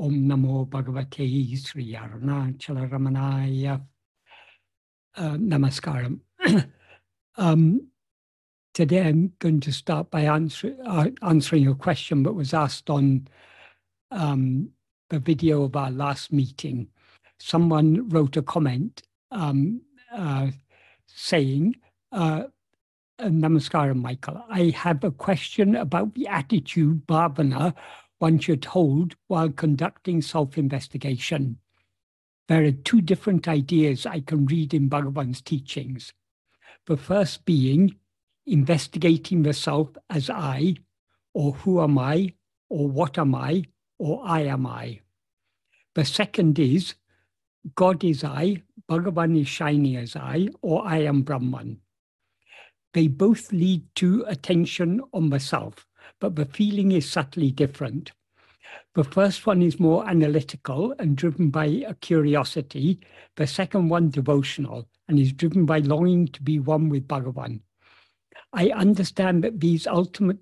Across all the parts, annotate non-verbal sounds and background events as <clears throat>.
Om Namo Bhagavate Sri Arunachala Ramanaya. Uh, namaskaram. <coughs> um, today I'm going to start by answer, uh, answering a question that was asked on um, the video of our last meeting. Someone wrote a comment um, uh, saying, uh, Namaskaram, Michael. I have a question about the attitude bhavana one should hold while conducting self investigation. There are two different ideas I can read in Bhagavan's teachings. The first being investigating the self as I, or who am I, or what am I, or I am I. The second is God is I, Bhagavan is shining as I, or I am Brahman. They both lead to attention on the self but the feeling is subtly different. The first one is more analytical and driven by a curiosity. The second one, devotional, and is driven by longing to be one with Bhagavan. I understand that these ultimately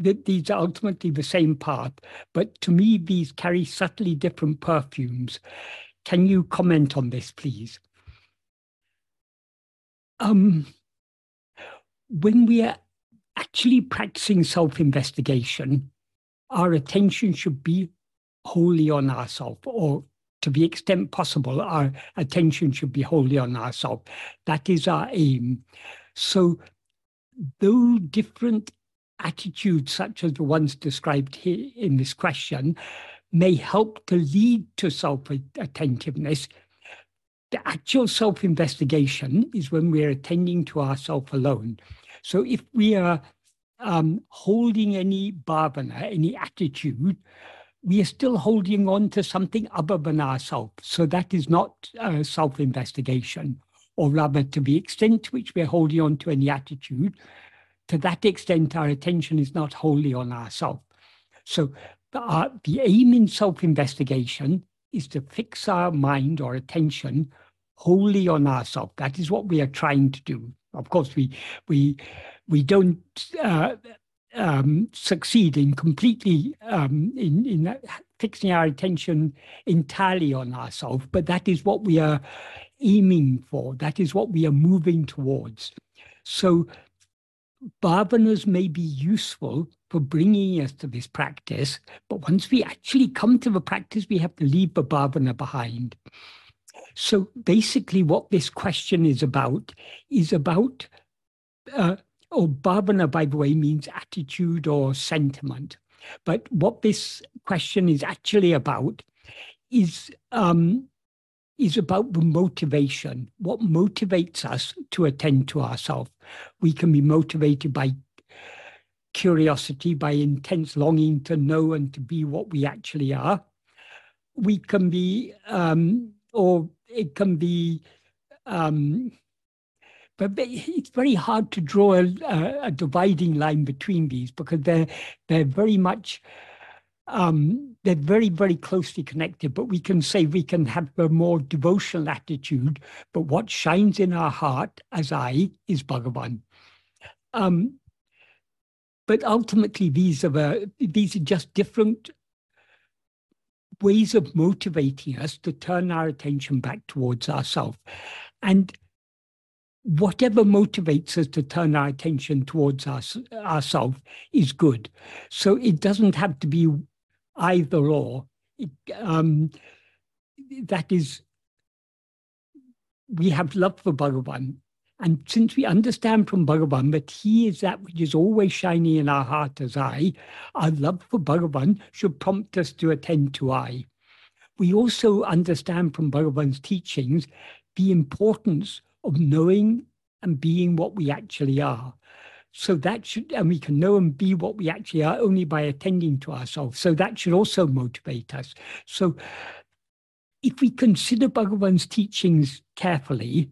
that these are ultimately the same path, but to me these carry subtly different perfumes. Can you comment on this, please? Um, when we are actually practicing self investigation, our attention should be wholly on ourselves, or to the extent possible, our attention should be wholly on ourselves. That is our aim. So, though different attitudes, such as the ones described here in this question, may help to lead to self attentiveness, the actual self investigation is when we're attending to ourself alone. So if we are um, holding any bhavana, any attitude, we are still holding on to something other than ourselves. So that is not uh, self investigation, or rather, to the extent to which we're holding on to any attitude, to that extent, our attention is not wholly on ourselves. So uh, the aim in self investigation is to fix our mind or attention wholly on ourselves. That is what we are trying to do. Of course, we we we don't uh, um, succeed in completely um, in in fixing our attention entirely on ourselves, but that is what we are aiming for. That is what we are moving towards. So, bhavanas may be useful for bringing us to this practice, but once we actually come to the practice, we have to leave the bhavana behind. So basically, what this question is about is about, uh, or bhavana, by the way, means attitude or sentiment. But what this question is actually about is um, is about the motivation. What motivates us to attend to ourselves? We can be motivated by curiosity, by intense longing to know and to be what we actually are. We can be, um, or it can be, um, but it's very hard to draw a, a, dividing line between these because they're they're very much um, they're very very closely connected. But we can say we can have a more devotional attitude, but what shines in our heart as I is Bhagavan. Um, but ultimately, these are the, these are just different ways of motivating us to turn our attention back towards ourselves. And whatever motivates us to turn our attention towards us, ourselves is good. So it doesn't have to be either or. It, um, that is, we have love for Bhagavan and since we understand from Bhagavan that he is that which is always shining in our heart as I, our love for Bhagavan should prompt us to attend to I. We also understand from Bhagavan's teachings the importance of knowing and being what we actually are. So that should, and we can know and be what we actually are only by attending to ourselves. So that should also motivate us. So if we consider Bhagavan's teachings carefully,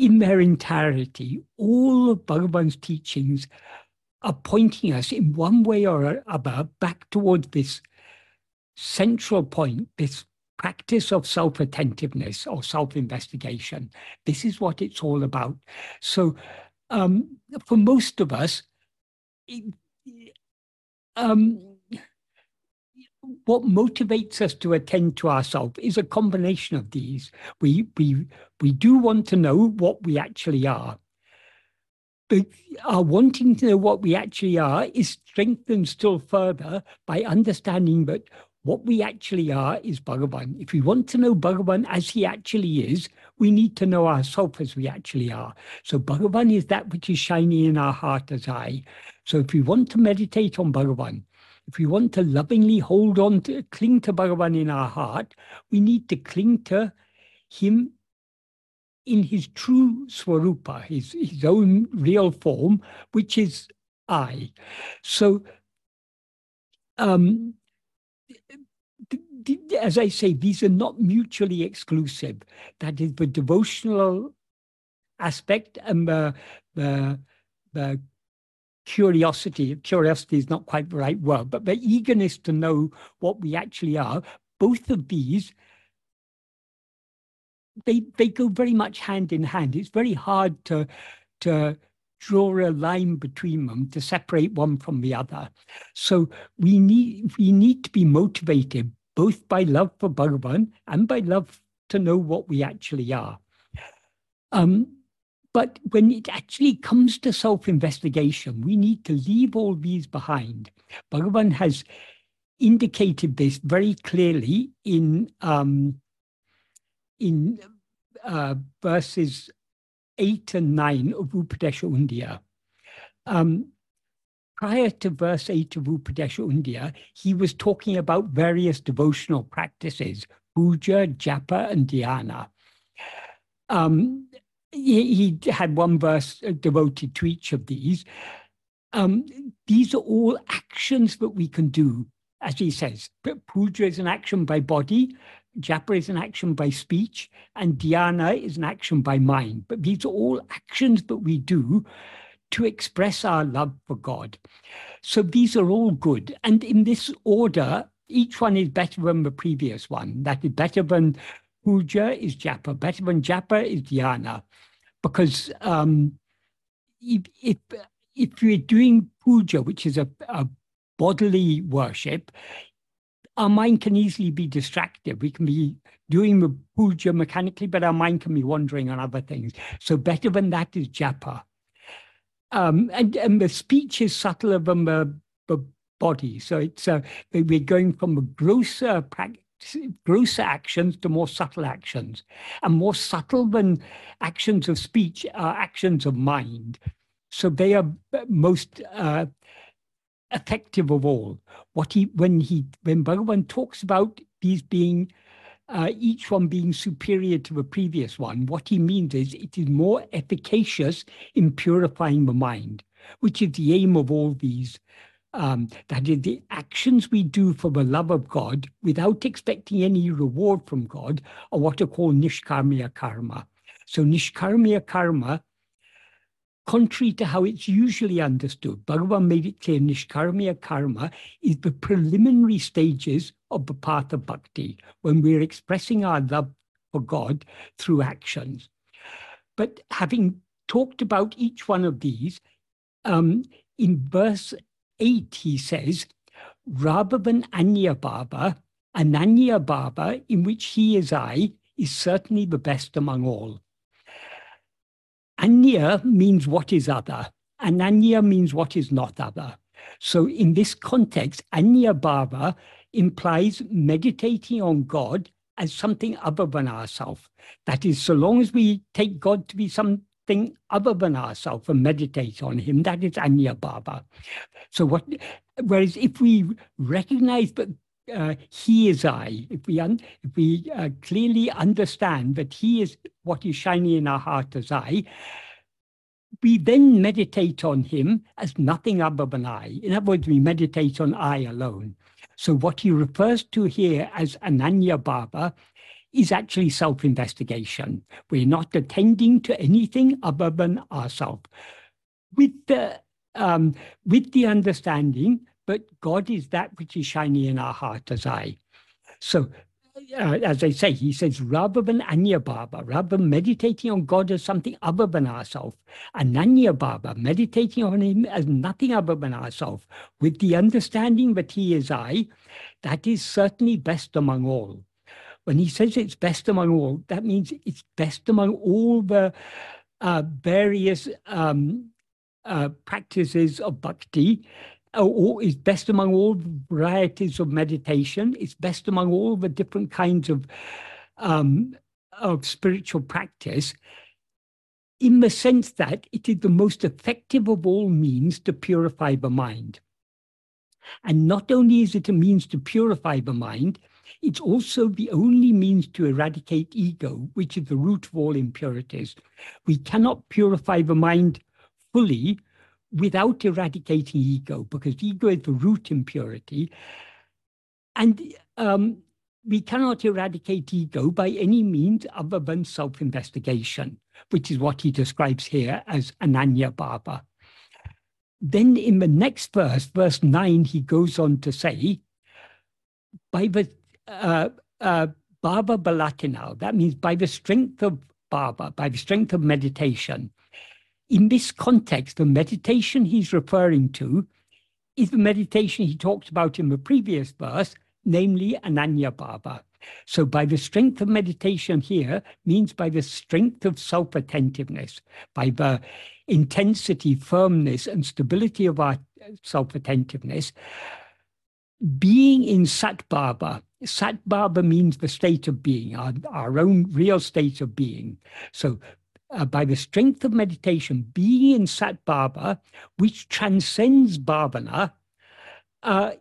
in their entirety, all of Bhagavan's teachings are pointing us in one way or other back towards this central point, this practice of self attentiveness or self investigation. This is what it's all about. So, um, for most of us, it, um, what motivates us to attend to ourselves is a combination of these. We, we, we do want to know what we actually are. But our wanting to know what we actually are is strengthened still further by understanding that what we actually are is Bhagavan. If we want to know Bhagavan as he actually is, we need to know ourselves as we actually are. So Bhagavan is that which is shining in our heart as I. So if we want to meditate on Bhagavan, if we want to lovingly hold on to, cling to Bhagavan in our heart, we need to cling to him in his true swarupa, his, his own real form, which is I. So, um, as I say, these are not mutually exclusive. That is the devotional aspect and the, the, the curiosity, curiosity is not quite the right word, but the eagerness to know what we actually are, both of these, they, they go very much hand in hand. It's very hard to, to draw a line between them to separate one from the other. So we need, we need to be motivated both by love for Bhagavan and by love to know what we actually are. Um, but when it actually comes to self investigation, we need to leave all these behind. Bhagavan has indicated this very clearly in, um, in uh, verses 8 and 9 of Upadesha Undiyar. Um, prior to verse 8 of Upadesha Undiyar, he was talking about various devotional practices, puja, japa, and dhyana. Um, he, he had one verse uh, devoted to each of these. Um, these are all actions that we can do, as he says. Puja is an action by body, japa is an action by speech, and dhyana is an action by mind. But these are all actions that we do to express our love for God. So these are all good. And in this order, each one is better than the previous one. That is better than puja is japa, better than japa is dhyana because um, if, if, if you're doing puja, which is a, a bodily worship, our mind can easily be distracted. We can be doing the puja mechanically, but our mind can be wandering on other things. So better than that is japa. Um, and, and the speech is subtler than the, the body. So it's uh, we're going from a grosser practice grosser actions to more subtle actions. And more subtle than actions of speech are actions of mind. So they are most uh, effective of all. What he when he when Bhagavan talks about these being uh, each one being superior to the previous one, what he means is it is more efficacious in purifying the mind, which is the aim of all these um, that is, the actions we do for the love of God without expecting any reward from God are what are called nishkamya karma. So, nishkamya karma, contrary to how it's usually understood, Bhagavan made it clear nishkamya karma is the preliminary stages of the path of bhakti, when we're expressing our love for God through actions. But having talked about each one of these, um, in verse 8, he says, rather than Anya Bhava, Ananya Bhava, in which he is I, is certainly the best among all. Anya means what is other. Ananya means what is not other. So in this context, Anya Bhava implies meditating on God as something other than ourselves. That is, so long as we take God to be some other than ourselves and meditate on him. That is Anya Bhava. So what? Whereas if we recognize that uh, he is I, if we un, if we uh, clearly understand that he is what is shining in our heart as I, we then meditate on him as nothing other than I. In other words, we meditate on I alone. So what he refers to here as Ananya Bhava is actually self investigation. We're not attending to anything other than ourselves. With the, um, with the understanding that God is that which is shining in our heart as I. So, uh, as I say, he says, rather than Anya Bhava, rather than meditating on God as something other than ourselves, Ananya Bhava, meditating on him as nothing other than ourselves, with the understanding that he is I, that is certainly best among all. When he says it's best among all, that means it's best among all the uh, various um, uh, practices of bhakti, or is best among all varieties of meditation. It's best among all the different kinds of um, of spiritual practice, in the sense that it is the most effective of all means to purify the mind. And not only is it a means to purify the mind, it's also the only means to eradicate ego, which is the root of all impurities. We cannot purify the mind fully without eradicating ego, because ego is the root impurity. And um, we cannot eradicate ego by any means other than self investigation, which is what he describes here as Ananya Bhava. Then in the next verse, verse 9, he goes on to say, by the uh, uh, Bhava Balatina, that means by the strength of Bhava, by the strength of meditation. In this context, the meditation he's referring to is the meditation he talked about in the previous verse, namely Ananya Bhava. So, by the strength of meditation here means by the strength of self attentiveness, by the intensity, firmness, and stability of our self attentiveness, being in Sat Bhava. Sat Bhava means the state of being, our, our own real state of being. So, uh, by the strength of meditation, being in Sat Bhava, which transcends bhavana, uh,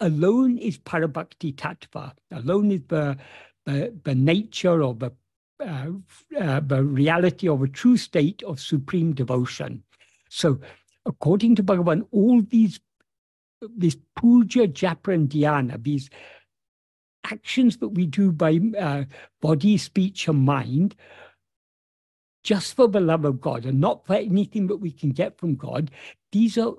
alone is parabhakti tattva. Alone is the, the, the nature or the, uh, uh, the reality of a true state of supreme devotion. So, according to Bhagavan, all these this puja, japa, and dhyana, these actions that we do by uh, body, speech, and mind, just for the love of God and not for anything that we can get from God, these are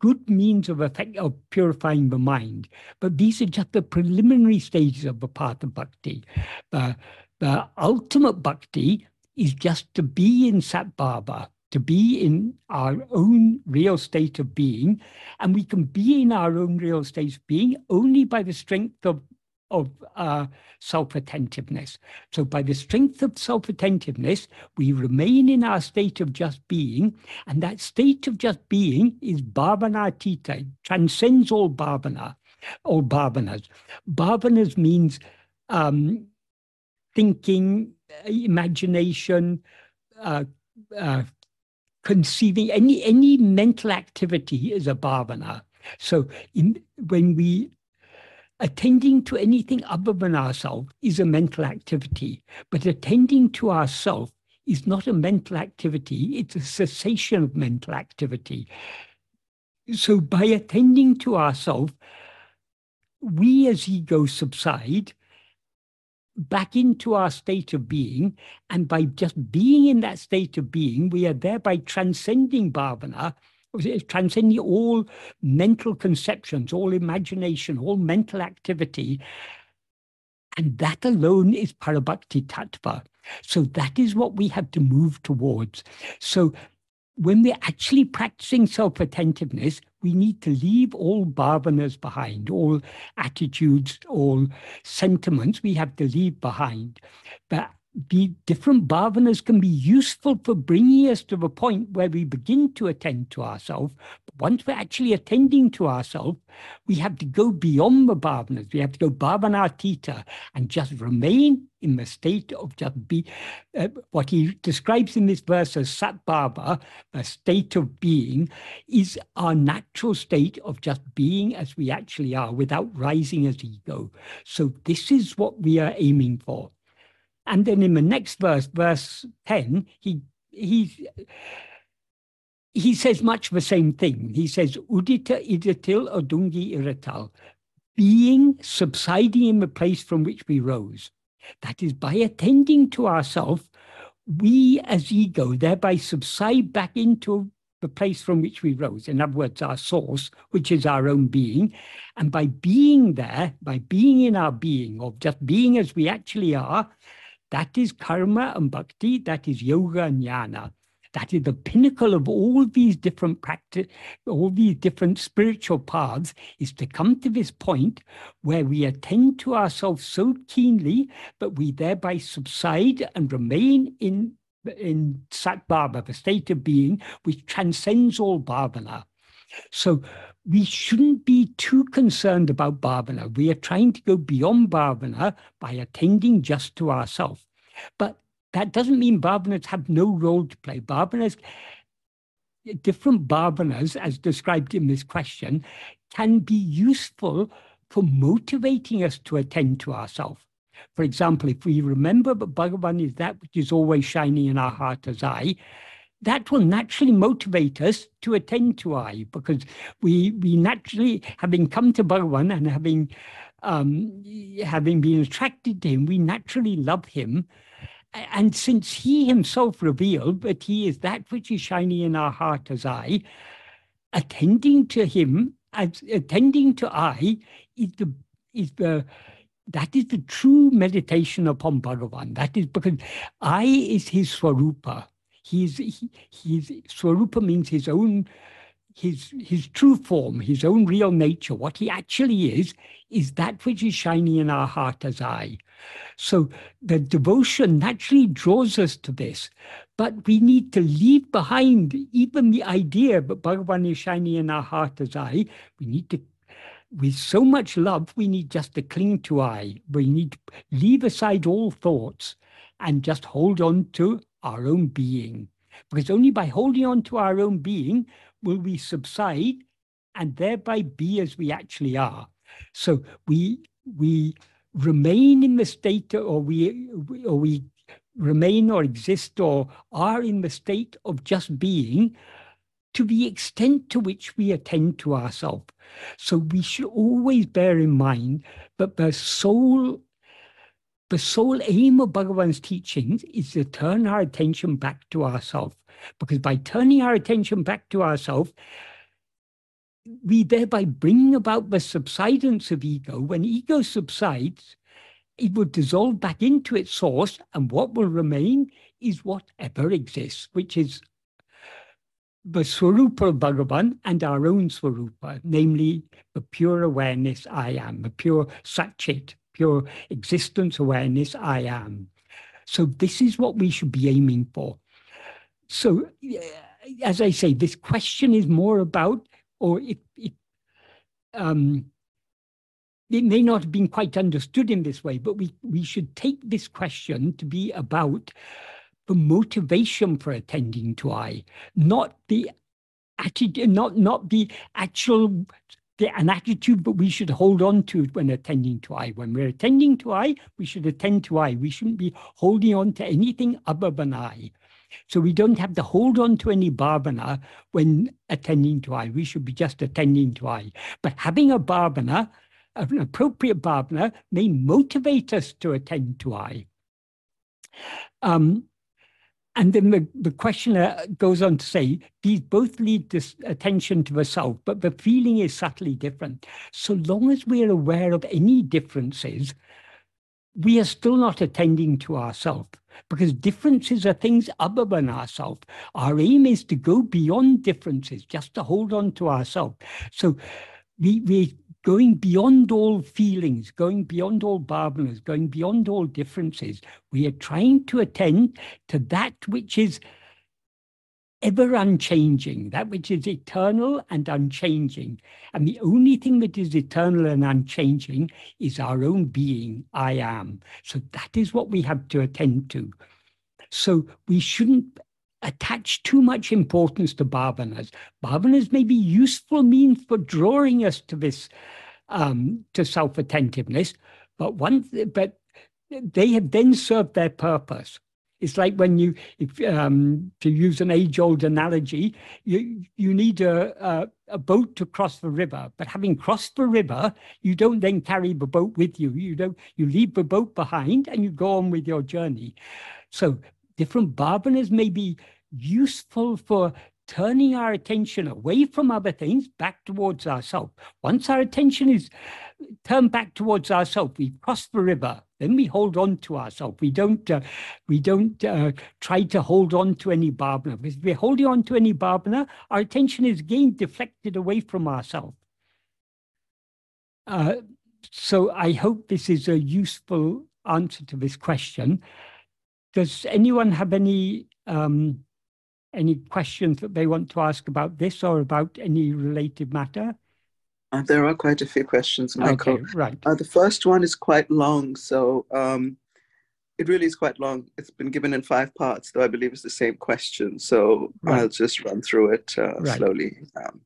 good means of effect of purifying the mind. But these are just the preliminary stages of the path of bhakti. The, the ultimate bhakti is just to be in Satbhava, to be in our own real state of being. And we can be in our own real state of being only by the strength of of uh, self-attentiveness. So by the strength of self-attentiveness, we remain in our state of just being, and that state of just being is bhavana tita, transcends all bhavana, all bhavanas. Bhavanas means um, thinking, imagination, uh, uh, conceiving, any, any mental activity is a bhavana. So in, when we attending to anything other than ourselves is a mental activity, but attending to ourself is not a mental activity, it's a cessation of mental activity. So by attending to ourself, we as ego subside back into our state of being, and by just being in that state of being, we are thereby transcending bhavana transcending all mental conceptions, all imagination, all mental activity. And that alone is Parabhakti Tattva. So that is what we have to move towards. So when we're actually practicing self attentiveness, we need to leave all bhavanas behind, all attitudes, all sentiments we have to leave behind. But the different bhavanas can be useful for bringing us to the point where we begin to attend to ourselves. But once we're actually attending to ourselves, we have to go beyond the bhavanas. We have to go bhavanatita and just remain in the state of just be, uh, what he describes in this verse as satbhava, a state of being, is our natural state of just being as we actually are without rising as ego. So this is what we are aiming for. And then in the next verse, verse 10, he he he says much the same thing. He says, Udita idatil odungi iratal, being subsiding in the place from which we rose. That is, by attending to ourself, we as ego thereby subside back into the place from which we rose. In other words, our source, which is our own being. And by being there, by being in our being, or just being as we actually are, that is karma and bhakti, that is yoga and jnana. That is the pinnacle of all these different practice, all these different spiritual paths, is to come to this point where we attend to ourselves so keenly, but we thereby subside and remain in in Sat the state of being which transcends all bhavana. So we shouldn't be too concerned about bhavana. We are trying to go beyond bhavana by attending just to ourselves. But that doesn't mean bhavanas have no role to play. Bhavanas, different bhavanas, as described in this question, can be useful for motivating us to attend to ourselves. For example, if we remember that Bhagavan is that which is always shining in our heart as I, that will naturally motivate us to attend to I, because we we naturally, having come to Bhagavan and having um, having been attracted to him, we naturally love him. And since he himself revealed that he is that which is shining in our heart as I, attending to him, as attending to I, is the is the that is the true meditation upon Bhagavan. That is because I is his Swarupa. He's, Swarupa means his own, his, his true form, his own real nature. What he actually is, is that which is shining in our heart as I. So the devotion naturally draws us to this, but we need to leave behind even the idea that Bhagavan is shining in our heart as I. We need to with so much love, we need just to cling to I. We need to leave aside all thoughts and just hold on to our own being. Because only by holding on to our own being will we subside and thereby be as we actually are. So we we remain in the state or we or we remain or exist or are in the state of just being to the extent to which we attend to ourselves. So we should always bear in mind that the sole the sole aim of Bhagavan's teachings is to turn our attention back to ourselves. Because by turning our attention back to ourselves, we thereby bring about the subsidence of ego. When ego subsides, it will dissolve back into its source, and what will remain is whatever exists, which is the Swarupa of Bhagavan and our own Swarupa, namely the pure awareness I am, the pure Satchit, pure existence awareness I am. So this is what we should be aiming for. So as I say, this question is more about, or it, it, um, it may not have been quite understood in this way, but we, we should take this question to be about the motivation for attending to I, not the attitude, not not the actual the, an attitude that we should hold on to when attending to I. When we're attending to I, we should attend to I. We shouldn't be holding on to anything other than I. So we don't have to hold on to any bhavana when attending to I. We should be just attending to I. But having a bhavana, an appropriate bhavana, may motivate us to attend to I. Um, and then the, the questioner goes on to say, these both lead to attention to the self, but the feeling is subtly different. So long as we're aware of any differences, we are still not attending to ourself because differences are things other than ourself. Our aim is to go beyond differences, just to hold on to ourself. So we, we going beyond all feelings, going beyond all bhavanas, going beyond all differences. We are trying to attend to that which is ever unchanging, that which is eternal and unchanging. And the only thing that is eternal and unchanging is our own being, I am. So that is what we have to attend to. So we shouldn't attach too much importance to bhavanas. Bhavanas may be useful means for drawing us to this, um, to self-attentiveness, but once, but they have then served their purpose. It's like when you, if, um, to use an age-old analogy, you you need a, a, a boat to cross the river. But having crossed the river, you don't then carry the boat with you. You don't. You leave the boat behind and you go on with your journey. So different bhavanas may be useful for turning our attention away from other things back towards ourselves. Once our attention is turned back towards ourselves, we cross the river, then we hold on to ourselves. We don't uh, we don't uh, try to hold on to any bhavana. If we're holding on to any bhavana, our attention is again deflected away from ourselves. Uh, so I hope this is a useful answer to this question. Does anyone have any um, any questions that they want to ask about this or about any related matter? Uh, there are quite a few questions, Michael. Okay, right. Uh, the first one is quite long, so um, it really is quite long. It's been given in five parts, though I believe it's the same question. So right. I'll just run through it uh, right. slowly. Um,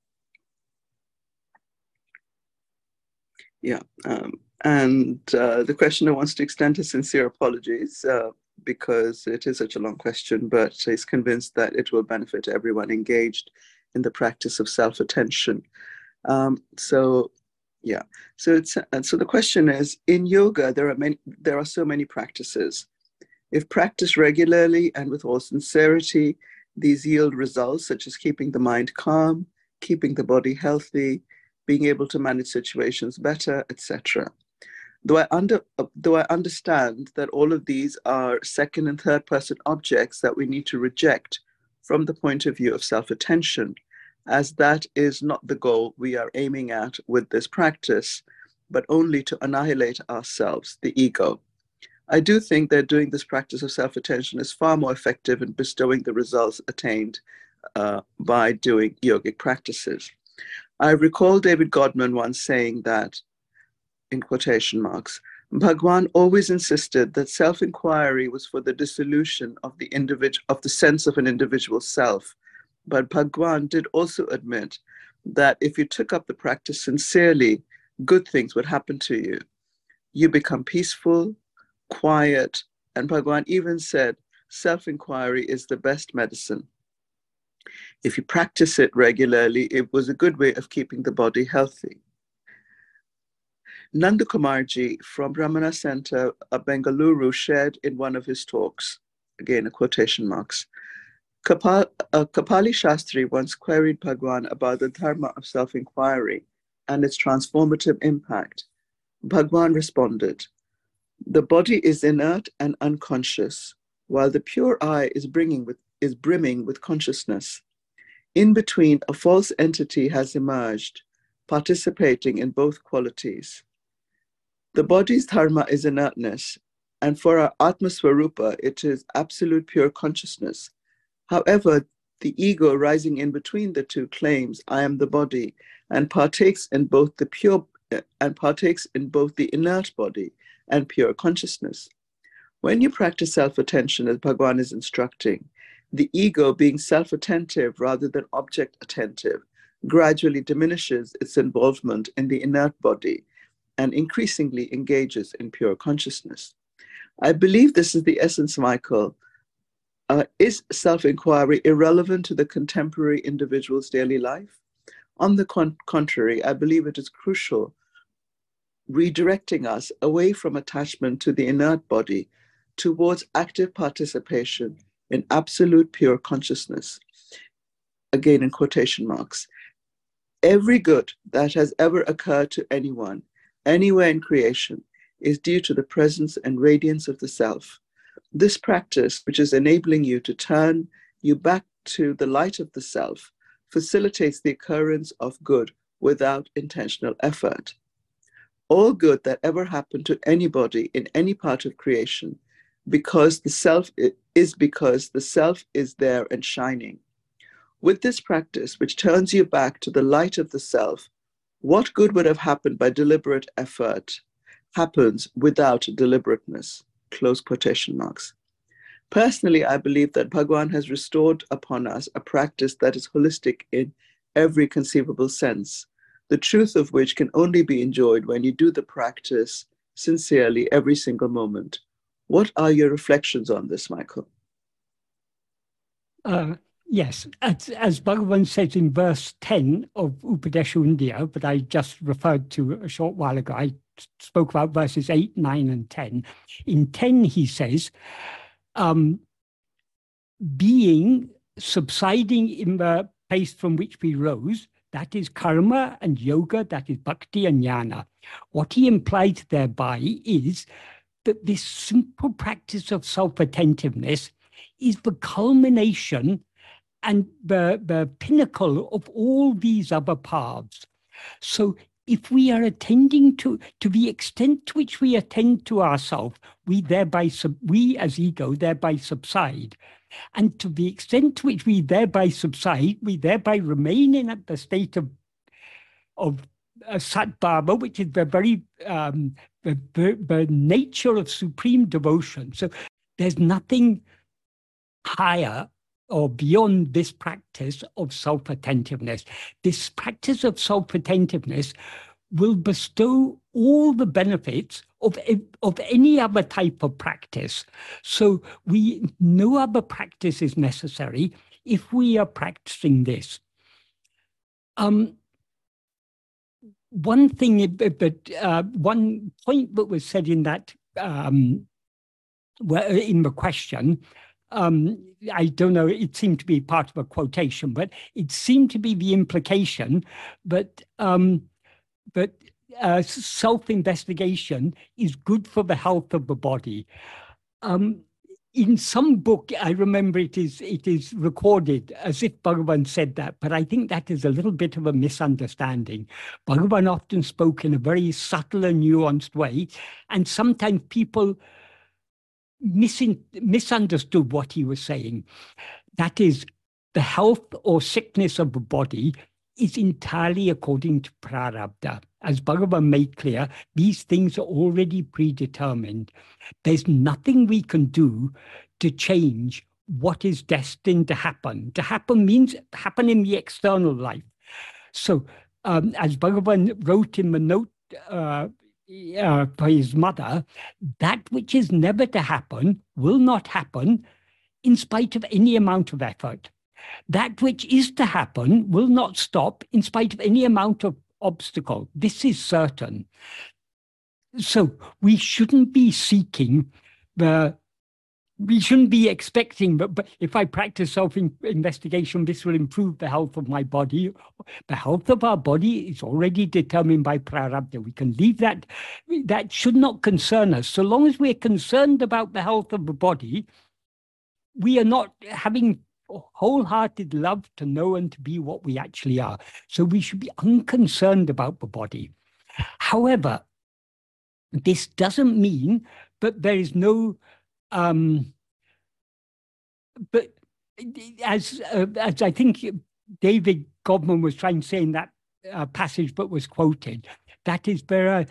yeah, um, and uh, the questioner wants to extend his sincere apologies uh, because it is such a long question, but he's convinced that it will benefit everyone engaged in the practice of self attention. Um, so, yeah. So it's and so the question is: in yoga, there are many. There are so many practices. If practiced regularly and with all sincerity, these yield results such as keeping the mind calm, keeping the body healthy, being able to manage situations better, etc. Though I, under, though I understand that all of these are second and third person objects that we need to reject from the point of view of self attention, as that is not the goal we are aiming at with this practice, but only to annihilate ourselves, the ego. I do think that doing this practice of self attention is far more effective in bestowing the results attained uh, by doing yogic practices. I recall David Godman once saying that, in quotation marks, Bhagwan always insisted that self-inquiry was for the dissolution of the individual of the sense of an individual self, but Bhagwan did also admit that if you took up the practice sincerely, good things would happen to you. You become peaceful, quiet, and Bhagwan even said self inquiry is the best medicine. If you practice it regularly, it was a good way of keeping the body healthy. Nanda Kumarji from Ramana Center, of Bengaluru, shared in one of his talks, again, a quotation marks, Kapal, uh, Kapali Shastri once queried Bhagwan about the dharma of self inquiry and its transformative impact. Bhagwan responded, The body is inert and unconscious, while the pure I is, bringing with, is brimming with consciousness. In between, a false entity has emerged, participating in both qualities. The body's dharma is inertness, and for our Atmaswarupa, it is absolute pure consciousness However, the ego rising in between the two claims, I am the body, and partakes in both the pure and partakes in both the inert body and pure consciousness. When you practice self attention, as Bhagwan is instructing, the ego, being self attentive rather than object attentive, gradually diminishes its involvement in the inert body and increasingly engages in pure consciousness. I believe this is the essence, Michael, uh, is self inquiry irrelevant to the contemporary individual's daily life? On the con- contrary, I believe it is crucial, redirecting us away from attachment to the inert body towards active participation in absolute pure consciousness. Again, in quotation marks. Every good that has ever occurred to anyone, anywhere in creation, is due to the presence and radiance of the self this practice, which is enabling you to turn you back to the light of the self, facilitates the occurrence of good without intentional effort. All good that ever happened to anybody in any part of creation because the self is because the self is there and shining. With this practice, which turns you back to the light of the self, what good would have happened by deliberate effort happens without deliberateness close quotation marks. Personally, I believe that Bhagwan has restored upon us a practice that is holistic in every conceivable sense, the truth of which can only be enjoyed when you do the practice sincerely every single moment. What are your reflections on this, Michael? Uh, yes, as, as Bhagavan says in verse 10 of Upadesha but I just referred to a short while ago, I spoke about verses 8, 9, and 10. In 10, he says, um, being subsiding in the place from which we rose, that is karma and yoga, that is bhakti and jnana. What he implied thereby is that this simple practice of self-attentiveness is the culmination and the, the pinnacle of all these other paths. So if we are attending to, to the extent to which we attend to ourselves, we thereby, sub, we as ego thereby subside. And to the extent to which we thereby subside, we thereby remain in the state of, of uh, which is the very um, the, the, the nature of supreme devotion. So there's nothing higher or beyond this practice of self attentiveness. This practice of self attentiveness will bestow all the benefits of, of any other type of practice. So we no other practice is necessary if we are practicing this. Um, one thing, but uh, one point that was said in that um, in the question um, I don't know, it seemed to be part of a quotation, but it seemed to be the implication that, um, that uh, self-investigation is good for the health of the body. Um, in some book, I remember it is it is recorded as if Bhagavan said that, but I think that is a little bit of a misunderstanding. Bhagavan often spoke in a very subtle and nuanced way, and sometimes people misin- misunderstood what he was saying. That is, the health or sickness of the body is entirely according to prarabdha. As Bhagavan made clear, these things are already predetermined. There's nothing we can do to change what is destined to happen. To happen means happen in the external life. So, um, as Bhagavan wrote in the note uh, uh, for his mother, that which is never to happen will not happen in spite of any amount of effort. That which is to happen will not stop in spite of any amount of obstacle. This is certain. So we shouldn't be seeking the we shouldn't be expecting, but, but if I practice self investigation, this will improve the health of my body. The health of our body is already determined by prarabdha. We can leave that. That should not concern us. So long as we're concerned about the health of the body, we are not having wholehearted love to know and to be what we actually are. So we should be unconcerned about the body. However, this doesn't mean that there is no um, but as uh, as I think David Godman was trying to say in that uh, passage, but was quoted, that is there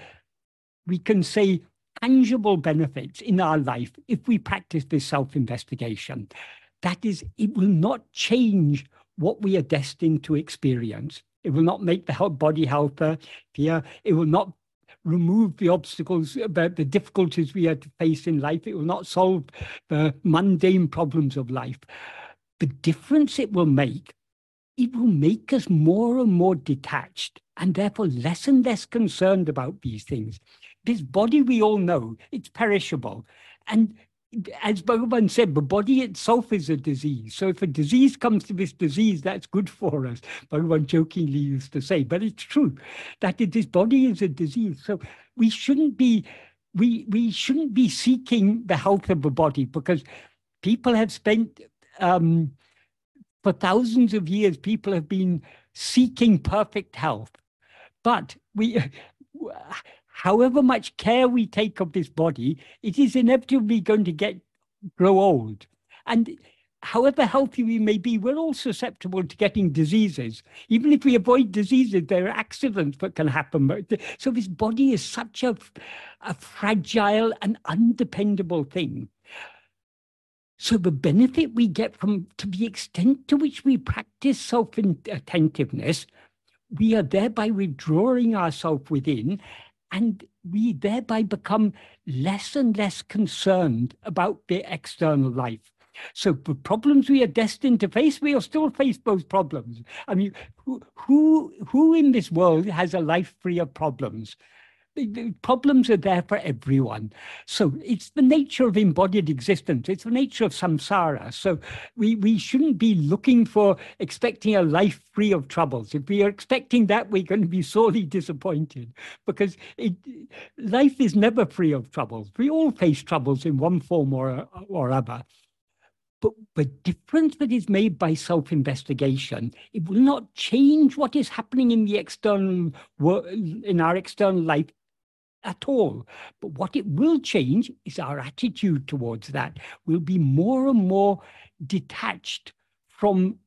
we can say tangible benefits in our life if we practice this self-investigation. That is, it will not change what we are destined to experience. It will not make the body healthier. It will not remove the obstacles, uh, the, the difficulties we had to face in life. It will not solve the mundane problems of life. The difference it will make, it will make us more and more detached and therefore less and less concerned about these things. This body we all know, it's perishable. And as Bhagavan said, the body itself is a disease. So if a disease comes to this disease, that's good for us. Bhagavan jokingly used to say, but it's true that this body is a disease. So we shouldn't be we we shouldn't be seeking the health of the body because people have spent um, for thousands of years. People have been seeking perfect health, but we <laughs> however much care we take of this body, it is inevitably going to get grow old. And however healthy we may be, we're all susceptible to getting diseases. Even if we avoid diseases, there are accidents that can happen. So this body is such a, a fragile and undependable thing. So the benefit we get from, to the extent to which we practice self-attentiveness, we are thereby withdrawing ourselves within and we thereby become less and less concerned about the external life. So the problems we are destined to face, we'll still face those problems. I mean, who, who, who in this world has a life free of problems? The problems are there for everyone. So it's the nature of embodied existence. It's the nature of samsara. So we, we shouldn't be looking for expecting a life free of troubles. If we are expecting that, we're going to be sorely disappointed because it, life is never free of troubles. We all face troubles in one form or, or other. But the difference that is made by self-investigation, it will not change what is happening in the external in our external life at all. But what it will change is our attitude towards that. We'll be more and more detached from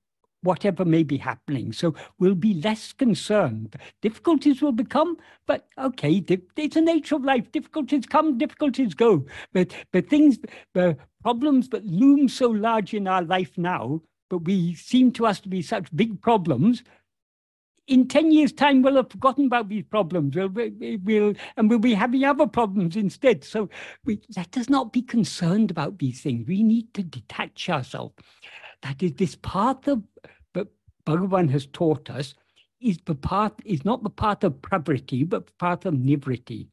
whatever may be happening. So we'll be less concerned. Difficulties will become, but okay, it's the nature of life. Difficulties come, difficulties go. But but things, the problems that loom so large in our life now, but we seem to us to be such big problems, in 10 years' time, we'll have forgotten about these problems. We'll, we'll, and we'll be having other problems instead. So we, let us not be concerned about these things. We need to detach ourselves. That is this path of that Bhagavan has taught us is the path is not the path of pravriti, but the path of nivriti.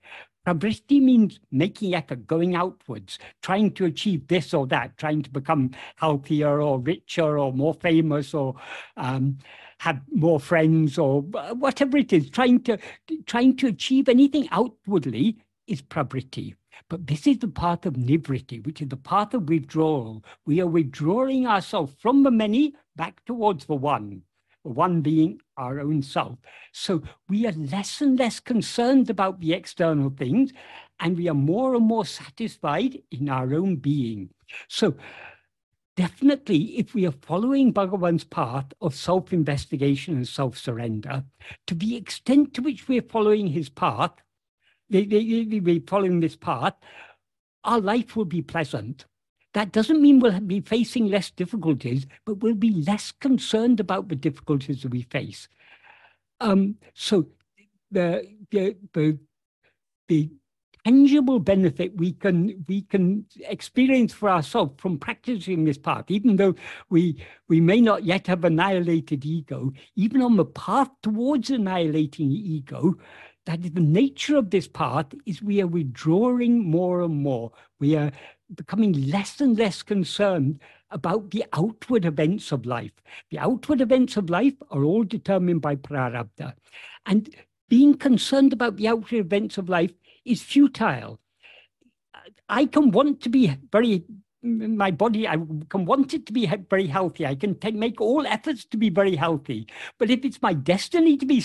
Pravriti means making effort, going outwards, trying to achieve this or that, trying to become healthier or richer or more famous or um, have more friends or whatever it is, trying to trying to achieve anything outwardly is pravriti. But this is the path of nivriti, which is the path of withdrawal. We are withdrawing ourselves from the many back towards the one, the one being our own self. So we are less and less concerned about the external things, and we are more and more satisfied in our own being. So definitely, if we are following Bhagavan's path of self investigation and self surrender, to the extent to which we're following his path, we're following this path, our life will be pleasant. That doesn't mean we'll be facing less difficulties, but we'll be less concerned about the difficulties that we face. Um, so the, the, the, the tangible benefit we can we can experience for ourselves from practicing this path, even though we we may not yet have annihilated ego, even on the path towards annihilating ego, that the nature of this path is we are withdrawing more and more. We are becoming less and less concerned about the outward events of life. The outward events of life are all determined by prarabdha. And being concerned about the outward events of life is futile. I can want to be very, my body, I can want it to be very healthy. I can take, make all efforts to be very healthy. But if it's my destiny to be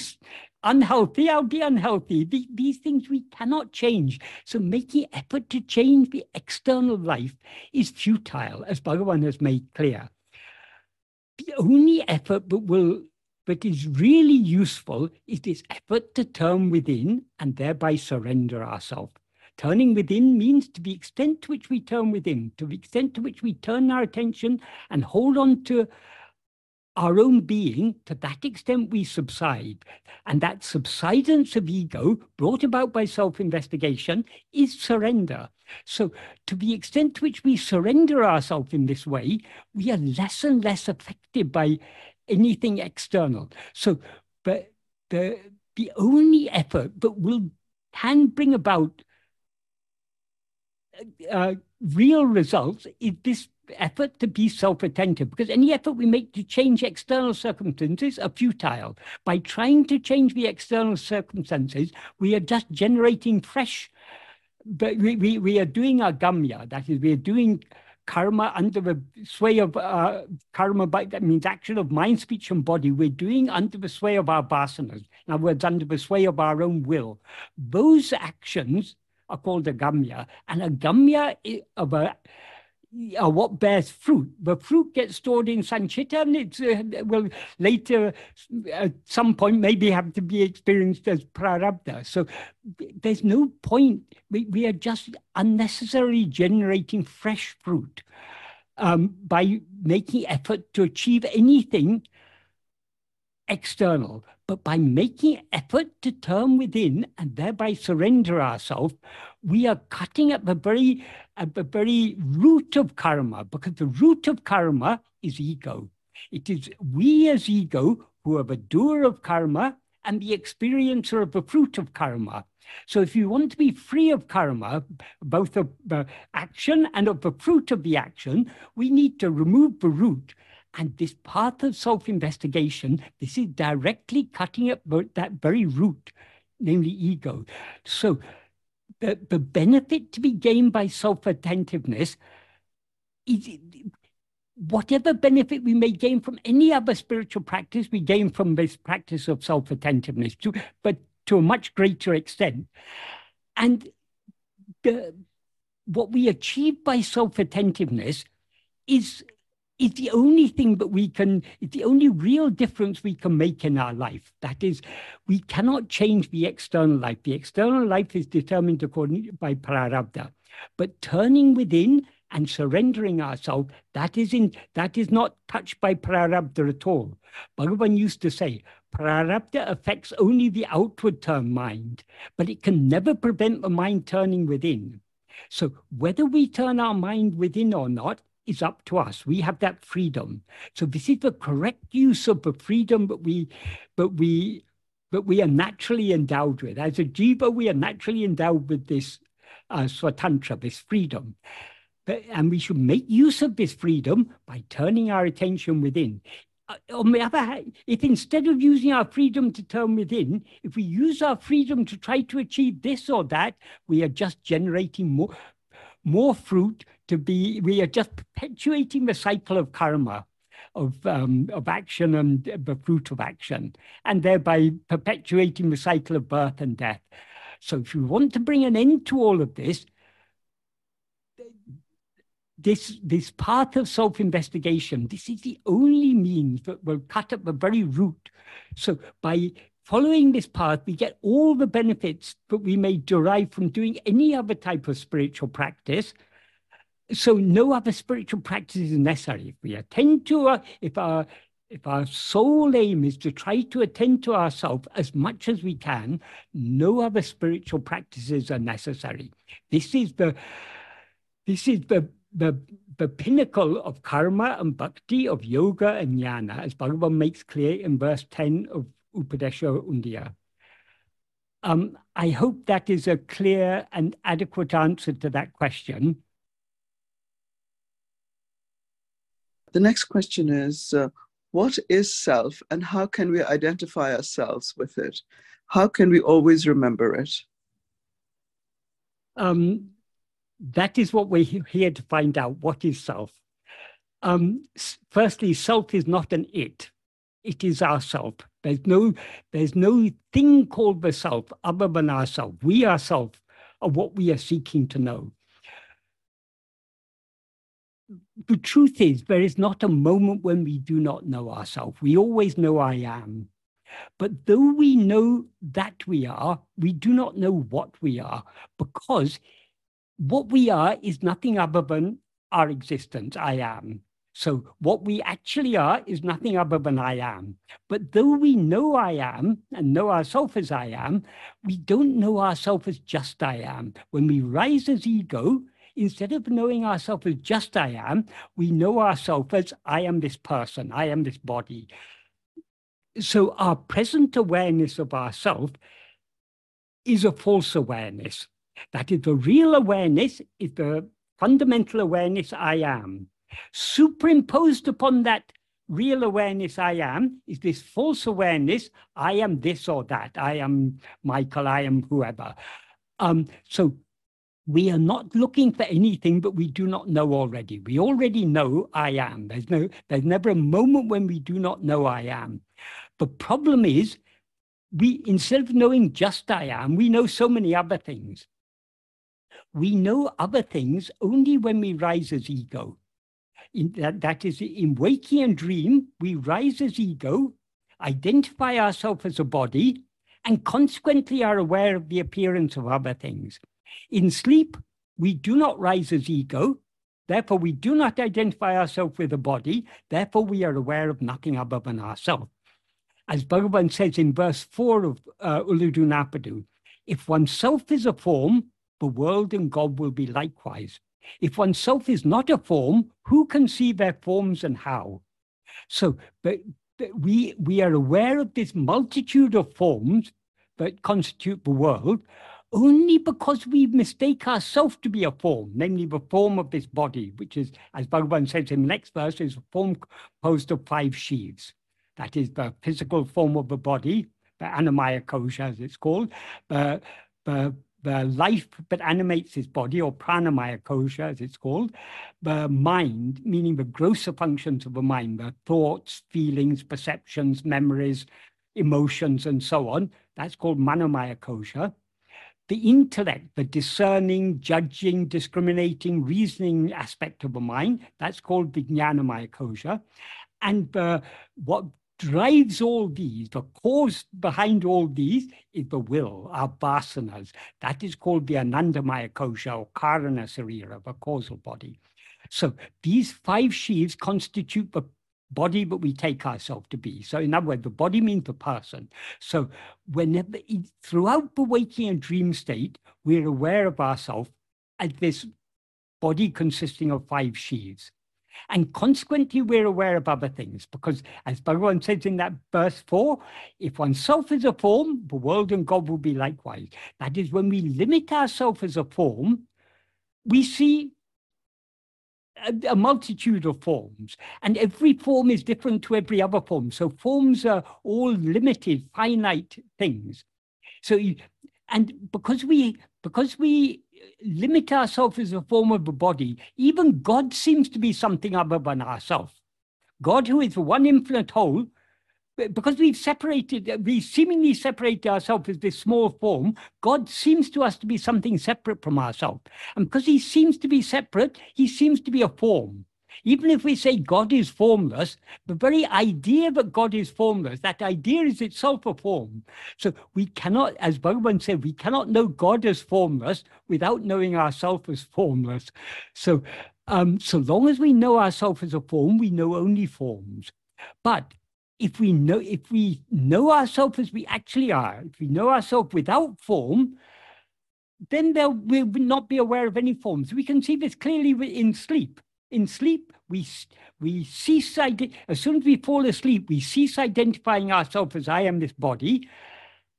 unhealthy, I'll be unhealthy. These things we cannot change. So making effort to change the external life is futile, as Bhagavan has made clear. The only effort that will but is really useful is this effort to turn within and thereby surrender ourselves. Turning within means to the extent to which we turn within, to the extent to which we turn our attention and hold on to our own being, to that extent we subside. And that subsidence of ego, brought about by self investigation, is surrender. So, to the extent to which we surrender ourselves in this way, we are less and less affected by anything external. So but the, the only effort that will can bring about uh, real results is this effort to be self-attentive. Because any effort we make to change external circumstances are futile. By trying to change the external circumstances we are just generating fresh but we, we, we are doing agamya that is we are doing karma under the sway of uh, karma, by, that means action of mind, speech, and body, we're doing under the sway of our vasanas. In other words, under the sway of our own will. Those actions are called agamya, and agamya of a uh, what bears fruit. The fruit gets stored in sanchita and it uh, will later, at some point, maybe have to be experienced as prarabdha. So there's no point. We, we are just unnecessarily generating fresh fruit um, by making effort to achieve anything external, but by making effort to turn within and thereby surrender ourselves, we are cutting at the very at the very root of karma, because the root of karma is ego. It is we as ego who are the doer of karma and the experiencer of the fruit of karma. So if you want to be free of karma, both of the action and of the fruit of the action, we need to remove the root. And this path of self-investigation, this is directly cutting at that very root, namely ego. So the, the benefit to be gained by self-attentiveness is whatever benefit we may gain from any other spiritual practice, we gain from this practice of self-attentiveness, to, but to a much greater extent. And the, what we achieve by self-attentiveness is is the only thing that we can, it's the only real difference we can make in our life. That is, we cannot change the external life. The external life is determined according by prarabdha. But turning within and surrendering ourselves, that is in that is not touched by prarabdha at all. Bhagavan used to say, prarabdha affects only the outward term mind, but it can never prevent the mind turning within. So whether we turn our mind within or not is up to us. We have that freedom. So this is the correct use of the freedom that we, but we, but we are naturally endowed with. As a jiva, we are naturally endowed with this uh, swatantra, this freedom But, and we should make use of this freedom by turning our attention within. Uh, on the other hand, if instead of using our freedom to turn within, if we use our freedom to try to achieve this or that, we are just generating more, more fruit to be, we are just perpetuating the cycle of karma, of, um, of action and the fruit of action, and thereby perpetuating the cycle of birth and death. So if you want to bring an end to all of this, this, this path of self-investigation, this is the only means that will cut at the very root. So by following this path, we get all the benefits that we may derive from doing any other type of spiritual practice. So no other spiritual practice is necessary. If we attend to our, if our if our sole aim is to try to attend to ourselves as much as we can, no other spiritual practices are necessary. This is the this is the the, the pinnacle of karma and bhakti, of yoga and jnana, as Bhagavan makes clear in verse 10 of Upadesha Undiyar. Um, I hope that is a clear and adequate answer to that question. The next question is uh, What is self and how can we identify ourselves with it? How can we always remember it? Um, that is what we're here to find out. What is self? Um, firstly, self is not an it. It is ourself. There's no, there's no thing called the self other than ourself. We ourselves are what we are seeking to know. The truth is, there is not a moment when we do not know ourselves. We always know I am. But though we know that we are, we do not know what we are because what we are is nothing other than our existence, I am. So what we actually are is nothing other than I am. But though we know I am and know ourselves as I am, we don't know ourselves as just I am. When we rise as ego, instead of knowing ourselves as just I am, we know ourselves as I am this person, I am this body. So our present awareness of ourself is a false awareness. That is the real awareness, is the fundamental awareness I am. Superimposed upon that real awareness I am is this false awareness I am this or that. I am Michael, I am whoever. Um, so we are not looking for anything but we do not know already. We already know I am. There's no, there's never a moment when we do not know I am. The problem is we instead of knowing just I am, we know so many other things we know other things only when we rise as ego. In that, that is, in waking and dream, we rise as ego, identify ourselves as a body, and consequently are aware of the appearance of other things. In sleep, we do not rise as ego, therefore we do not identify ourselves with a body, therefore we are aware of nothing other than ourselves. As Bhagavan says in verse 4 of uh, Ulladu Narpadu, if oneself is a form, the world and God will be likewise. If oneself is not a form, who can see their forms and how? So, but we, we are aware of this multitude of forms that constitute the world only because we mistake ourselves to be a form, namely the form of this body, which is, as Bhagavan says in the next verse, is a form composed of five sheaths. That is the physical form of the body, the Annamaya kosha, as it's called, the, the, the life that animates this body, or Pranamaya kosha, as it's called, the mind, meaning the grosser functions of the mind, the thoughts, feelings, perceptions, memories, emotions, and so on. That's called Manomaya kosha the intellect, the discerning, judging, discriminating, reasoning aspect of the mind, that's called Vijnanamaya kosha. And uh, what drives all these, the cause behind all these is the will, our vasanas. That is called the Anandamaya kosha or Karana Sarira, the causal body. So these five sheaths constitute the body that we take ourselves to be. So, in other words, the body means the person. So, whenever throughout the waking and dream state, we're aware of ourselves as this body consisting of five sheaths. And consequently, we're aware of other things because, as Bhagavan says in that verse 4, if oneself is a form, the world and God will be likewise. That is, when we limit ourselves as a form, we see a, multitude of forms, and every form is different to every other form. So forms are all limited, finite things. So, and because we because we limit ourselves as a form of a body, even God seems to be something other than ourselves. God, who is one infinite whole, because we've separated, we seemingly separate ourselves as this small form, God seems to us to be something separate from ourselves. And because he seems to be separate, he seems to be a form. Even if we say God is formless, the very idea that God is formless, that idea is itself a form. So we cannot, as Bhagavan said, we cannot know God as formless without knowing ourselves as formless. So, um, so long as we know ourselves as a form, we know only forms. But if we know if we know ourselves as we actually are, if we know ourselves without form, then there we will not be aware of any forms. We can see this clearly in sleep. In sleep, we we cease as soon as we fall asleep, we cease identifying ourselves as I am this body,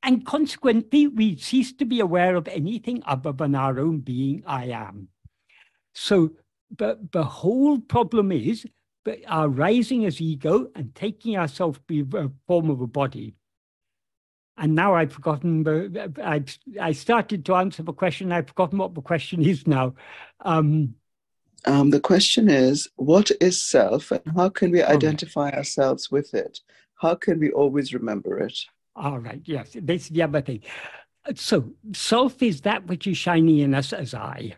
and consequently, we cease to be aware of anything other than our own being. I am. So, but the whole problem is but are rising as ego and taking ourselves to be a form of a body. And now I've forgotten, I, I started to answer the question, I've forgotten what the question is now. Um, um, the question is, what is self and how can we identify right. ourselves with it? How can we always remember it? All right, yes, that's the other thing. So, self is that which is shining in us as I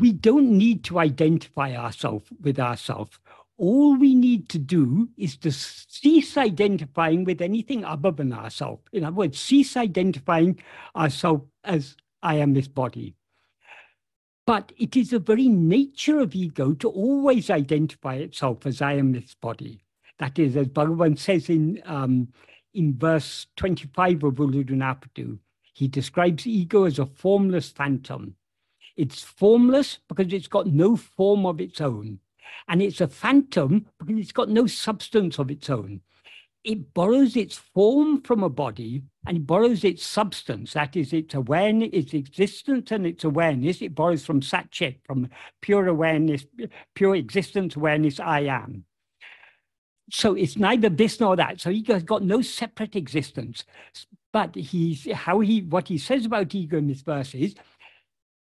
we don't need to identify ourselves with ourselves. All we need to do is to cease identifying with anything other than ourselves. In other words, cease identifying ourselves as I am this body. But it is the very nature of ego to always identify itself as I am this body. That is, as Bhagavan says in, um, in verse 25 of Ulladu he describes ego as a formless phantom it's formless because it's got no form of its own. And it's a phantom because it's got no substance of its own. It borrows its form from a body and it borrows its substance, that is, its awareness, its existence and its awareness. It borrows from Satchit, from pure awareness, pure existence awareness, I am. So it's neither this nor that. So ego has got no separate existence. But he's how he what he says about ego in this verse is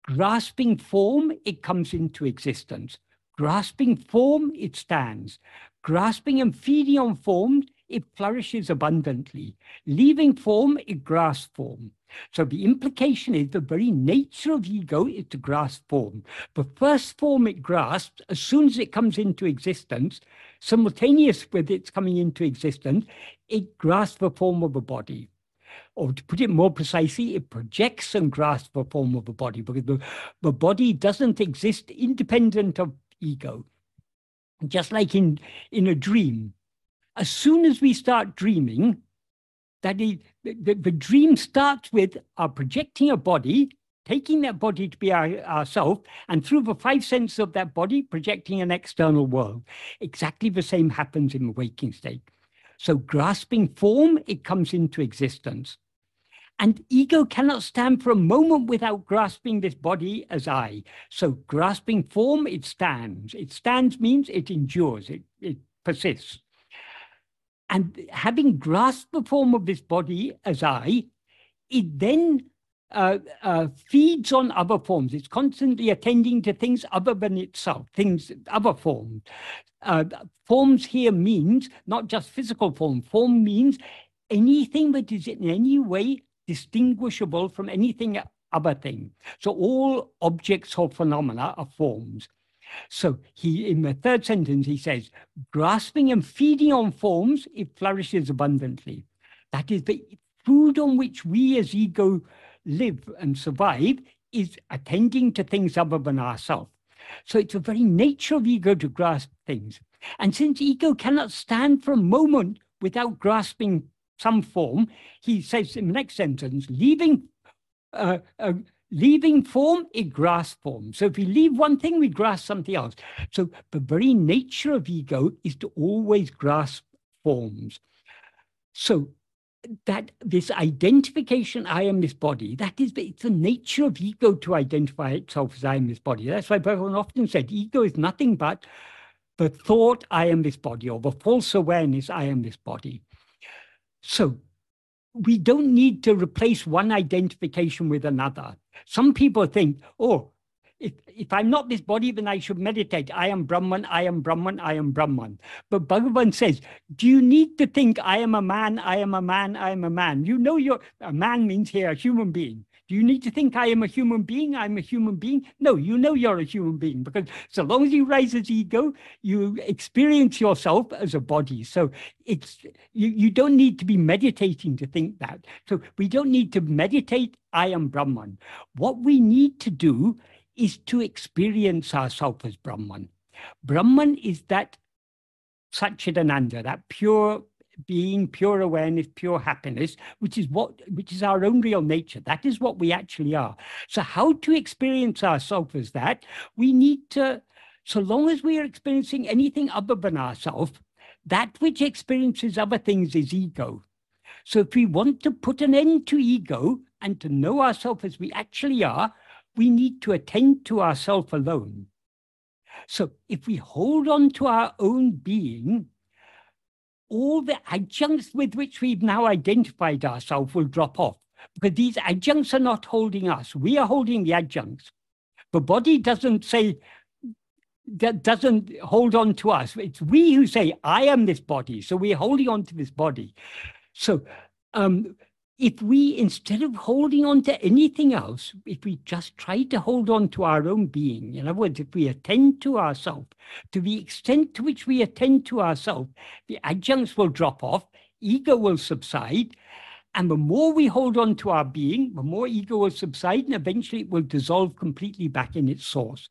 Grasping form, it comes into existence. Grasping form, it stands. Grasping and feeding on form, it flourishes abundantly. Leaving form, it grasps form. So the implication is the very nature of ego is to grasp form. The first form it grasps, as soon as it comes into existence, simultaneous with its coming into existence, it grasps the form of a body or to put it more precisely, it projects and grasps the form of a body because the, the body doesn't exist independent of ego. Just like in, in a dream, as soon as we start dreaming, that is, the, the dream starts with our projecting a body taking that body to be our, ourself, and through the five senses of that body, projecting an external world. Exactly the same happens in the waking state. So grasping form, it comes into existence. And ego cannot stand for a moment without grasping this body as I. So grasping form, it stands. It stands means it endures, it, it persists. And having grasped the form of this body as I, it then uh, uh, feeds on other forms. It's constantly attending to things other than itself, things, other forms. Uh, forms here means not just physical form. Form means anything that is in any way distinguishable from anything other thing. So all objects or phenomena are forms. So he, in the third sentence, he says, grasping and feeding on forms, it flourishes abundantly. That is the food on which we as ego live and survive is attending to things other than ourselves. So it's the very nature of ego to grasp things. And since ego cannot stand for a moment without grasping some form, he says in the next sentence, leaving, uh, uh, leaving form, it grasps form. So if we leave one thing, we grasp something else. So the very nature of ego is to always grasp forms. So that this identification, I am this body, that is it's the nature of ego to identify itself as I am this body. That's why Bhagavan often said ego is nothing but the thought, I am this body, or the false awareness, I am this body. So we don't need to replace one identification with another. Some people think, oh, if, if I'm not this body, then I should meditate. I am Brahman, I am Brahman, I am Brahman. But Bhagavan says, do you need to think I am a man, I am a man, I am a man? You know you're, a man means here a human being. Do you need to think I am a human being? I'm a human being? No, you know you're a human being because so long as you raise as ego, you experience yourself as a body. So it's you, you don't need to be meditating to think that. So we don't need to meditate, I am Brahman. What we need to do is to experience ourselves as Brahman. Brahman is that Satchidananda, that pure being, pure awareness, pure happiness, which is what which is our own real nature. That is what we actually are. So how to experience ourselves as that? We need to, so long as we are experiencing anything other than ourselves, that which experiences other things is ego. So if we want to put an end to ego and to know ourselves as we actually are, we need to attend to ourselves alone. So if we hold on to our own being, all the adjuncts with which we've now identified ourselves will drop off because these adjuncts are not holding us. We are holding the adjuncts. The body doesn't say, that doesn't hold on to us. It's we who say, I am this body. So we're holding on to this body. So um, if we, instead of holding on to anything else, if we just try to hold on to our own being, in other words, if we attend to ourselves, to the extent to which we attend to ourselves, the adjuncts will drop off, ego will subside, and the more we hold on to our being, the more ego will subside, and eventually it will dissolve completely back in its source.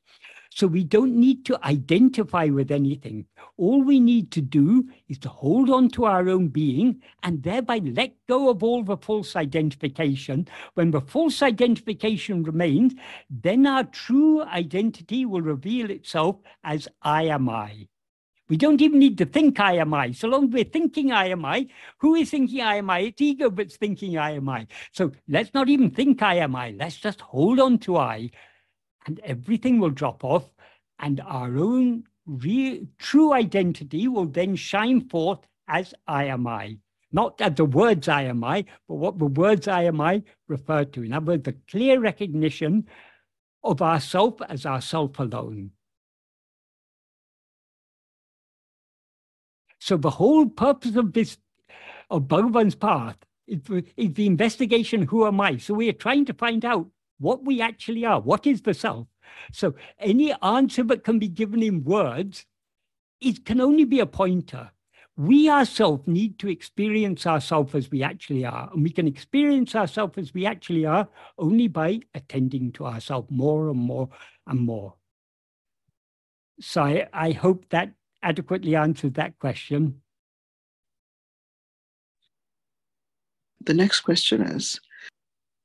So we don't need to identify with anything. All we need to do is to hold on to our own being and thereby let go of all the false identification. When the false identification remains, then our true identity will reveal itself as I am I. We don't even need to think I am I. So long as we're thinking I am I, who is thinking I am I? It's ego that's thinking I am I. So let's not even think I am I. Let's just hold on to I and everything will drop off, and our own real, true identity will then shine forth as I am I. Not as the words I am I, but what the words I am I refer to. In other words, the clear recognition of ourself as ourself alone. So the whole purpose of this, of Bhagavan's path, is, is the investigation, who am I? So we are trying to find out what we actually are. What is the self? So any answer that can be given in words, it can only be a pointer. We ourselves need to experience ourselves as we actually are. And we can experience ourselves as we actually are only by attending to ourselves more and more and more. So I, I hope that adequately answers that question. The next question is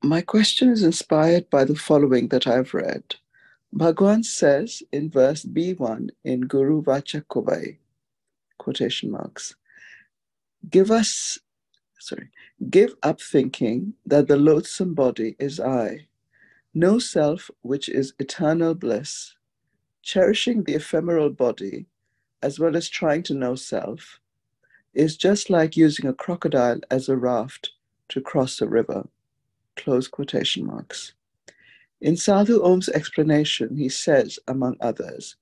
My question is inspired by the following that I've read. Bhagwan says in verse B1 in Guru Vachaka Kovai, quotation marks, give us, sorry, give up thinking that the loathsome body is I, no self which is eternal bliss, cherishing the ephemeral body as well as trying to know self is just like using a crocodile as a raft to cross a river. Close quotation marks. In Sadhu Om's explanation, he says, among others,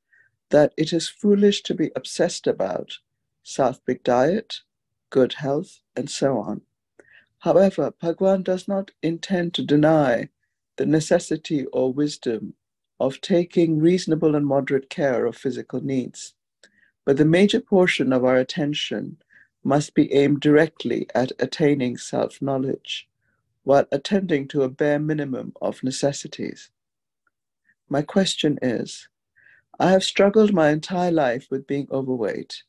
that it is foolish to be obsessed about sattvic diet, good health, and so on. However, Bhagwan does not intend to deny the necessity or wisdom of taking reasonable and moderate care of physical needs. But the major portion of our attention must be aimed directly at attaining self knowledge while attending to a bare minimum of necessities. My question is I have struggled my entire life with being overweight.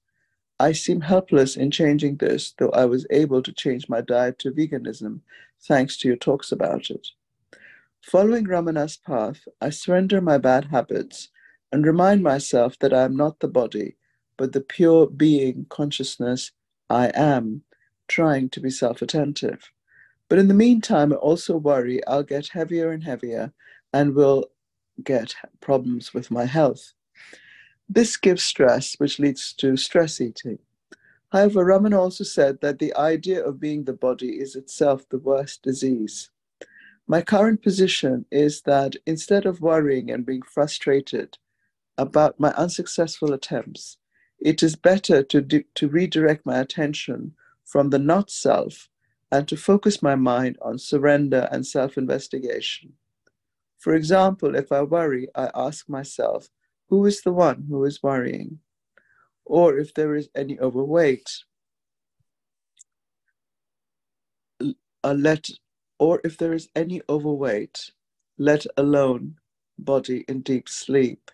I seem helpless in changing this, though I was able to change my diet to veganism thanks to your talks about it. Following Ramana's path, I surrender my bad habits and remind myself that I am not the body, but the pure being consciousness I am, trying to be self attentive. But in the meantime, I also worry I'll get heavier and heavier and will get problems with my health. This gives stress, which leads to stress eating. However, Ramana also said that the idea of being the body is itself the worst disease. My current position is that instead of worrying and being frustrated about my unsuccessful attempts, it is better to, do, to redirect my attention from the not self and to focus my mind on surrender and self investigation. For example, if I worry, I ask myself, who is the one who is worrying? Or if there is any overweight, uh, let, or if there is any overweight, let alone body in deep sleep.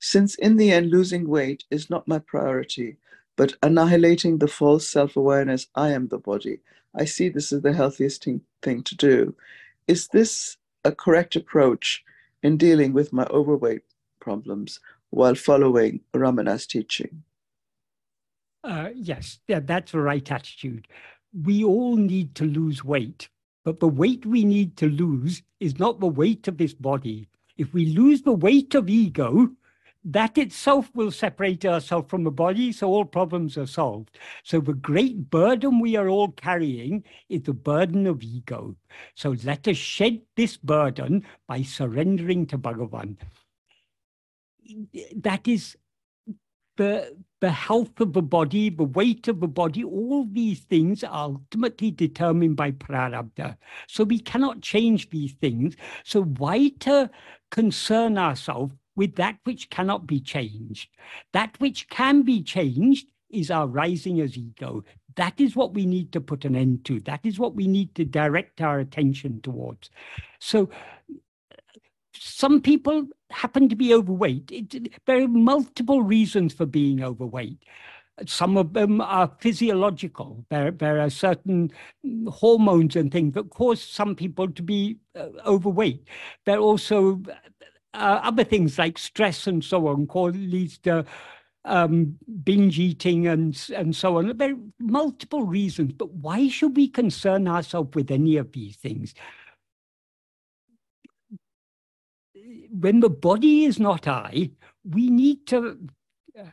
Since in the end, losing weight is not my priority, but annihilating the false self awareness, I am the body. I see this as the healthiest thing, thing to do. Is this a correct approach in dealing with my overweight problems while following Ramana's teaching? Uh, yes, yeah, that's the right attitude. We all need to lose weight, but the weight we need to lose is not the weight of this body. If we lose the weight of ego, that itself will separate ourselves from the body, so all problems are solved. So the great burden we are all carrying is the burden of ego. So let us shed this burden by surrendering to Bhagavan. That is the, the health of the body, the weight of the body, all these things are ultimately determined by prarabdha. So we cannot change these things. So why to concern ourselves with that which cannot be changed. That which can be changed is our rising as ego. That is what we need to put an end to. That is what we need to direct our attention towards. So, some people happen to be overweight. It, there are multiple reasons for being overweight. Some of them are physiological. There, there are certain hormones and things that cause some people to be uh, overweight. There are also uh, other things like stress and so on cause, leads to um, binge eating and, and so on. There are multiple reasons, but why should we concern ourselves with any of these things? When the body is not I, we need to uh,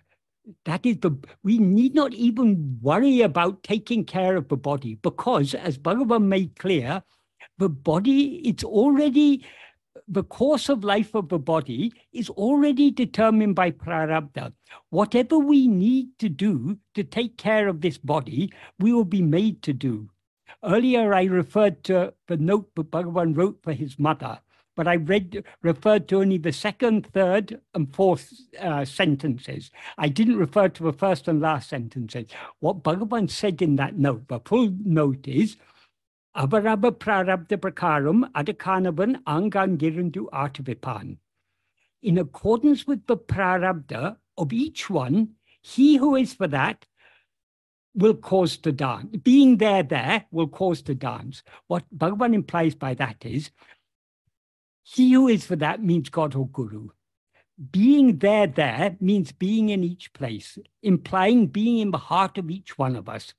that is the we need not even worry about taking care of the body because as bhagavan made clear the body it's already the course of life of the body is already determined by prarabdha. Whatever we need to do to take care of this body, we will be made to do. Earlier, I referred to the note that Bhagavan wrote for his mother, but I read referred to only the second, third, and fourth uh, sentences. I didn't refer to the first and last sentences. What Bhagavan said in that note, the full note is, Avarabha Prarabdha Prakaram Adakanavan Angangirandu Artavipan. In accordance with the Prarabdha of each one, he who is for that will cause to dance. Being there, there will cause to dance. What Bhagavan implies by that is, he who is for that means God or Guru. Being there, there means being in each place, implying being in the heart of each one of us.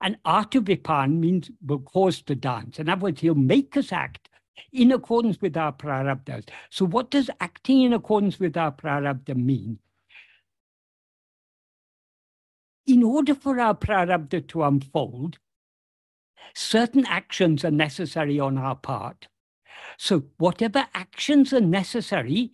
And Artavipan means will cause to dance. In other words, he'll make us act in accordance with our prarabdhas. So what does acting in accordance with our prarabdha mean? In order for our prarabdha to unfold, certain actions are necessary on our part. So whatever actions are necessary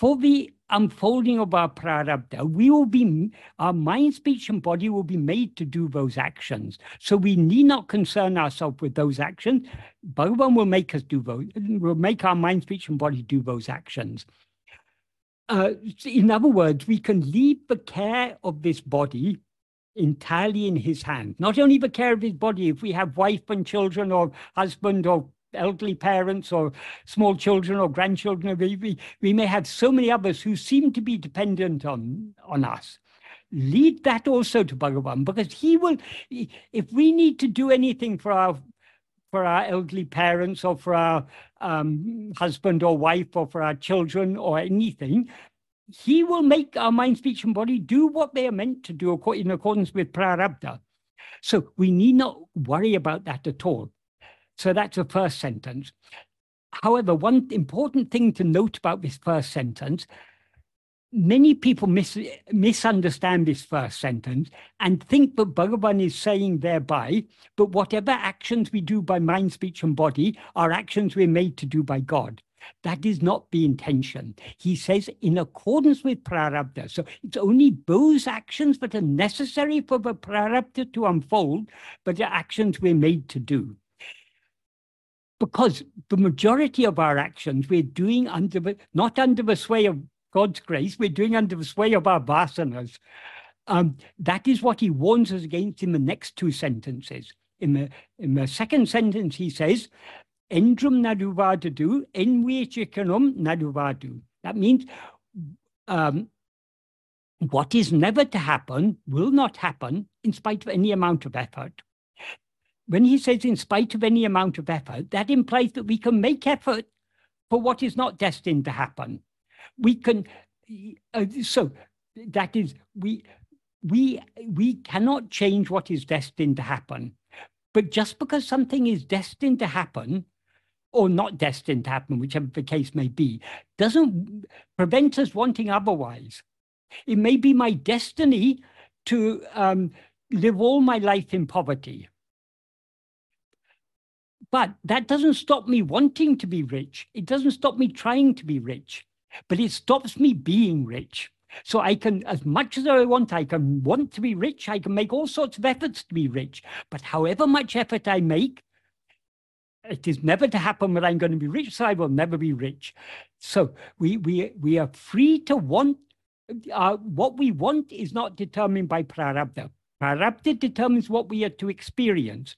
for the unfolding of our prarabdha, we will be, our mind, speech, and body will be made to do those actions. So we need not concern ourselves with those actions. Bhagavan will make us do those, will make our mind, speech, and body do those actions. Uh, in other words, we can leave the care of this body entirely in his hand. Not only the care of his body, if we have wife and children or husband or elderly parents or small children or grandchildren. We, we, we may have so many others who seem to be dependent on, on us. Lead that also to Bhagavan because he will, if we need to do anything for our for our elderly parents or for our um, husband or wife or for our children or anything, he will make our mind, speech, and body do what they are meant to do in accordance with prarabdha. So we need not worry about that at all. So that's the first sentence. However, one important thing to note about this first sentence, many people mis misunderstand this first sentence and think that Bhagavan is saying thereby, but whatever actions we do by mind, speech, and body are actions we're made to do by God. That is not the intention. He says, in accordance with prarabdha. So it's only those actions that are necessary for the prarabdha to unfold, but the actions we're made to do because the majority of our actions we're doing under the, not under the sway of God's grace, we're doing under the sway of our vasanas. Um, that is what he warns us against in the next two sentences. In the, in the second sentence, he says, Endrum naduvadadu, envichikanum naduvadu. That means um, what is never to happen will not happen in spite of any amount of effort when he says in spite of any amount of effort, that implies that we can make effort for what is not destined to happen. We can, uh, so that is, we, we, we cannot change what is destined to happen. But just because something is destined to happen, or not destined to happen, whichever the case may be, doesn't prevent us wanting otherwise. It may be my destiny to um, live all my life in poverty but that doesn't stop me wanting to be rich. It doesn't stop me trying to be rich, but it stops me being rich. So I can, as much as I want, I can want to be rich. I can make all sorts of efforts to be rich. But however much effort I make, it is never to happen that I'm going to be rich, so I will never be rich. So we we we are free to want. Uh, what we want is not determined by prarabdha. Prarabdha determines what we are to experience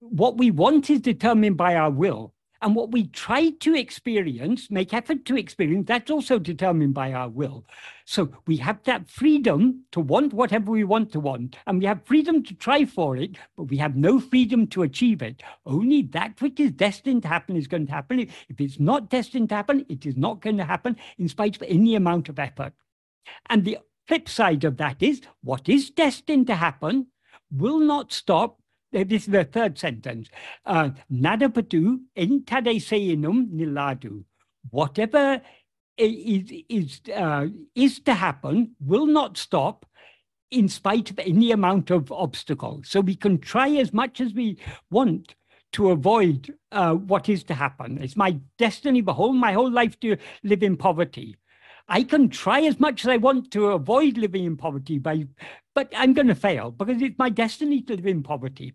what we want is determined by our will. And what we try to experience, make effort to experience, that's also determined by our will. So we have that freedom to want whatever we want to want, and we have freedom to try for it, but we have no freedom to achieve it. Only that which is destined to happen is going to happen. If it's not destined to happen, it is not going to happen in spite of any amount of effort. And the flip side of that is what is destined to happen will not stop this is the third sentence. Uh, Nadapatu entadeseinum niladu. Whatever is, is, uh, is to happen will not stop in spite of any amount of obstacle. So we can try as much as we want to avoid uh, what is to happen. It's my destiny, the whole, my whole life to live in poverty. I can try as much as I want to avoid living in poverty by, but I'm going to fail because it's my destiny to live in poverty.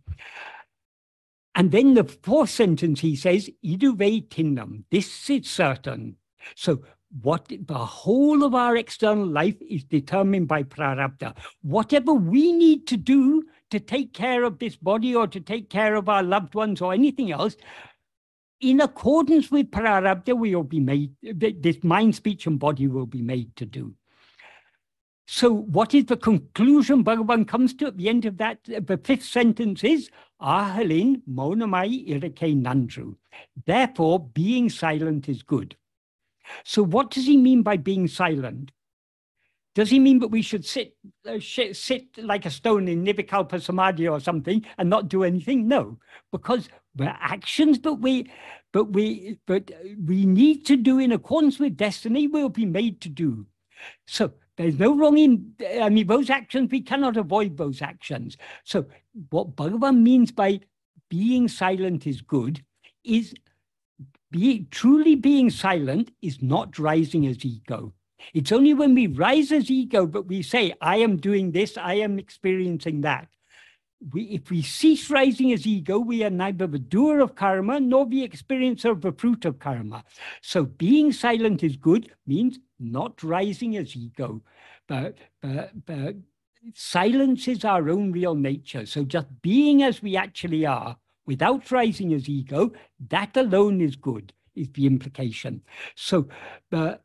And then the fourth sentence he says, Iduve tinnam, this is certain. So what the whole of our external life is determined by prarabdha. Whatever we need to do to take care of this body or to take care of our loved ones or anything else, in accordance with prarabdha, we will be made, this mind, speech, and body will be made to do. So, what is the conclusion Bhagavan comes to at the end of that? The fifth sentence is Ahalin Maunamai Irake Nandru. Therefore, being silent is good. So, what does he mean by being silent? Does he mean that we should sit uh, sit like a stone in Nirvikalpa Samadhi or something and not do anything? No, because we're actions, but we but we but we need to do in accordance with destiny, we'll be made to do. So there's no wrong in I mean those actions, we cannot avoid those actions. So what Bhagavan means by being silent is good is be, truly being silent is not rising as ego. It's only when we rise as ego, but we say, I am doing this, I am experiencing that. We, if we cease rising as ego, we are neither the doer of karma nor the experiencer of the fruit of karma. So being silent is good means not rising as ego. But, but, but silence is our own real nature. So just being as we actually are without rising as ego, that alone is good, is the implication. So uh,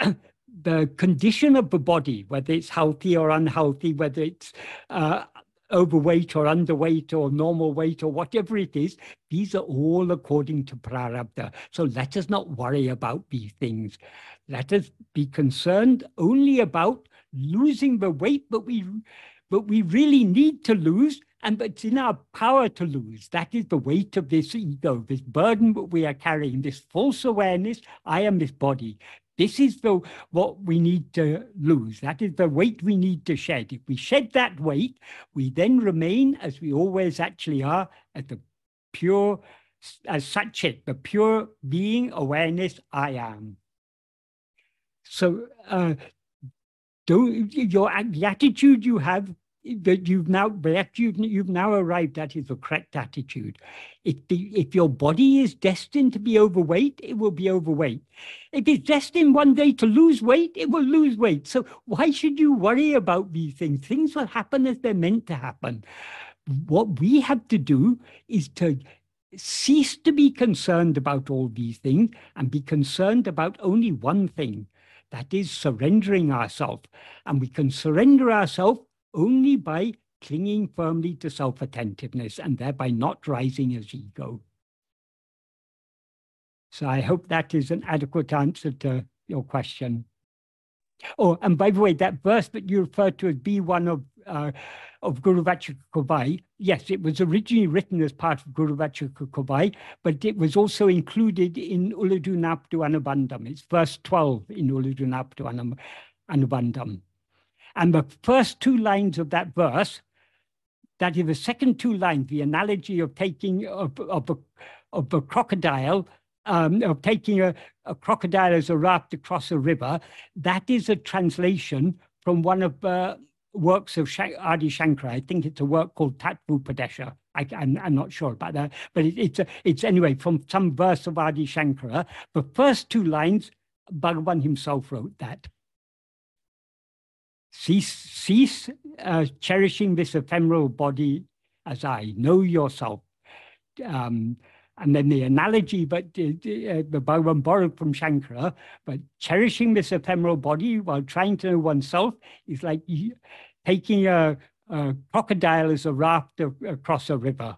<clears throat> the condition of the body, whether it's healthy or unhealthy, whether it's uh, overweight or underweight or normal weight or whatever it is, these are all according to prarabdha. So let us not worry about these things. Let us be concerned only about losing the weight, that we but we really need to lose, and it's in our power to lose. That is the weight of this ego, this burden that we are carrying, this false awareness. I am this body. This is the what we need to lose. That is the weight we need to shed. If we shed that weight, we then remain as we always actually are, as the pure, as such it, the pure being awareness I am. So uh, do your the attitude you have that you've now that you've, you've now arrived at is the correct attitude. If the if your body is destined to be overweight, it will be overweight. If it's destined one day to lose weight, it will lose weight. So why should you worry about these things? Things will happen as they're meant to happen. What we have to do is to cease to be concerned about all these things and be concerned about only one thing. That is surrendering ourselves. And we can surrender ourselves only by clinging firmly to self attentiveness and thereby not rising as ego. So I hope that is an adequate answer to your question. Oh, and by the way, that verse that you referred to as B1 of uh, of Guru Vachaka yes, it was originally written as part of Guru Vachaka but it was also included in Ulladu Narpadu Anubandham. It's verse 12 in Ulladu Narpadu Anubandham. And the first two lines of that verse, that is the second two lines, the analogy of taking of, of, a, of a crocodile, um, of taking a, a, crocodile as a raft across a river, that is a translation from one of the works of Adi Shankara. I think it's a work called Tattvopadesha. I, am not sure about that, but it, it's a, it's anyway from some verse of Adi Shankara. The first two lines, Bhagavan himself wrote that. Cease, cease uh, cherishing this ephemeral body as I. Know yourself. Um, and then the analogy, but uh, uh, the Bhagavan borrowed from Shankara, but cherishing this ephemeral body while trying to know oneself is like taking a, a crocodile as a raft across a river.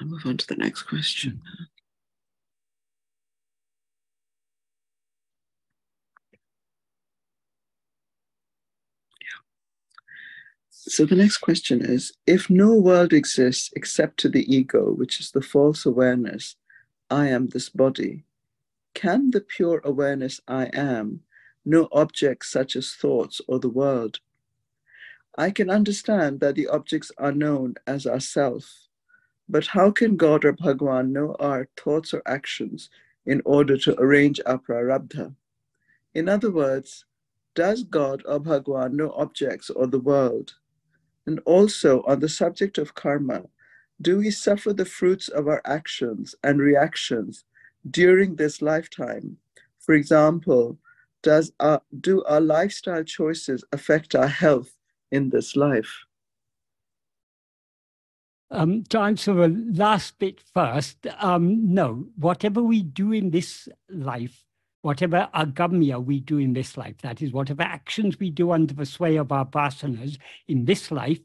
I'll move on to the next question. Yeah. So the next question is if no world exists except to the ego, which is the false awareness, I am this body, can the pure awareness I am know objects such as thoughts or the world? I can understand that the objects are known as ourself, but how can God or Bhagwan know our thoughts or actions in order to arrange our prarabdha? In other words, does God or Bhagwan know objects or the world? And also on the subject of karma, do we suffer the fruits of our actions and reactions during this lifetime? For example, does our, do our lifestyle choices affect our health in this life? Um, to answer the last bit first, um, no, whatever we do in this life, whatever agamya we do in this life, that is, whatever actions we do under the sway of our vasanas in this life,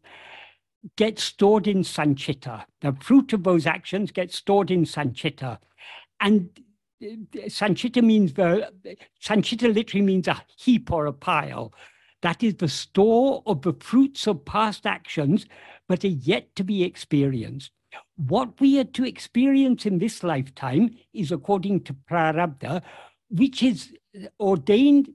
get stored in sanchita. The fruit of those actions get stored in sanchita. And uh, sanchita means the sanchita literally means a heap or a pile. That is the store of the fruits of past actions but are yet to be experienced. What we are to experience in this lifetime is according to prarabdha, which is ordained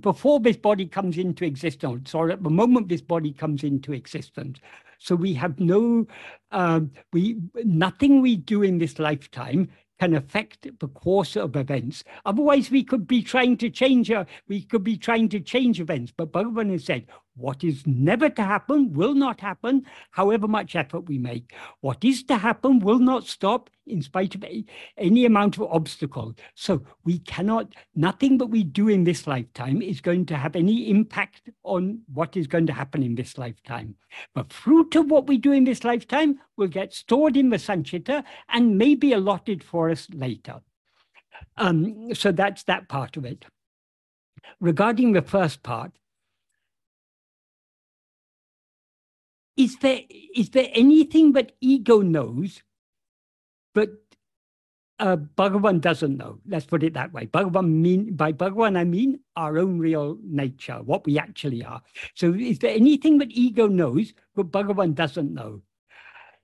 before this body comes into existence, or at the moment this body comes into existence. So we have no, um, we nothing we do in this lifetime can affect the course of events. Otherwise, we could be trying to change, uh, we could be trying to change events. But Bhagavan has said, what is never to happen will not happen, however much effort we make. What is to happen will not stop in spite of any amount of obstacle. So we cannot, nothing that we do in this lifetime is going to have any impact on what is going to happen in this lifetime. The fruit of what we do in this lifetime will get stored in the Sanchita and may be allotted for us later. Um, so that's that part of it. Regarding the first part, is there is there anything that ego knows, but uh, Bhagavan doesn't know? Let's put it that way. Bhagavan mean by Bhagavan I mean our own real nature, what we actually are. So is there anything that ego knows but Bhagavan doesn't know?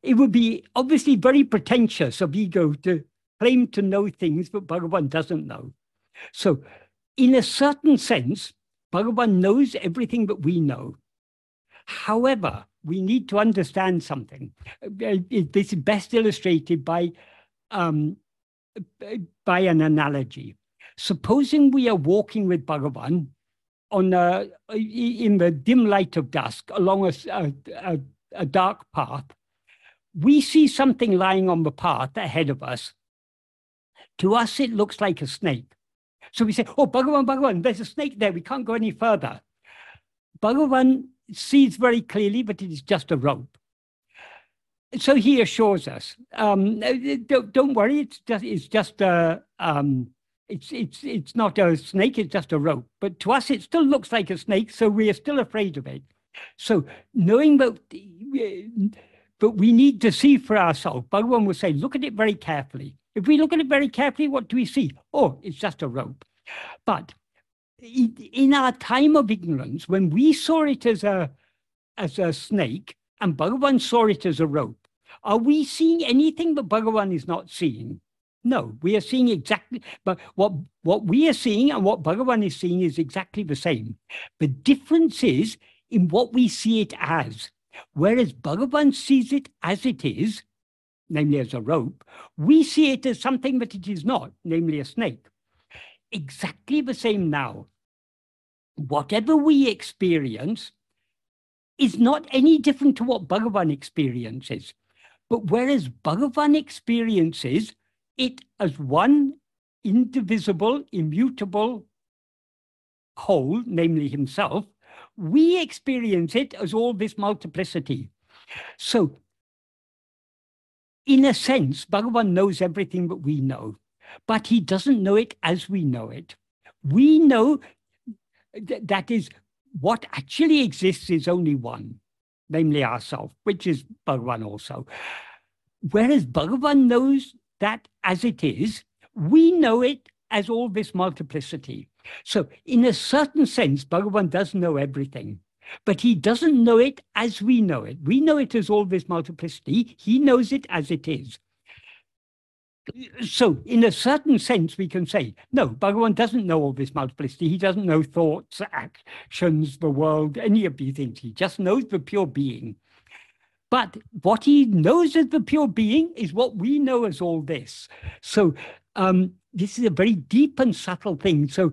It would be obviously very pretentious of ego to claim to know things that Bhagavan doesn't know. So, in a certain sense, Bhagavan knows everything that we know. However, we need to understand something. Uh, this is best illustrated by, um, by an analogy. Supposing we are walking with Bhagavan on a, in the dim light of dusk along a, a, a dark path, we see something lying on the path ahead of us. To us, it looks like a snake. So we say, Oh, Bhagavan, Bhagavan, there's a snake there. We can't go any further. Bhagavan sees very clearly that it is just a rope. So he assures us, um, don't, don't, worry, it's just, it's just a, um, it's, it's, it's not a snake, it's just a rope. But to us, it still looks like a snake, so we are still afraid of it. So knowing that, but we need to see for ourselves, Bhagavan will say, look at it very carefully. If we look at it very carefully, what do we see? Oh, it's just a rope. But in our time of ignorance, when we saw it as a, as a snake and Bhagavan saw it as a rope, are we seeing anything that Bhagavan is not seeing? No, we are seeing exactly, but what, what we are seeing and what Bhagavan is seeing is exactly the same. The difference is in what we see it as. Whereas Bhagavan sees it as it is, namely as a rope, we see it as something that it is not, namely a snake exactly the same now. Whatever we experience is not any different to what Bhagavan experiences. But whereas Bhagavan experiences it as one indivisible, immutable whole, namely himself, we experience it as all this multiplicity. So, in a sense, Bhagavan knows everything that we know but he doesn't know it as we know it. We know th- that is what actually exists is only one, namely ourself, which is Bhagavan also. Whereas Bhagavan knows that as it is, we know it as all this multiplicity. So, in a certain sense, Bhagavan does know everything, but he doesn't know it as we know it. We know it as all this multiplicity, he knows it as it is. So, in a certain sense, we can say, no, Bhagavan doesn't know all this multiplicity. He doesn't know thoughts, actions, the world, any of these things. He just knows the pure being. But what he knows as the pure being is what we know as all this. So, um, this is a very deep and subtle thing. So,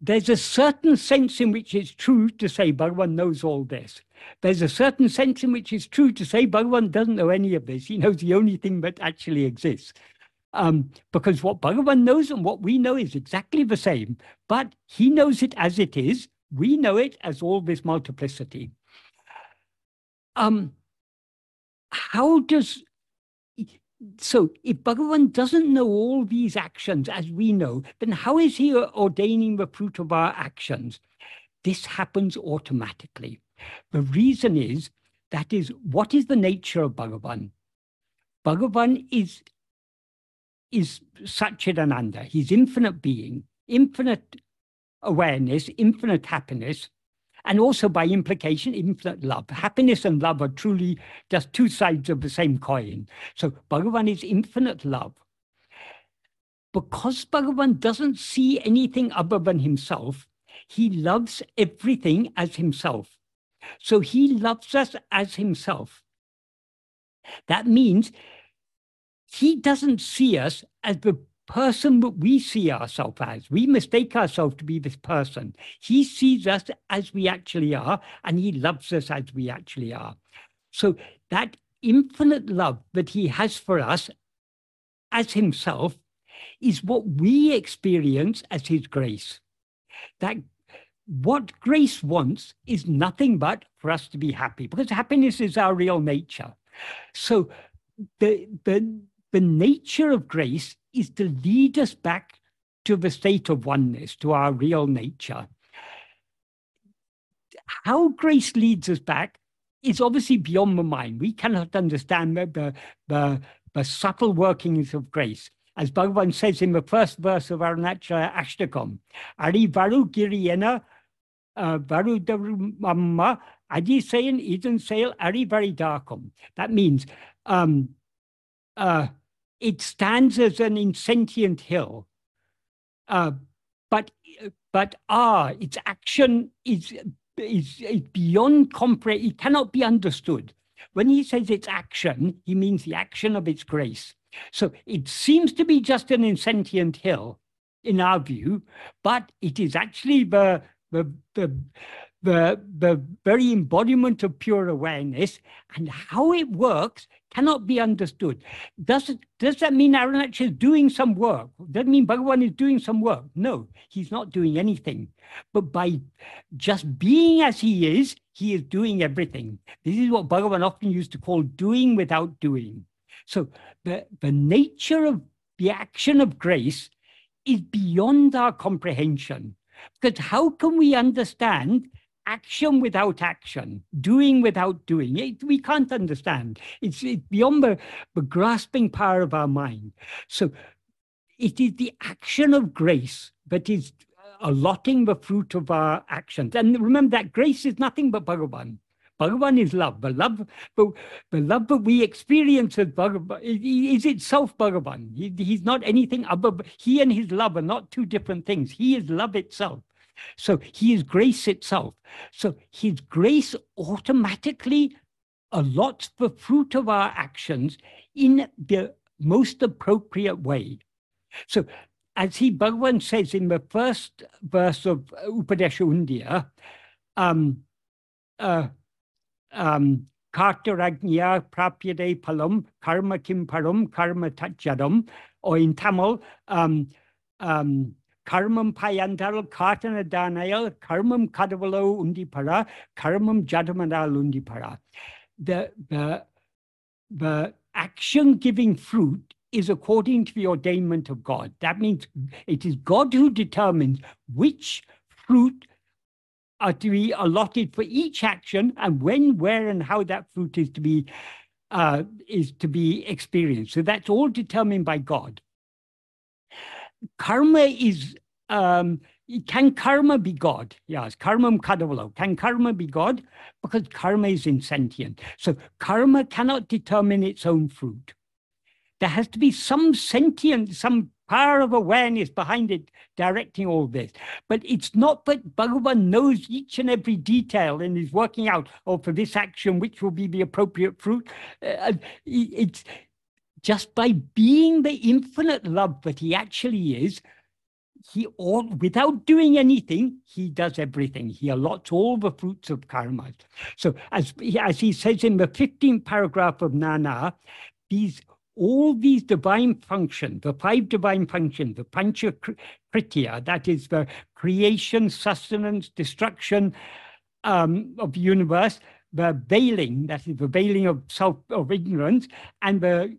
there's a certain sense in which it's true to say Bhagavan knows all this. There's a certain sense in which it's true to say Bhagavan doesn't know any of this. He knows the only thing that actually exists. Um, because what Bhagavan knows and what we know is exactly the same, but he knows it as it is. We know it as all this multiplicity. Um, how does so if Bhagavan doesn't know all these actions as we know, then how is he ordaining the fruit of our actions? This happens automatically. The reason is that is what is the nature of Bhagavan? Bhagavan is is Satchidananda. He's infinite being, infinite awareness, infinite happiness, and also by implication, infinite love. Happiness and love are truly just two sides of the same coin. So Bhagavan is infinite love. Because Bhagavan doesn't see anything other than himself, he loves everything as himself. So he loves us as himself. That means he doesn't see us as the person that we see ourselves as. We mistake ourselves to be this person. He sees us as we actually are, and he loves us as we actually are. So that infinite love that he has for us as himself is what we experience as his grace. That what grace wants is nothing but for us to be happy, because happiness is our real nature. So the the the nature of grace is to lead us back to the state of oneness, to our real nature. How grace leads us back is obviously beyond the mind. We cannot understand the, the, the subtle workings of grace. As Bhagavan says in the first verse of Arunachala Ashtakam, Ari Varu Giriyena uh, Varu Adi Sayan Eden Sail Ari Varidakum. That means um, uh, it stands as an insentient hill, uh, but but ah, its action is, is, is beyond comprehension. It cannot be understood. When he says its action, he means the action of its grace. So it seems to be just an insentient hill, in our view, but it is actually the the the the, the very embodiment of pure awareness and how it works cannot be understood. Does, does that mean Arunach is doing some work? Does that mean Bhagavan is doing some work? No, he's not doing anything. But by just being as he is, he is doing everything. This is what Bhagavan often used to call doing without doing. So the, the nature of the action of grace is beyond our comprehension. Because how can we understand action without action, doing without doing. It, we can't understand. It's, beyond the, the grasping power of our mind. So it is the action of grace that is allotting the fruit of our actions. And remember that grace is nothing but Bhagavan. Bhagavan is love. The love, but the love that we experience as Bhagavan is itself Bhagavan. He, he's not anything other. He and his love are not two different things. He is love itself. So he is grace itself. So his grace automatically allots the fruit of our actions in the most appropriate way. So as he Bhagavan says in the first verse of Upadesha Undiyar, um, uh, um, Kartaragnya prapyade palam karma kim param karma tajadam, or in Tamil, um, um, karmam payandal kartana danayal karmam kadavalo undipara karmam jadamanal undipara. The, the, the action giving fruit is according to the ordainment of God. That means it is God who determines which fruit are to be allotted for each action and when, where, and how that fruit is to be uh, is to be experienced. So that's all determined by God karma is um, can karma be God? Yes, karma kadavalo. Can karma be God? Because karma is insentient. So karma cannot determine its own fruit. There has to be some sentient, some power of awareness behind it directing all this. But it's not that Bhagavan knows each and every detail and is working out, oh, for this action, which will be the appropriate fruit. Uh, it's just by being the infinite love that he actually is, he all without doing anything, he does everything. He allots all the fruits of karma. So as, as he says in the 15th paragraph of Nan Yar, these all these divine functions, the five divine functions, the pancha kritya, that is the creation, sustenance, destruction um, of the universe, the veiling, that is the veiling of self of ignorance, and the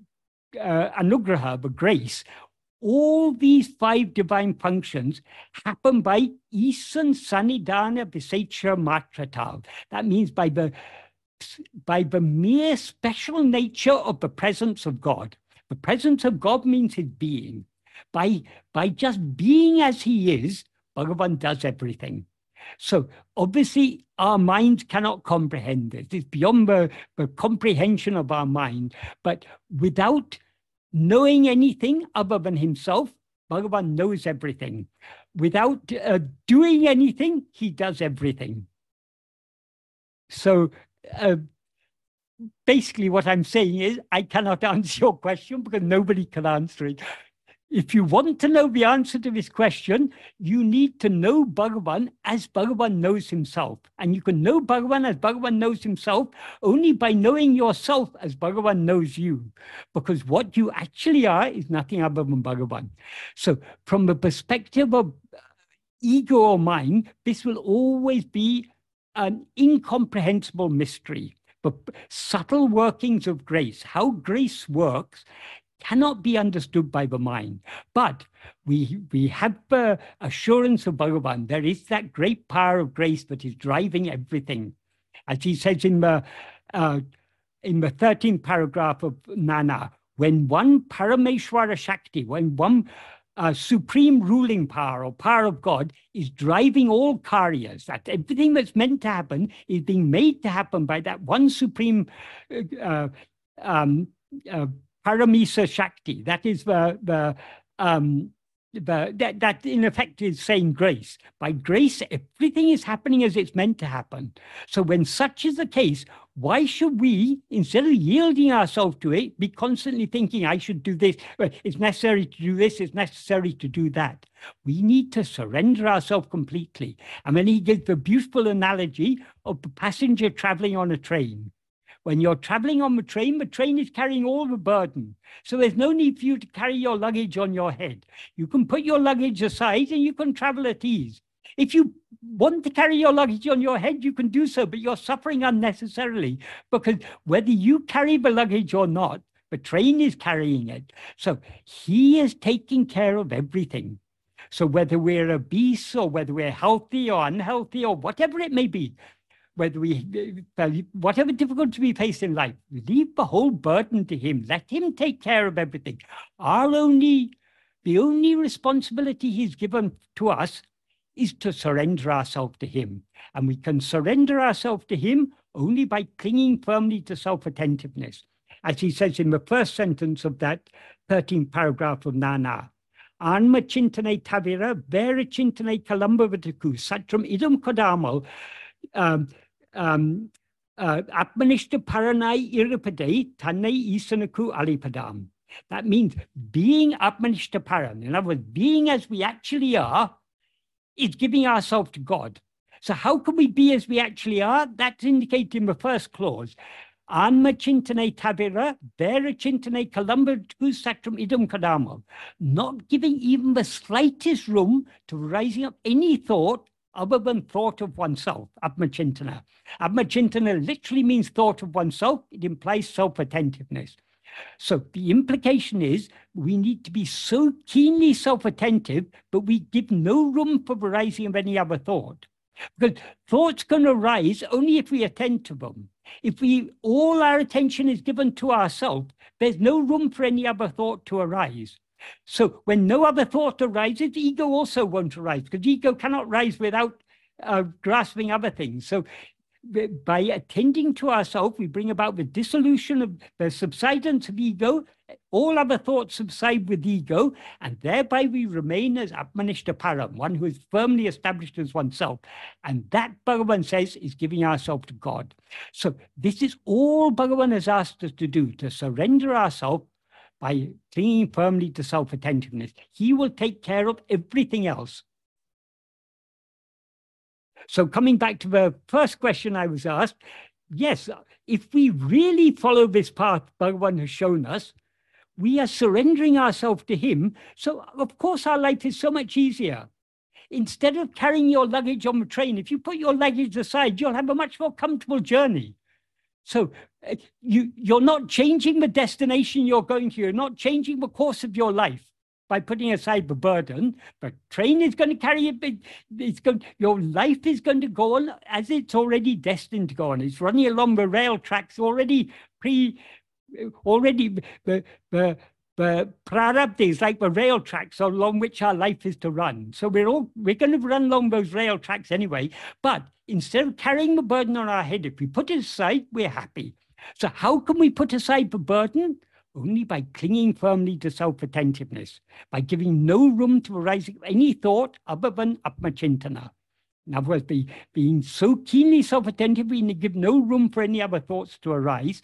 uh, anugraha, the grace, all these five divine functions happen by isan sanidana visecha matratal. That means by the by the mere special nature of the presence of God. The presence of God means his being. By, by just being as he is, Bhagavan does everything. So obviously, our mind cannot comprehend this. It's beyond the, the comprehension of our mind. But without knowing anything other than himself, Bhagavan knows everything. Without uh, doing anything, he does everything. So uh, basically what I'm saying is I cannot <laughs> answer your question because nobody can answer it. If you want to know the answer to this question, you need to know Bhagavan as Bhagavan knows himself. And you can know Bhagavan as Bhagavan knows himself only by knowing yourself as Bhagavan knows you. Because what you actually are is nothing other than Bhagavan. So, from the perspective of ego or mind, this will always be an incomprehensible mystery. But subtle workings of grace, how grace works, cannot be understood by the mind. But we, we have the assurance of Bhagavan. There is that great power of grace that is driving everything. As he says in the, uh, in the 13th paragraph of Nan Yar, when one Parameshwara Shakti, when one uh, supreme ruling power or power of God is driving all karyas. that everything that's meant to happen is being made to happen by that one supreme uh, um, uh, Paramisa Shakti. That is the, the, um, the that, that in effect is saying grace. By grace, everything is happening as it's meant to happen. So when such is the case, why should we, instead of yielding ourselves to it, be constantly thinking, I should do this, uh, it's necessary to do this, it's necessary to do that? We need to surrender ourselves completely. And then he gives the beautiful analogy of the passenger traveling on a train. When you're traveling on the train, the train is carrying all the burden. So there's no need for you to carry your luggage on your head. You can put your luggage aside and you can travel at ease. If you want to carry your luggage on your head, you can do so, but you're suffering unnecessarily because whether you carry the luggage or not, the train is carrying it. So he is taking care of everything. So whether we're obese or whether we're healthy or unhealthy or whatever it may be, whether we, whatever difficulty we face in life, leave the whole burden to him. Let him take care of everything. Our only, the only responsibility he's given to us is to surrender ourselves to him. And we can surrender ourselves to him only by clinging firmly to self-attentiveness. As he says in the first sentence of that 13th paragraph of Nan Yar, Anma chintane tavira, vera chintane kalambavataku, satram idam kodamal, um, Atmanishta Paranai Iripadai Tanai Isanaku Alipadam. That means being Atmanishta Paran. In other words, being as we actually are is giving ourselves to God. So how can we be as we actually are? That's indicated in the first clause. Anma chintane tabira, vera chintane kalamba sacrum idam kadamo. Not giving even the slightest room to rising up any thought other than thought of oneself, Atmachintana. Atmachintana literally means thought of oneself. It implies self-attentiveness. So the implication is we need to be so keenly self-attentive, but we give no room for arising of any other thought. Because thoughts can arise only if we attend to them. If we all our attention is given to ourselves, there's no room for any other thought to arise. So when no other thought arises, ego also won't arise because ego cannot rise without uh, grasping other things. So by attending to ourselves, we bring about the dissolution of the subsidence of ego. All other thoughts subside with ego, and thereby we remain as Atmanishta Param, one who is firmly established as oneself. And that Bhagavan says is giving ourselves to God. So this is all Bhagavan has asked us to do, to surrender ourselves by clinging firmly to self attentiveness. He will take care of everything else. So, coming back to the first question I was asked, yes, if we really follow this path Bhagavan has shown us, we are surrendering ourselves to Him. So, of course, our life is so much easier. Instead of carrying your luggage on the train, if you put your luggage aside, you'll have a much more comfortable journey So uh, you, you're not changing the destination you're going to. You're not changing the course of your life by putting aside the burden. The train is going to carry it. It's going, your life is going to go on as it's already destined to go on. It's running along the rail tracks already pre, already the, the, the is like the rail tracks along which our life is to run. So we're all we're going to run along those rail tracks anyway. But instead of carrying the burden on our head, if we put it aside, we're happy. So how can we put aside the burden? Only by clinging firmly to self-attentiveness, by giving no room to arising any thought other than atmachintana. In other words, be, being so keenly self-attentive, we give no room for any other thoughts to arise.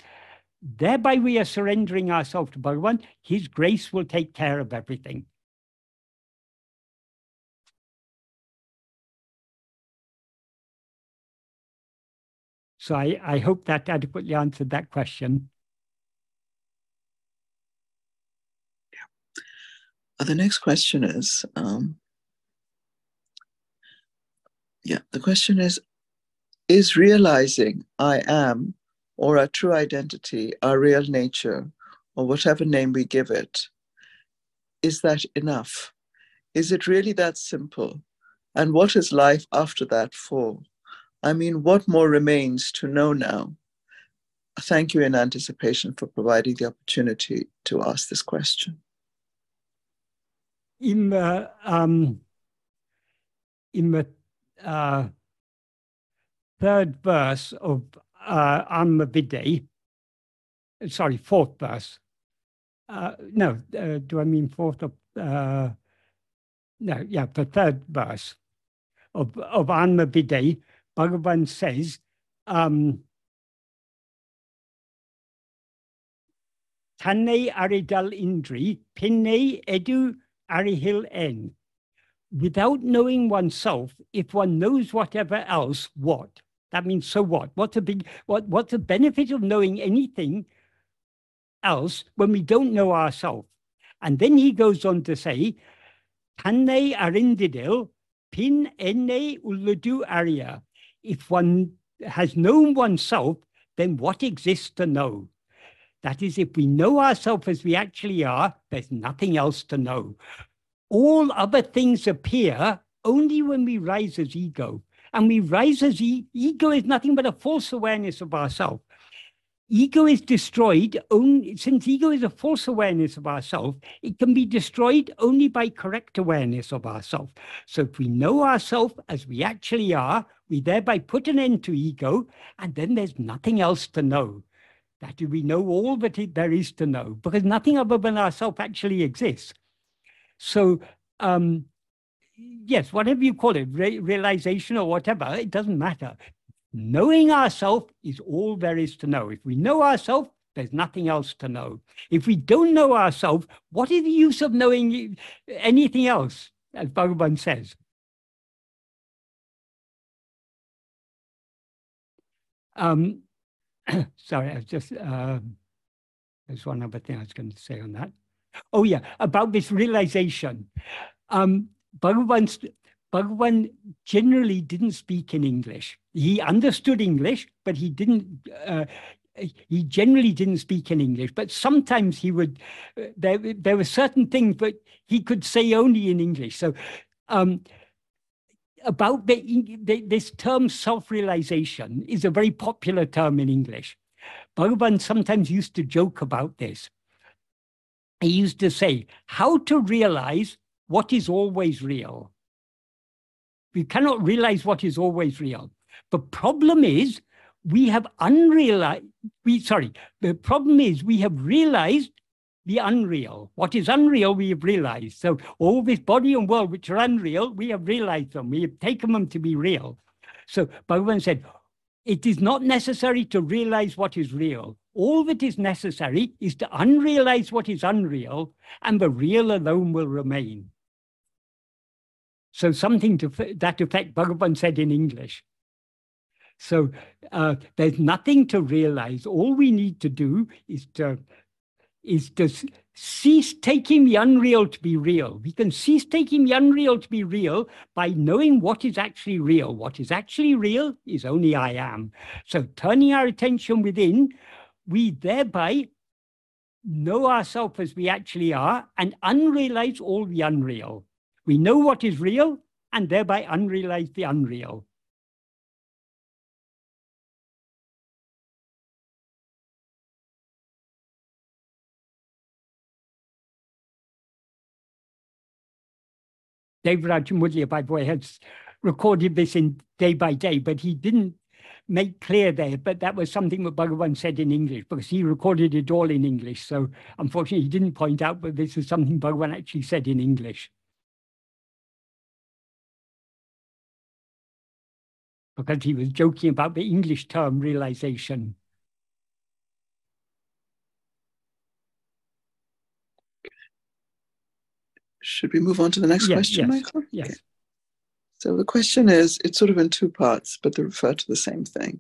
Thereby we are surrendering ourselves to Bhagavan. His grace will take care of everything. So I, I hope that adequately answered that question. Yeah. Uh, the next question is, um, yeah, the question is, is realizing I am or our true identity, our real nature, or whatever name we give it, is that enough? Is it really that simple? And what is life after that for? I mean, what more remains to know now? Thank you in anticipation for providing the opportunity to ask this question. In the, um, in the uh, third verse of uh, Vidya, sorry, fourth verse. Uh, no, uh, do I mean fourth of, uh, no, yeah, the third verse of, of Anma Vidya, Bhagavan says, um, Tanne aridal indri, pinne edu arihil en. Without knowing oneself, if one knows whatever else, what? That means so what? What's the big what what's the benefit of knowing anything else when we don't know ourselves? And then he goes on to say, Tanne arindidil pin enne uladu arya. If one has known oneself, then what exists to know? That is, if we know ourselves as we actually are, there's nothing else to know. All other things appear only when we rise as ego. And we rise as e- ego is nothing but a false awareness of ourselves. Ego is destroyed only since ego is a false awareness of ourselves, it can be destroyed only by correct awareness of ourselves. So if we know ourselves as we actually are, we thereby put an end to ego, and then there's nothing else to know. That we know all that there is to know, because nothing other than ourselves actually exists. So um, yes, whatever you call it, re- realization or whatever, it doesn't matter. Knowing ourselves is all there is to know. If we know ourselves, there's nothing else to know. If we don't know ourselves, what is the use of knowing anything else, as Bhagavan says? Um, <clears throat> sorry, I was just, uh, there's one other thing I was going to say on that. Oh, yeah, about this realization. Um, Bhagavan, Bhagavan generally didn't speak in English. He understood English, but he didn't. Uh, he generally didn't speak in English, but sometimes he would. Uh, there, there were certain things, but he could say only in English. So, um, about the, the, this term self-realization is a very popular term in English. Bhagavan sometimes used to joke about this. He used to say, "How to realize what is always real. We cannot realize what is always real. The problem is we have unrealized, we, sorry, the problem is we have realized the unreal. What is unreal, we have realized. So all this body and world which are unreal, we have realized them. We have taken them to be real. So Bhagavan said, it is not necessary to realize what is real. All that is necessary is to unrealize what is unreal, and the real alone will remain. So something to that effect Bhagavan said in English. So uh, there's nothing to realize. All we need to do is to is to cease taking the unreal to be real. We can cease taking the unreal to be real by knowing what is actually real. What is actually real is only I am. So turning our attention within, we thereby know ourselves as we actually are and unrealize all the unreal. We know what is real and thereby unrealize the unreal. Devaraja Mudaliar, by the way, has recorded this in day by day, but he didn't make clear there, but that was something that Bhagavan said in English because he recorded it all in English. So unfortunately, he didn't point out, but this is something Bhagavan actually said in English. Because he was joking about the English term realization. Should we move on to the next yes, question, yes, Michael? Yes. Okay. So the question is it's sort of in two parts, but they refer to the same thing.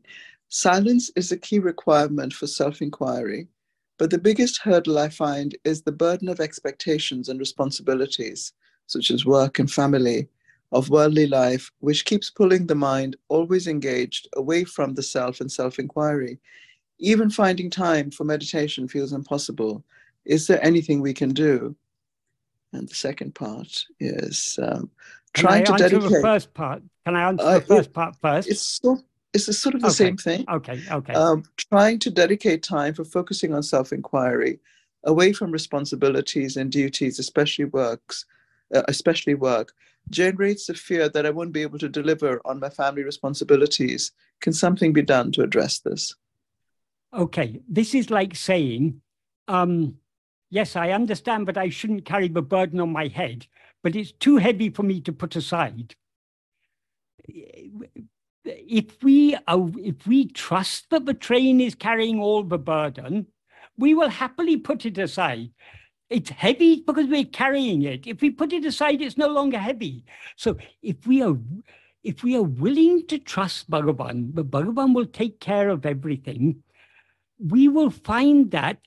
Silence is a key requirement for self inquiry, but the biggest hurdle I find is the burden of expectations and responsibilities, such as work and family, of worldly life, which keeps pulling the mind, always engaged, away from the self and self inquiry. Even finding time for meditation feels impossible. Is there anything we can do? And the second part is um, trying to dedicate. the first part? Can I answer uh, the first it, part first? It's so, it's sort of the okay. same thing. Okay, okay. Um, trying to dedicate time for focusing on self-inquiry, away from responsibilities and duties, especially works, uh, especially work, generates the fear that I won't be able to deliver on my family responsibilities. Can something be done to address this? Okay, this is like saying, um, yes, I understand, but I shouldn't carry the burden on my head, but it's too heavy for me to put aside. If we, if we trust that the train is carrying all the burden, we will happily put it aside. It's heavy because we're carrying it. If we put it aside, it's no longer heavy. So if we are if we are willing to trust Bhagavan, the Bhagavan will take care of everything, we will find that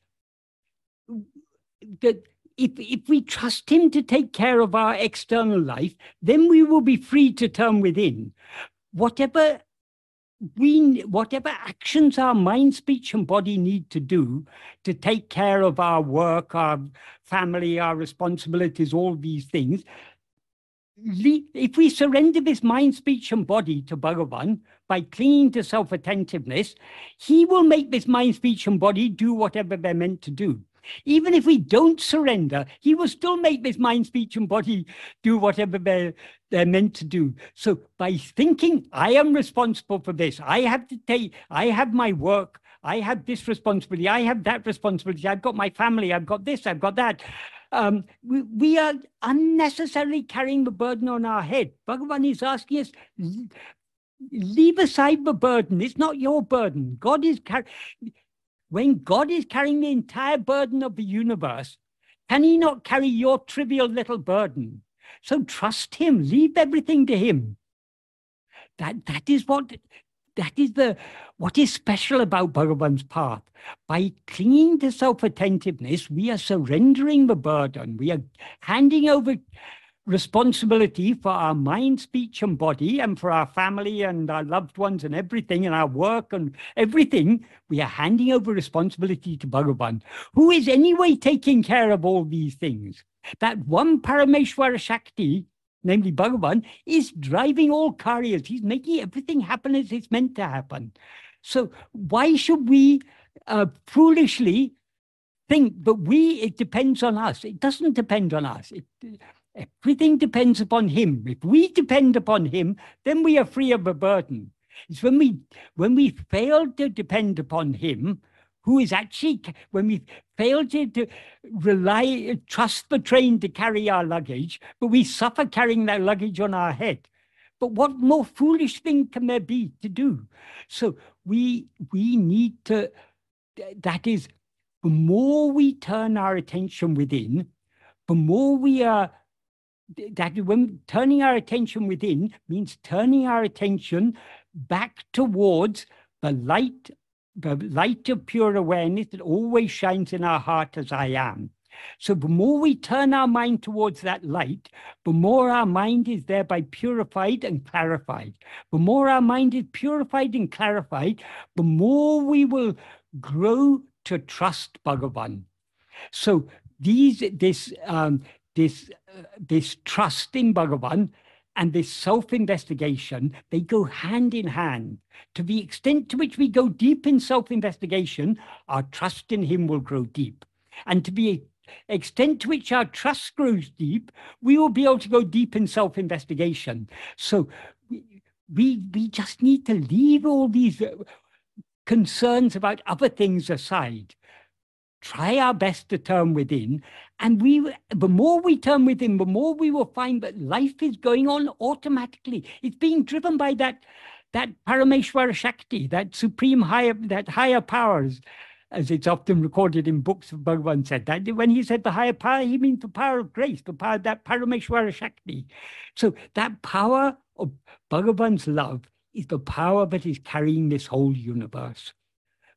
that if, if we trust him to take care of our external life, then we will be free to turn within. Whatever we whatever actions our mind speech and body need to do to take care of our work our family our responsibilities all these things if we surrender this mind speech and body to bhagavan by clinging to self-attentiveness he will make this mind speech and body do whatever they're meant to do. Even if we don't surrender, he will still make this mind, speech, and body do whatever they're, they're meant to do. So by thinking, I am responsible for this, I have to take, I have my work, I have this responsibility, I have that responsibility, I've got my family, I've got this, I've got that. Um, we, we are unnecessarily carrying the burden on our head. Bhagavan is asking us, leave aside the burden. It's not your burden. God is carrying when God is carrying the entire burden of the universe, can he not carry your trivial little burden? So trust him, leave everything to him. That, that is what that is the what is special about Bhagavan's path. By clinging to self-attentiveness, we are surrendering the burden. We are handing over responsibility for our mind, speech, and body, and for our family and our loved ones and everything, and our work and everything, we are handing over responsibility to Bhagavan, who is anyway taking care of all these things. That one Parameshwara Shakti, namely Bhagavan, is driving all karyas. He's making everything happen as it's meant to happen. So why should we uh, foolishly think that we, it depends on us? It doesn't depend on us. It, Everything depends upon him. If we depend upon him, then we are free of a burden. It's when we when we fail to depend upon him, who is actually when we fail to, to rely trust the train to carry our luggage, but we suffer carrying that luggage on our head. But what more foolish thing can there be to do? So we we need to that is the more we turn our attention within, the more we are that when turning our attention within means turning our attention back towards the light, the light of pure awareness that always shines in our heart as I am. So the more we turn our mind towards that light, the more our mind is thereby purified and clarified. The more our mind is purified and clarified, the more we will grow to trust Bhagavan. So these this um, this uh, this trust in Bhagavan and this self-investigation they go hand in hand. To the extent to which we go deep in self-investigation our trust in him will grow deep. And to the extent to which our trust grows deep we will be able to go deep in self-investigation. So we we, we just need to leave all these uh, concerns about other things aside try our best to turn within. And we the more we turn within the more we will find that life is going on automatically. It's being driven by that that parameshwara shakti that supreme higher that higher powers as it's often recorded in books of Bhagavan said. That when he said the higher power, he means the power of grace, the power that Parameshwara Shakti. So that power of Bhagavan's love is the power that is carrying this whole universe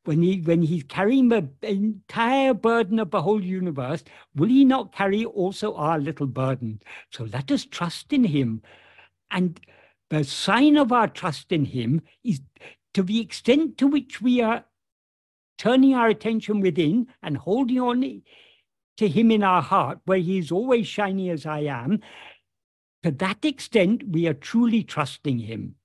when he when he's carrying the entire burden of the whole universe, will he not carry also our little burden? So let us trust in him. And the sign of our trust in him is to the extent to which we are turning our attention within and holding on to him in our heart, where he is always shiny as I am, to that extent we are truly trusting him.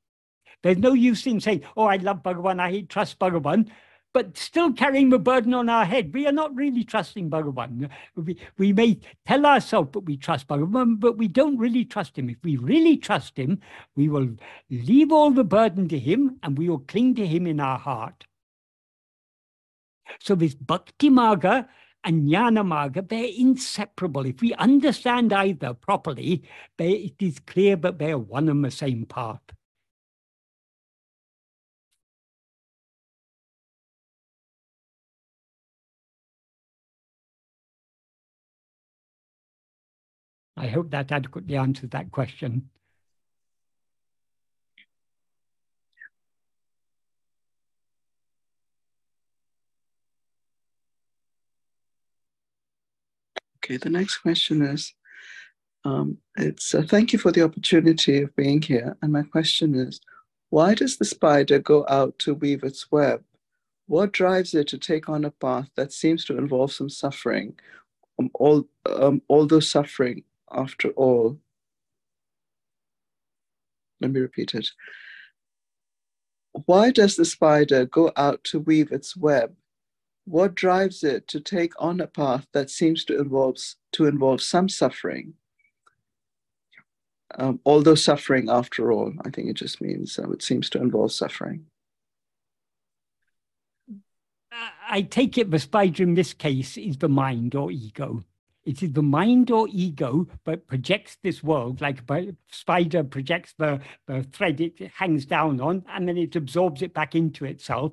There's no use in saying, Oh, I love Bhagavan, I trust Bhagavan but still carrying the burden on our head. We are not really trusting Bhagavan. We, we may tell ourselves that we trust Bhagavan, but we don't really trust him. If we really trust him, we will leave all the burden to him and we will cling to him in our heart. So this Bhakti Marga and Jnana Marga, they're inseparable. If we understand either properly, they, it is clear that they are one and the same path. I hope that adequately answers that question. Okay, the next question is, um, it's uh, thank you for the opportunity of being here. And my question is, why does the spider go out to weave its web? What drives it to take on a path that seems to involve some suffering, um, all, um, although suffering after all. Let me repeat it. Why does the spider go out to weave its web? What drives it to take on a path that seems to involve, to involve some suffering? Um, although suffering, after all, I think it just means uh, it seems to involve suffering. I take it the spider in this case is the mind or ego. It is the mind or ego that projects this world, like a spider projects the, the thread it hangs down on, and then it absorbs it back into itself.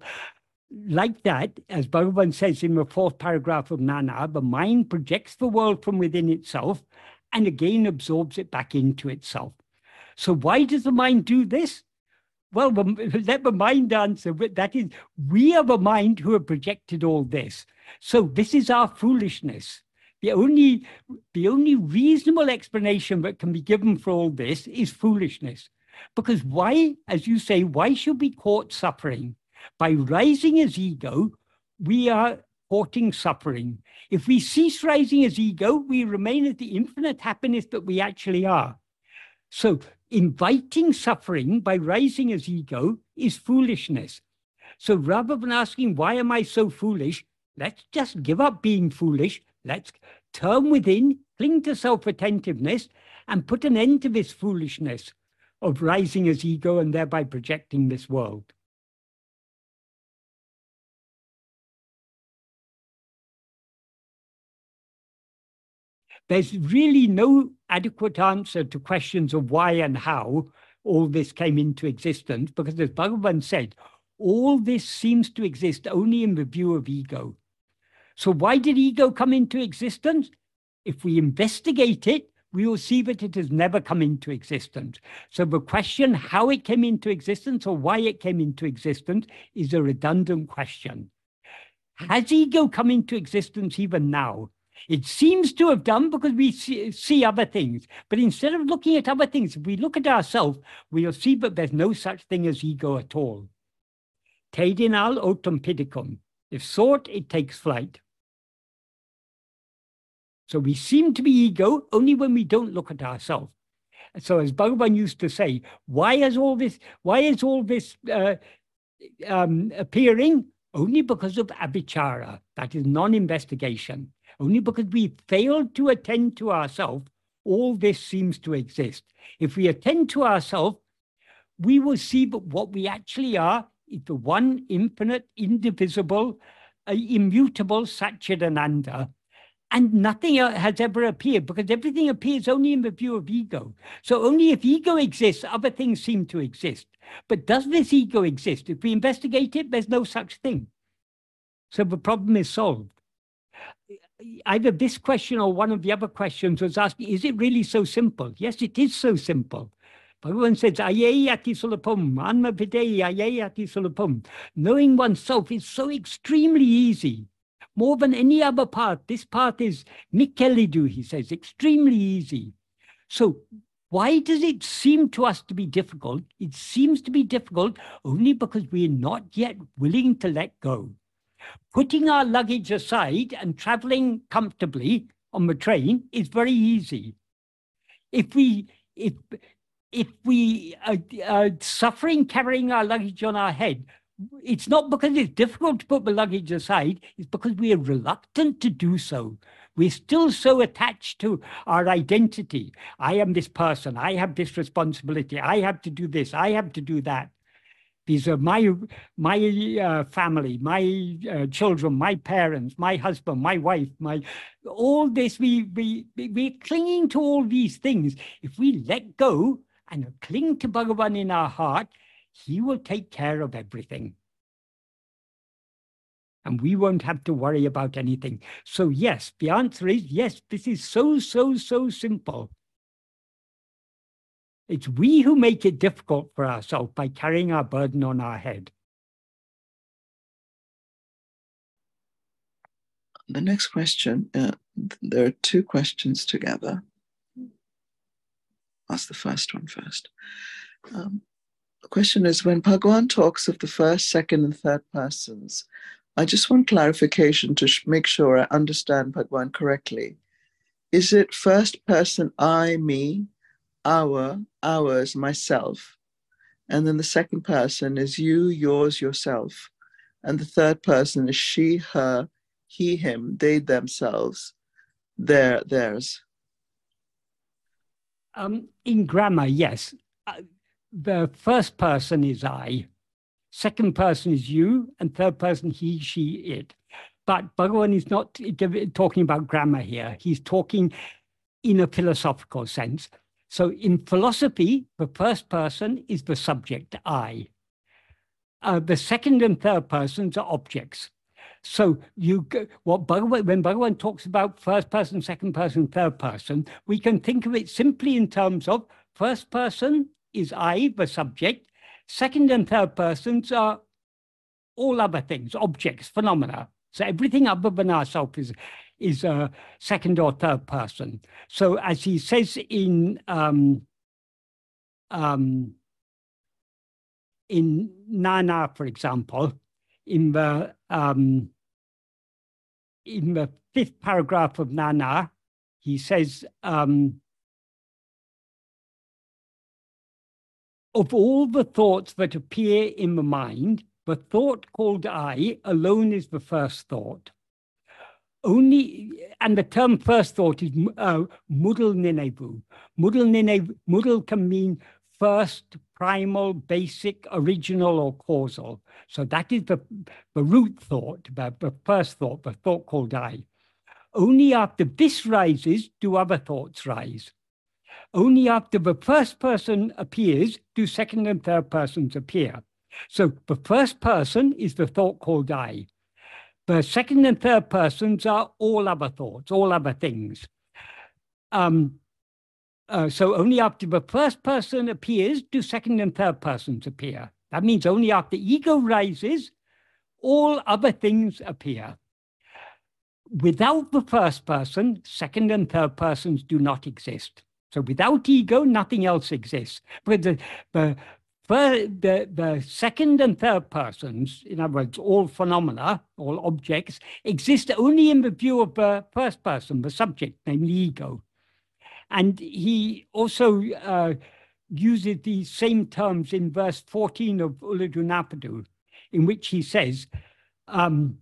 Like that, as Bhagavan says in the fourth paragraph of Nan Yar, the mind projects the world from within itself and again absorbs it back into itself. So, why does the mind do this? Well, <laughs> let the mind answer. That is, we are the mind who have projected all this. So, this is our foolishness. The only, the only reasonable explanation that can be given for all this is foolishness. Because why, as you say, why should we court suffering? By rising as ego, we are courting suffering. If we cease rising as ego, we remain as the infinite happiness that we actually are. So, inviting suffering by rising as ego is foolishness. So, rather than asking, why am I so foolish? Let's just give up being foolish Let's turn within, cling to self attentiveness, and put an end to this foolishness of rising as ego and thereby projecting this world. There's really no adequate answer to questions of why and how all this came into existence, because as Bhagavan said, all this seems to exist only in the view of ego. So, why did ego come into existence? If we investigate it, we will see that it has never come into existence. So, the question how it came into existence or why it came into existence is a redundant question. Has ego come into existence even now? It seems to have done because we see, see other things. But instead of looking at other things, if we look at ourselves, we'll see that there's no such thing as ego at all. Tedinal autem pidicum. If sought, it takes flight. So we seem to be ego only when we don't look at ourselves. So as Bhagavan used to say, why is all this, why is all this uh, um, appearing? Only because of avichara, that is non-investigation. Only because we failed to attend to ourselves, all this seems to exist. If we attend to ourselves, we will see what we actually are the one infinite, indivisible, uh, immutable Satchidananda, and nothing has ever appeared because everything appears only in the view of ego. So only if ego exists, other things seem to exist. But does this ego exist? If we investigate it, there's no such thing. So the problem is solved. Either this question or one of the other questions was asking, is it really so simple? Yes, it is so simple. Bhagavan says, ayayati sulapum, Anma Vidya ayayati sulapum. Knowing oneself is so extremely easy more than any other path. This path is Mikelidu, he says, extremely easy. So why does it seem to us to be difficult? It seems to be difficult only because we're not yet willing to let go. Putting our luggage aside and traveling comfortably on the train is very easy. If we, if, if we are, are suffering carrying our luggage on our head, it's not because it's difficult to put the luggage aside, it's because we are reluctant to do so. We're still so attached to our identity. I am this person. I have this responsibility. I have to do this. I have to do that. These are my my uh, family, my uh, children, my parents, my husband, my wife, my all this. We we we're clinging to all these things. If we let go and cling to Bhagavan in our heart, he will take care of everything. And we won't have to worry about anything. So, yes, the answer is yes, this is so, so, so simple. It's we who make it difficult for ourselves by carrying our burden on our head. The next question, uh, there are two questions together. Ask the first one first. Um, the question is when Bhagwan talks of the first, second, and third persons, I just want clarification to make sure I understand Bhagwan correctly. Is it first person I, me, our, ours, myself? And then the second person is you, yours, yourself. And the third person is she, her, he, him, they, themselves, their, theirs. Um, in grammar, yes. Uh, the first person is I, second person is you, and third person he, she, it. But Bhagavan is not talking about grammar here. He's talking in a philosophical sense. So in philosophy, the first person is the subject, I. Uh, the second and third persons are objects. So you what Bhagavan, when Bhagavan talks about first person, second person, third person, we can think of it simply in terms of first person is I, the subject. Second and third persons are all other things, objects, phenomena. So everything other than ourselves is, is a second or third person. So as he says in um, um, in Nan Yar, for example, in the um, in the fifth paragraph of Nan Yar, he says, um, Of all the thoughts that appear in the mind, the thought called I alone is the first thought. Only, and the term first thought is uh, mudal ninevu. Mudal can mean first, primal, basic, original, or causal. So that is the, the root thought, the, the first thought, the thought called I. Only after this rises do other thoughts rise. Only after the first person appears do second and third persons appear. So the first person is the thought called I. The second and third persons are all other thoughts, all other things. Um, uh, so only after the first person appears do second and third persons appear. That means only after ego rises, all other things appear. without the first person, second and third persons do not exist. So without ego, nothing else exists. But the, the, the, the second and third persons, in other words, all phenomena, all objects, exist only in the view of the first person, the subject, namely ego. And he also uh, uses these same terms in verse 14 of Ulladu Narpadu, in which he says, um,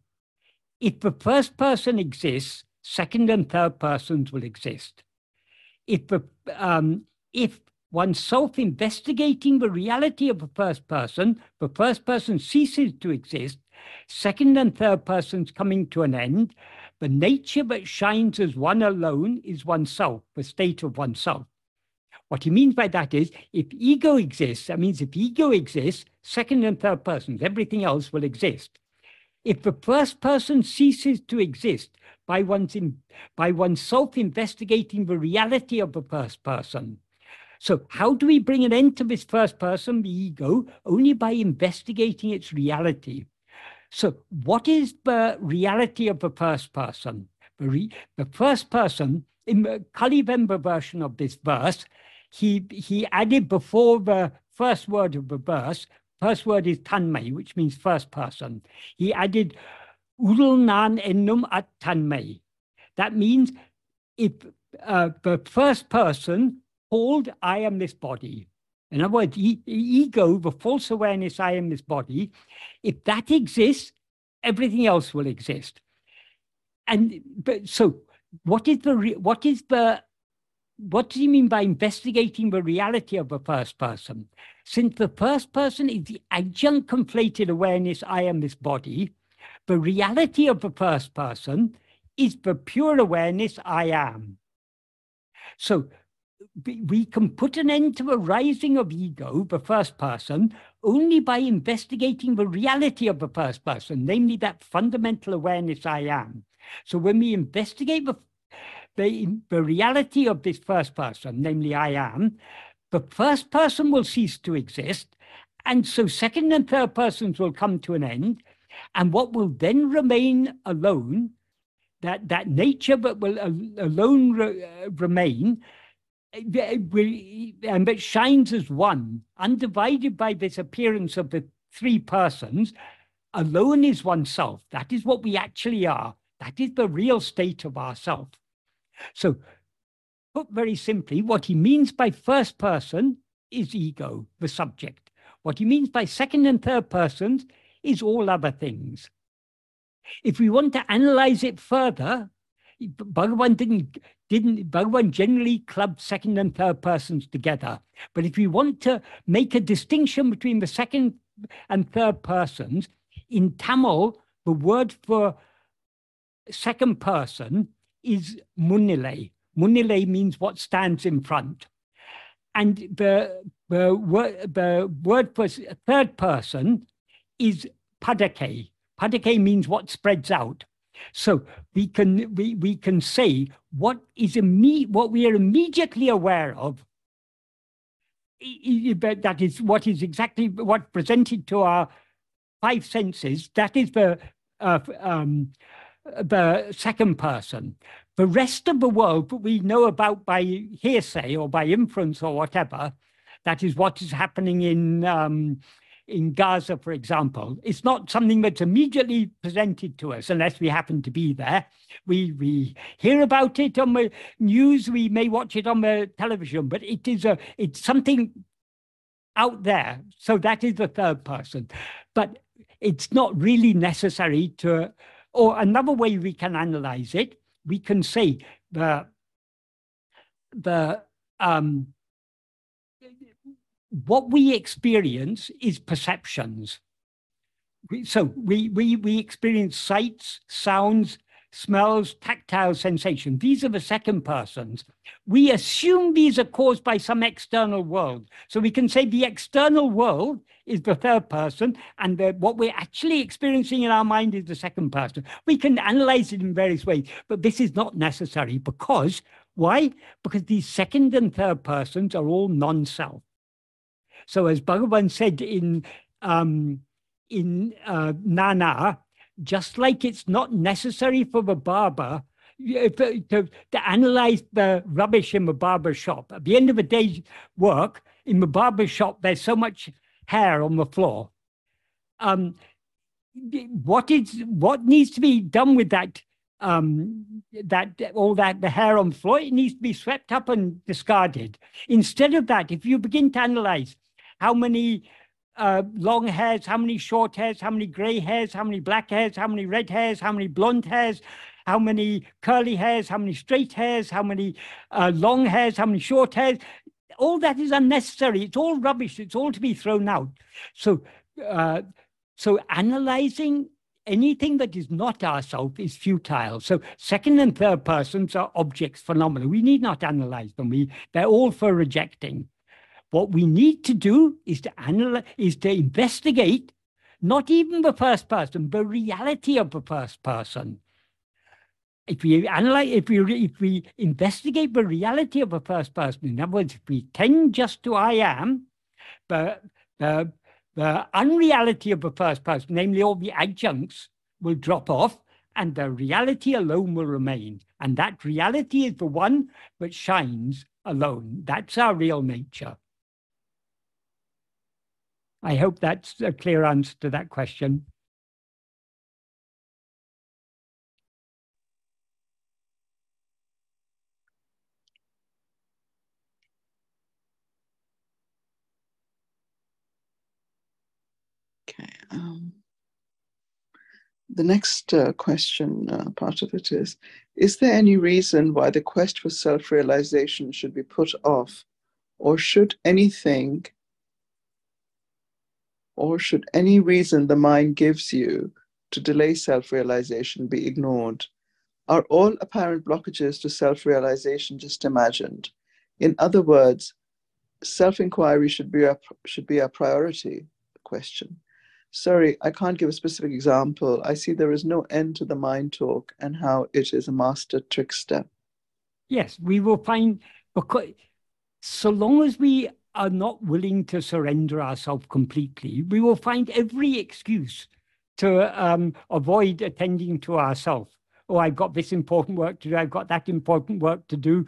if the first person exists, second and third persons will exist. If, the, um, if one self investigating the reality of the first person, the first person ceases to exist, second and third persons coming to an end, the nature that shines as one alone is oneself, the state of oneself. What he means by that is if ego exists, that means if ego exists, second and third persons, everything else will exist. If the first person ceases to exist by one's, in, by oneself investigating the reality of the first person, so how do we bring an end to this first person, the ego? Only by investigating its reality. So what is the reality of the first person? The, re, the first person, in the Kalivenba version of this verse, he, he added before the first word of the verse, First word is tanmay, which means first person. He added urulnan ennum at tanmay. That means if uh, the first person called I am this body, in other words, e ego, the false awareness I am this body, if that exists, everything else will exist. And but so what is the what is the what does he mean by investigating the reality of the first person? Since the first person is the adjunct conflated awareness, I am this body, the reality of the first person is the pure awareness, I am. So we can put an end to the rising of ego, the first person, only by investigating the reality of the first person, namely that fundamental awareness I am. So when we investigate the the, the reality of this first person, namely I am, the first person will cease to exist. And so second and third persons will come to an end. And what will then remain alone, that, that nature that will alone re, uh, remain, and that shines as one, undivided by this appearance of the three persons, alone is oneself. That is what we actually are. That is the real state of ourself. So, put very simply, what he means by first person is ego, the subject. What he means by second and third persons is all other things. If we want to analyze it further, Bhagavan didn't, didn't Bhagavan generally clubbed second and third persons together. But if we want to make a distinction between the second and third persons, in Tamil, the word for second person is munnilai. Munnilai means what stands in front. And the, the, word, the word for third person is padake. Padake means what spreads out. So we can we, we can say what is imme- what we are immediately aware of. That is what is exactly what presented to our five senses. That is the uh, um, the second person. The rest of the world we know about by hearsay or by inference or whatever, that is what is happening in um, in Gaza, for example. It's not something that's immediately presented to us unless we happen to be there. We we hear about it on the news, we may watch it on the television, but it is a it's something out there. So that is the third person. But it's not really necessary to or another way we can analyze it, we can say the, the um, what we experience is perceptions. so we, we, we experience sights, sounds, smells, tactile sensation. These are the second persons. We assume these are caused by some external world. So we can say the external world is the third person, and the, what we're actually experiencing in our mind is the second person. We can analyze it in various ways, but this is not necessary because why? Because these second and third persons are all non-self. So as Bhagavan said in um, in uh, Nan Yar, just like it's not necessary for the barber to, to, to analyze the rubbish in the barber shop. At the end of the day's work, in the barber shop, there's so much hair on the floor. Um, what is what needs to be done with that um, that all that the hair on the floor it needs to be swept up and discarded. Instead of that, if you begin to analyze how many uh, long hairs, how many short hairs, how many gray hairs, how many black hairs, how many red hairs, how many blonde hairs, how many curly hairs, how many straight hairs, how many uh, long hairs, how many short hairs. All that is unnecessary. It's all rubbish. It's all to be thrown out. So, uh, so analyzing anything that is not ourself is futile. So second and third persons are objects, phenomena. We need not analyze them. We, they're all for rejecting. What we need to do is to analyze, is to investigate not even the first person, the reality of the first person. If we analyze, if we if we investigate the reality of the first person, in other words, if we tend just to I am, the the the unreality of the first person, namely all the adjuncts, will drop off, and the reality alone will remain. And that reality is the one that shines alone. That's our real nature. I hope that's a clear answer to that question. Okay. Um, the next uh, question, uh, part of it is Is there any reason why the quest for self realization should be put off? Or should anything or should any reason the mind gives you to delay self realization be ignored? Are all apparent blockages to self realization just imagined? In other words, self inquiry should be, our, should be our priority question. Sorry, I can't give a specific example. I see there is no end to the mind talk and how it is a master trickster. Yes, we will find, because so long as we are not willing to surrender ourselves completely, we will find every excuse to um, avoid attending to ourselves. Oh, I've got this important work to do. I've got that important work to do.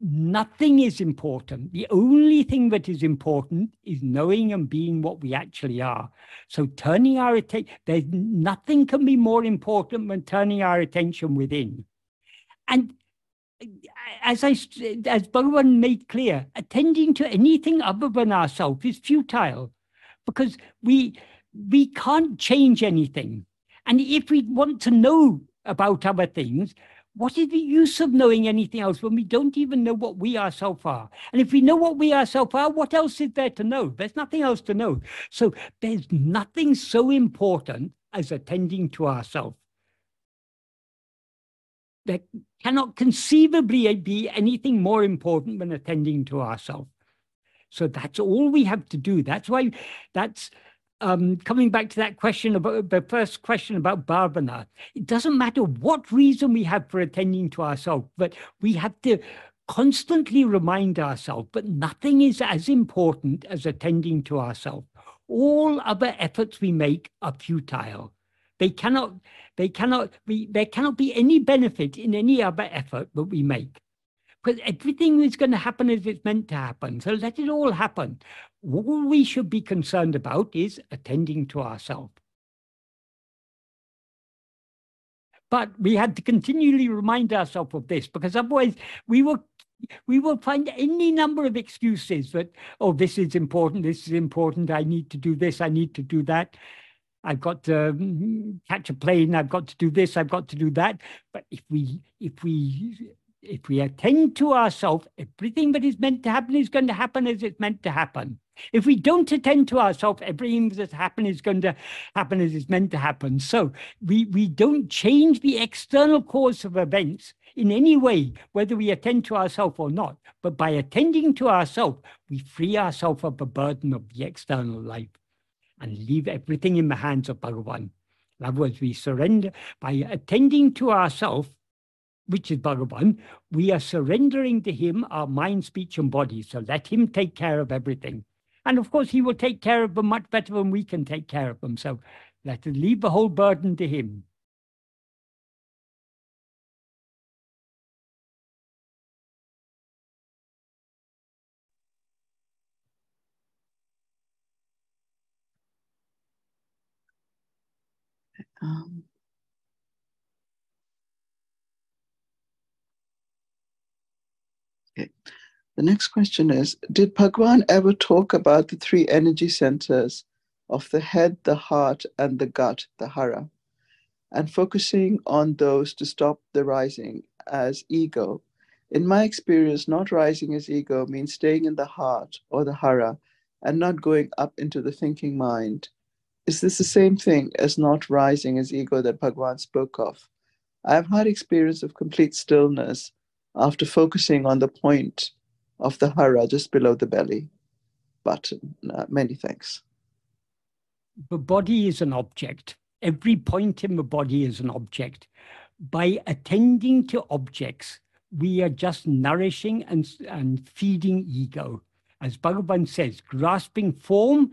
Nothing is important. The only thing that is important is knowing and being what we actually are. So turning our attention, there's nothing can be more important than turning our attention within. And as I, as Bhagavan made clear, attending to anything other than ourselves is futile because we, we can't change anything. And if we want to know about other things, what is the use of knowing anything else when we don't even know what we ourselves are? And if we know what we ourselves are, what else is there to know? There's nothing else to know. So there's nothing so important as attending to ourselves there cannot conceivably be anything more important than attending to ourselves. So that's all we have to do. That's why that's um, coming back to that question about the first question about bhavana. It doesn't matter what reason we have for attending to ourselves, but we have to constantly remind ourselves that nothing is as important as attending to ourselves. All other efforts we make are futile. They cannot, they cannot be, there cannot be any benefit in any other effort that we make. Because everything is going to happen as it's meant to happen. So let it all happen. All we should be concerned about is attending to ourselves. But we had to continually remind ourselves of this because otherwise we will we will find any number of excuses that, oh, this is important, this is important, I need to do this, I need to do that. I've got to mm, catch a plane. I've got to do this. I've got to do that. But if we, if we, if we attend to ourselves, everything that is meant to happen is going to happen as it's meant to happen. If we don't attend to ourselves, everything that's happened is going to happen as it's meant to happen. So we, we don't change the external course of events in any way, whether we attend to ourselves or not. But by attending to ourselves, we free ourselves of the burden of the external life and leave everything in the hands of Bhagavan. In other words, we surrender by attending to ourselves, which is Bhagavan, we are surrendering to him our mind, speech, and body. So let him take care of everything. And of course, he will take care of them much better than we can take care of them. So Let us leave the whole burden to him. Um, okay. The next question is Did Bhagwan ever talk about the three energy centers of the head, the heart, and the gut, the hara, and focusing on those to stop the rising as ego? In my experience, not rising as ego means staying in the heart or the hara and not going up into the thinking mind. Is this the same thing as not rising as ego that Bhagwan spoke of? I have had experience of complete stillness after focusing on the point of the hara just below the belly button. Uh, many thanks. The body is an object. Every point in the body is an object. By attending to objects, we are just nourishing and, and feeding ego. As Bhagavan says, grasping form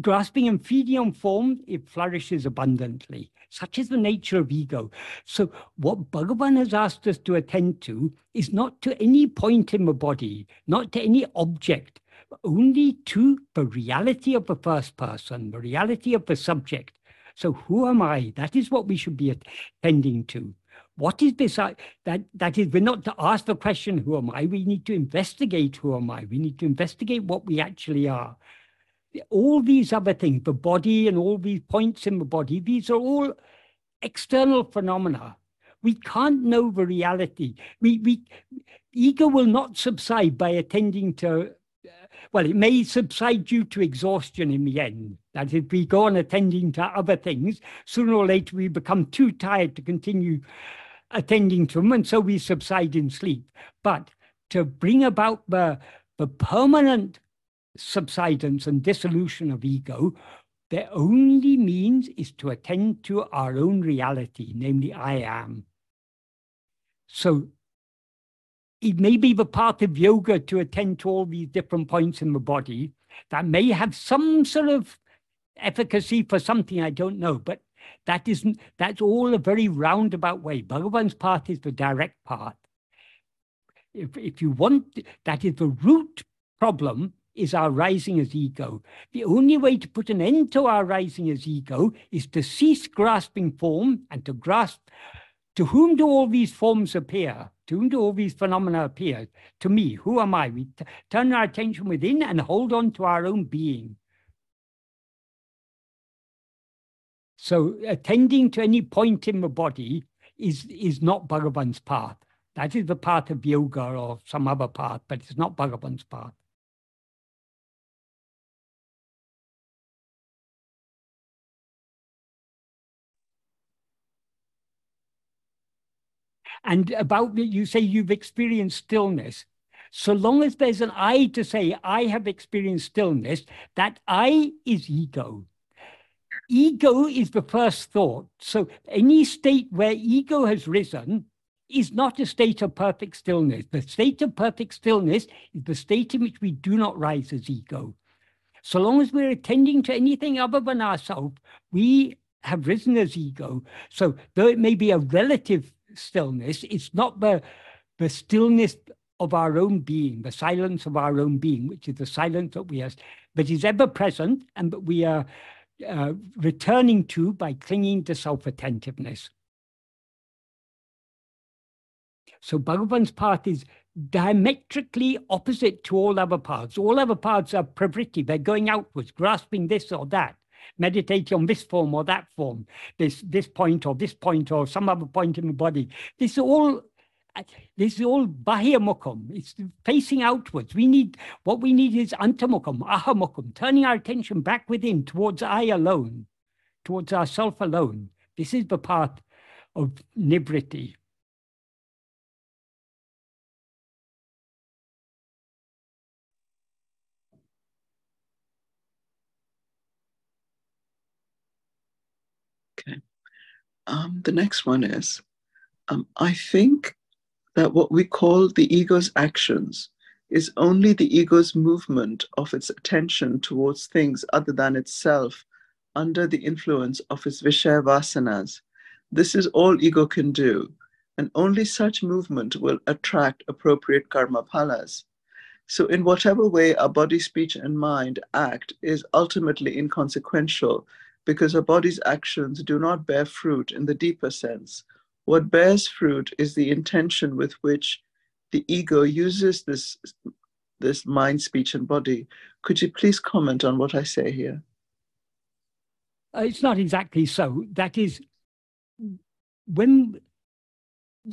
grasping on form, it flourishes abundantly. Such is the nature of ego. So, what Bhagavan has asked us to attend to is not to any point in the body, not to any object, but only to the reality of the first person, the reality of the subject. So, who am I? That is what we should be attending to. What is beside that? That is, we're not to ask the question, who am I? We need to investigate who am I? We need to investigate what we actually are all these other things, the body and all these points in the body, these are all external phenomena. We can't know the reality. We, we, ego will not subside by attending to, well, it may subside due to exhaustion in the end. That if we go on attending to other things, sooner or later we become too tired to continue attending to them, and so we subside in sleep. But to bring about the, the permanent subsidence and dissolution of ego, their only means is to attend to our own reality, namely, I am. So it may be the part of yoga to attend to all these different points in the body that may have some sort of efficacy for something I don't know, but that isn't, that's all a very roundabout way. Bhagavan's path is the direct path. If, if you want, that is the root problem is our rising as ego. The only way to put an end to our rising as ego is to cease grasping form and to grasp to whom do all these forms appear? To whom do all these phenomena appear? To me, who am I? We turn our attention within and hold on to our own being. So attending to any point in the body is, is not Bhagavan's path. That is the path of yoga or some other path, but it's not Bhagavan's path. And about you say you've experienced stillness. So long as there's an I to say, I have experienced stillness, that I is ego. Ego is the first thought. So any state where ego has risen is not a state of perfect stillness. The state of perfect stillness is the state in which we do not rise as ego. So long as we're attending to anything other than ourselves, we have risen as ego. So though it may be a relative stillness. It's not the, the stillness of our own being, the silence of our own being, which is the silence that we are, that is ever present and that we are uh, returning to by clinging to self attentiveness. So Bhagavan's path is diametrically opposite to all other paths. All other paths are pravritti, they're going outwards, grasping this or that meditating on this form or that form, this this point or this point or some other point in the body. This is all this is all bahirmukham. It's facing outwards. We need what we need is antarmukham, ahamukham, turning our attention back within towards I alone, towards ourself alone. This is the path of nivritti. Okay. Um, the next one is um, I think that what we call the ego's actions is only the ego's movement of its attention towards things other than itself under the influence of its Vishaya vasanas. This is all ego can do, and only such movement will attract appropriate karma phalas. So, in whatever way our body, speech, and mind act is ultimately inconsequential because our body's actions do not bear fruit in the deeper sense. What bears fruit is the intention with which the ego uses this, this mind, speech, and body. Could you please comment on what I say here? Uh, it's not exactly so. That is, when,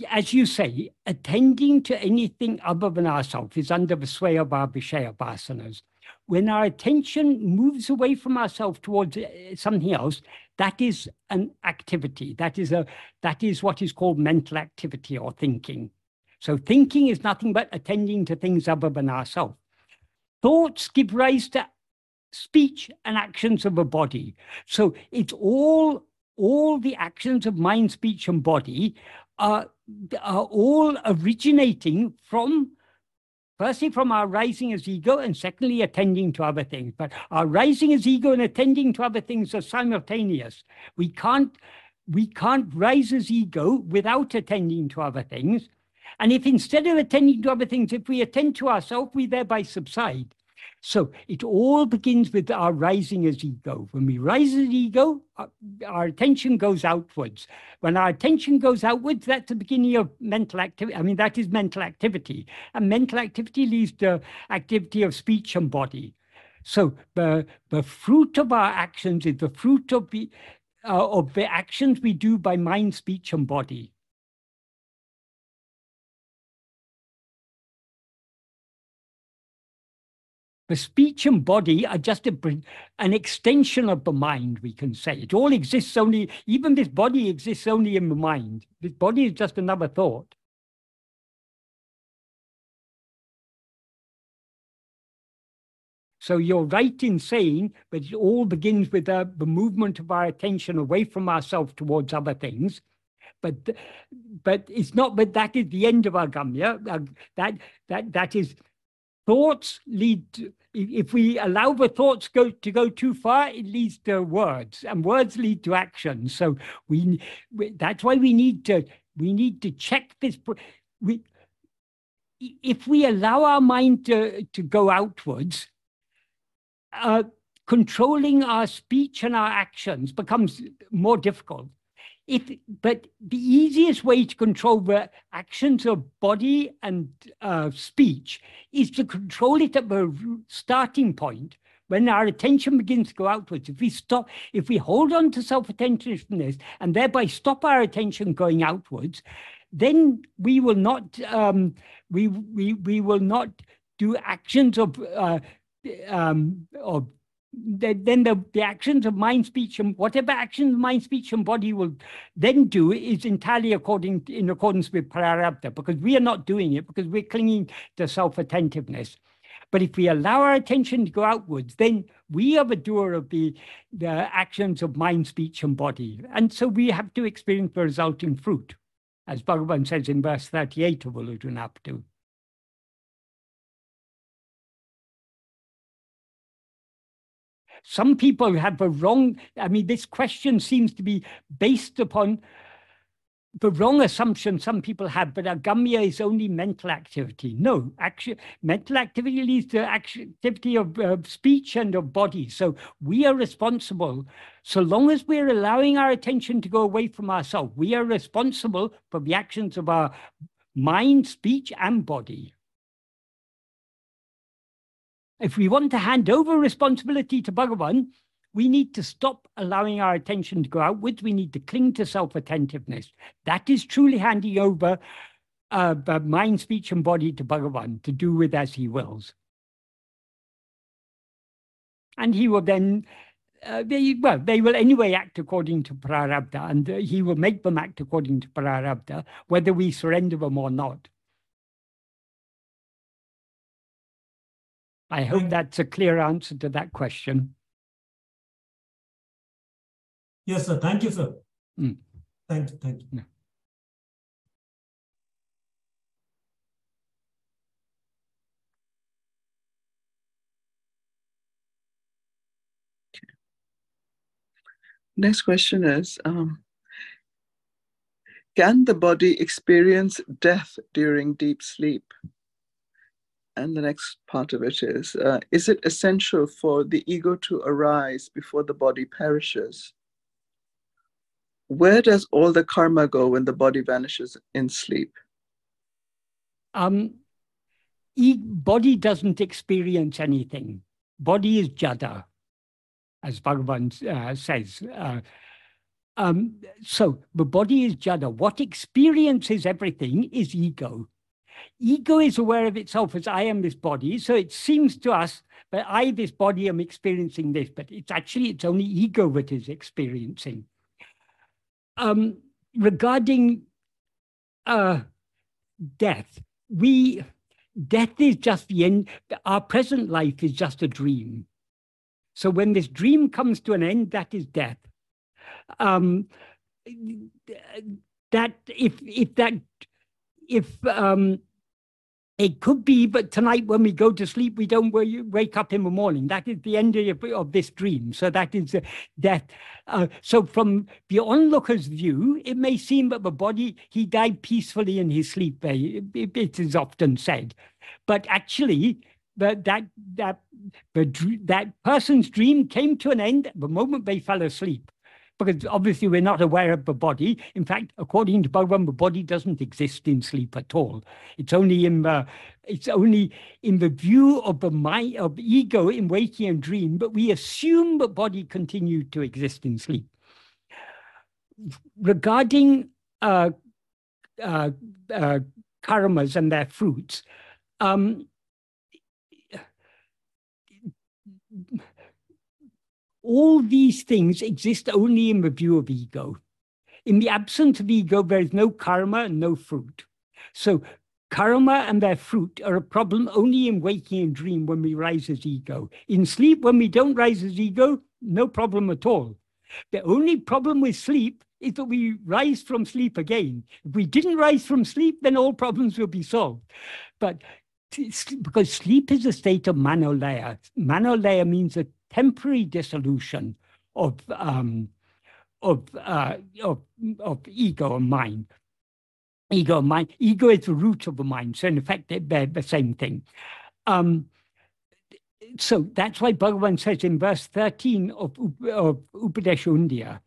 as you say, attending to anything other than ourselves is under the sway of our Vishaya vasanas. When our attention moves away from ourselves towards uh, something else, that is an activity. That is a that is what is called mental activity or thinking. So thinking is nothing but attending to things other than ourselves. Thoughts give rise to speech and actions of a body. So it's all all the actions of mind, speech, and body are, are all originating from firstly from our rising as ego and secondly attending to other things. But our rising as ego and attending to other things are simultaneous. We can't we can't rise as ego without attending to other things. And if instead of attending to other things if we attend to ourselves we thereby subside so it all begins with our rising as ego. When we rise as ego, our, uh, our, attention goes outwards. When our attention goes outwards, that's the beginning of mental activity. I mean, that is mental activity. And mental activity leads to activity of speech and body. So the, the fruit of our actions is the fruit of the, uh, of the actions we do by mind, speech, and body. The speech and body are just a, an extension of the mind, we can say. It all exists only, even this body exists only in the mind. This body is just another thought. So you're right in saying that it all begins with the, the movement of our attention away from ourselves towards other things. But but it's not. But that is the end of our gamya. Uh, that that that is thoughts lead to, if we allow the thoughts go to go too far it leads to words and words lead to action. So we, we that's why we need to we need to check this we if we allow our mind to, to go outwards uh, controlling our speech and our actions becomes more difficult but the easiest way to control the actions of body and uh, speech is to control it at the starting point. When our attention begins to go outwards if we stop if we hold on to self-attentiveness and thereby stop our attention going outwards then we will not um, we, we we will not do actions of uh, um, of then the, the actions of mind, speech, and whatever actions mind, speech, and body will then do is entirely according in accordance with prarabdha, because we are not doing it because we're clinging to self-attentiveness. But if we allow our attention to go outwards, then we are the doer of the, the actions of mind, speech, and body. And so we have to experience the resulting fruit, as Bhagavan says in verse 38 of Ulladu Some people have a wrong, I mean, this question seems to be based upon the wrong assumption some people have, but agamya is only mental activity. No, actually, mental activity leads to activity of speech and of body. So we are responsible. So long as we're allowing our attention to go away from ourselves, we are responsible for the actions of our mind, speech, and body. If we want to hand over responsibility to Bhagavan, we need to stop allowing our attention to go outwards. We need to cling to self attentiveness. That is truly handing over uh, mind, speech, and body to Bhagavan to do with as he wills. And he will then, uh, they, well, they will anyway act according to Prarabdha, and uh, he will make them act according to Prarabdha, whether we surrender them or not. I hope that's a clear answer to that question. Yes, sir. Thank you, sir. Mm. Thank you. Thank you. Next question is um, Can the body experience death during deep sleep? And the next part of it is uh, Is it essential for the ego to arise before the body perishes? Where does all the karma go when the body vanishes in sleep? Um, e- body doesn't experience anything. Body is jada, as Bhagavan uh, says. Uh, um, so the body is jada. What experiences everything is ego. Ego is aware of itself as I am this body. So it seems to us that I, this body, am experiencing this, but it's actually it's only ego that is experiencing. Um, regarding uh, death, we death is just the end. Our present life is just a dream. So when this dream comes to an end, that is death. Um, that if if that if um, it could be, but tonight when we go to sleep, we don't wake up in the morning. That is the end of, of this dream. So that is uh, death. Uh, so from the onlooker's view, it may seem that the body, he died peacefully in his sleep, uh, it, it is often said. But actually, that that that that person's dream came to an end the moment they fell asleep because obviously we're not aware of the body. In fact, according to Bhagavan, the body doesn't exist in sleep at all. It's only in the it's only in the view of the mind of ego in waking and dream, but we assume the body continued to exist in sleep. Regarding uh, uh, uh, karmas and their fruits, um, all these things exist only in the view of ego. In the absence of ego, there is no karma and no fruit. So karma and their fruit are a problem only in waking and dream when we rise as ego. In sleep, when we don't rise as ego, no problem at all. The only problem with sleep is that we rise from sleep again. If we didn't rise from sleep, then all problems will be solved. But because sleep is a state of manolaya. Manolaya means a temporary dissolution of um, of, uh, of of ego and mind. Ego and mind. Ego is the root of the mind. So in effect, they're the same thing. Um, so that's why Bhagavan says in verse 13 of, of Upadesha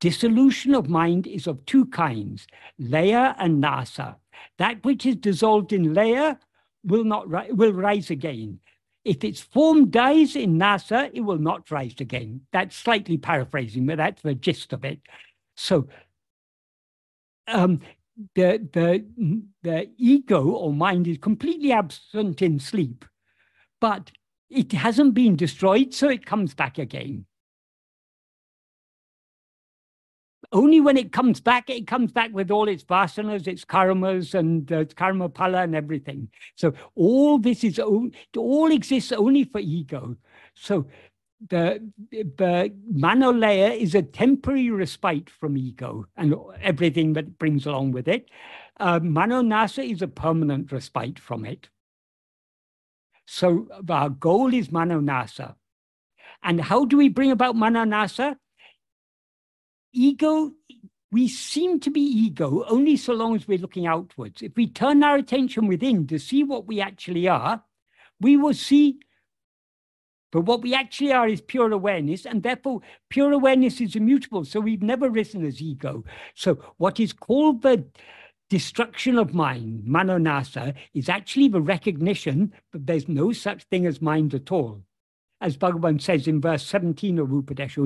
dissolution of mind is of two kinds, laya and nasa. That which is dissolved in laya will not will rise again. If its form dies in nasa, it will not rise again. That's slightly paraphrasing, but that's the gist of it. So um, the, the, the ego or mind is completely absent in sleep, but it hasn't been destroyed, so it comes back again. Only when it comes back, it comes back with all its vasanas, its karmas, and uh, karma pala and everything. So all this is all exists only for ego. So the the manolaya is a temporary respite from ego and everything that brings along with it. Uh, manonasa is a permanent respite from it. So our goal is manonasa. And how do we bring about manonasa? Ego, we seem to be ego only so long as we're looking outwards. If we turn our attention within to see what we actually are, we will see. But what we actually are is pure awareness, and therefore pure awareness is immutable. So we've never risen as ego. So what is called the destruction of mind, manonasa, is actually the recognition that there's no such thing as mind at all. As Bhagavan says in verse 17 of Upadesha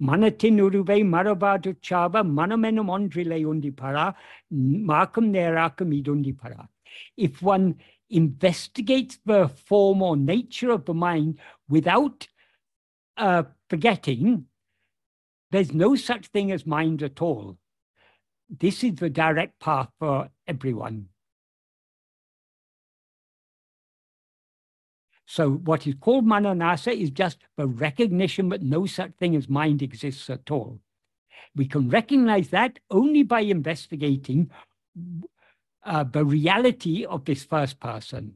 Undiyar. Manatinuruvei marabadu chava manamenum ondrile undipara, markam nerakam idundipara. If one investigates the form or nature of the mind without uh, forgetting, there's no such thing as mind at all. This is the direct path for everyone. So what is called manonasa is just the recognition that no such thing as mind exists at all. We can recognize that only by investigating uh, the reality of this first person.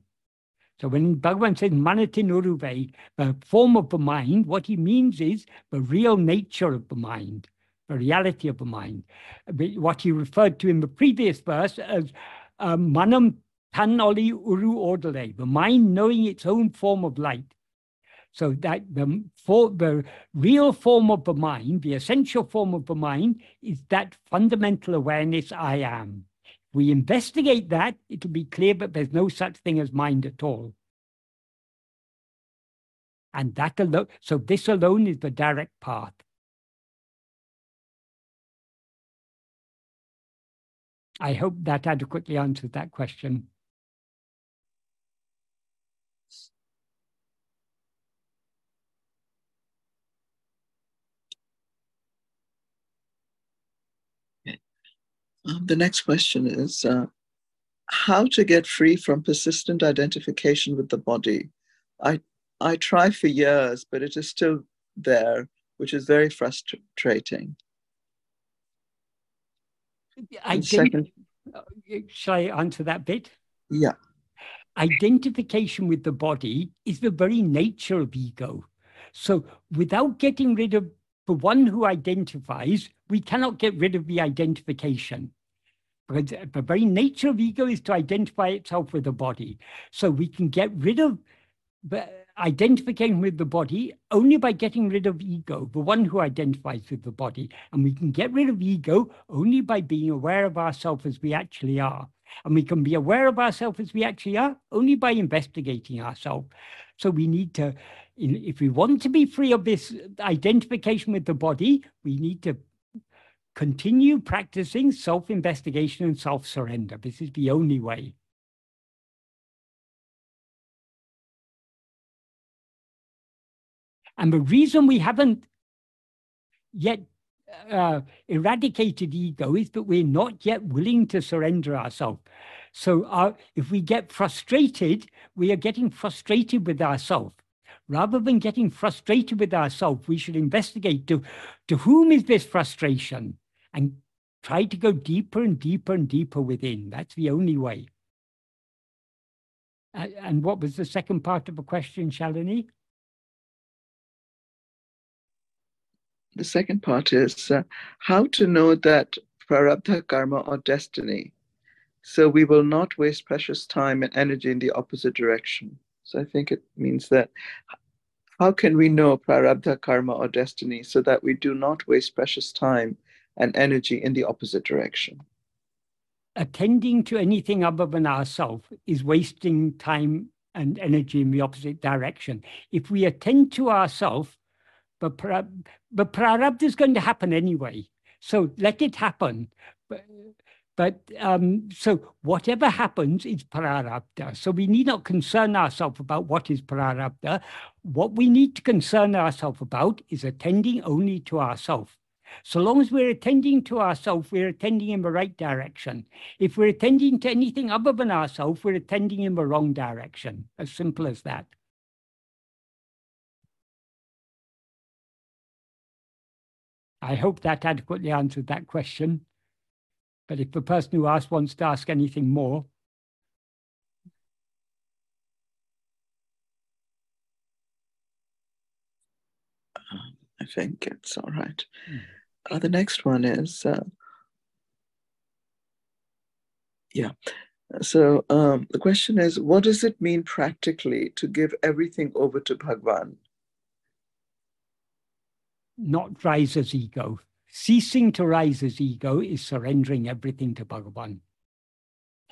So when Bhagavan says manatin uruve, the form of the mind, what he means is the real nature of the mind, the reality of the mind. What he referred to in the previous verse as um, manam tanoli uru ordale, the mind knowing its own form of light. So that the, for, the real form of the mind, the essential form of the mind, is that fundamental awareness I am. If we investigate that, it'll be clear that there's no such thing as mind at all. And that alone, so this alone is the direct path. I hope that adequately answers that question. Um, the next question is uh, how to get free from persistent identification with the body. I, I try for years, but it is still there, which is very frustrating. I second, uh, shall I answer that bit? Yeah. Identification with the body is the very nature of ego. So without getting rid of the one who identifies, we cannot get rid of the identification. Because uh, the very nature of ego is to identify itself with the body. So we can get rid of the identification with the body only by getting rid of ego, the one who identifies with the body. And we can get rid of ego only by being aware of ourselves as we actually are. And we can be aware of ourselves as we actually are only by investigating ourselves. So we need to, if we want to be free of this identification with the body, we need to continue practicing self investigation and self surrender. This is the only way. And the reason we haven't yet uh, eradicated ego is that we're not yet willing to surrender ourselves. So our, uh, if we get frustrated, we are getting frustrated with ourselves. Rather than getting frustrated with ourselves, we should investigate to, to whom is this frustration? And try to go deeper and deeper and deeper within. That's the only way. And what was the second part of the question, Shalini? The second part is uh, how to know that prarabdha karma or destiny. So we will not waste precious time and energy in the opposite direction. So I think it means that how can we know prarabdha karma or destiny so that we do not waste precious time and energy in the opposite direction. Attending to anything other than ourselves is wasting time and energy in the opposite direction. If we attend to ourselves, but, but prarabdha is going to happen anyway. So let it happen. But, but um, so whatever happens is prarabdha. So we need not concern ourselves about what is prarabdha. What we need to concern ourselves about is attending only to ourselves. So long as we're attending to ourselves, we're attending in the right direction. If we're attending to anything other than ourselves, we're attending in the wrong direction. As simple as that. I hope that adequately answered that question. But if the person who asked wants to ask anything more, I think it's all right. Mm. Uh, the next one is, uh, yeah. So um, the question is, what does it mean practically to give everything over to Bhagwan? Not rise as ego. Ceasing to rise as ego is surrendering everything to Bhagavan.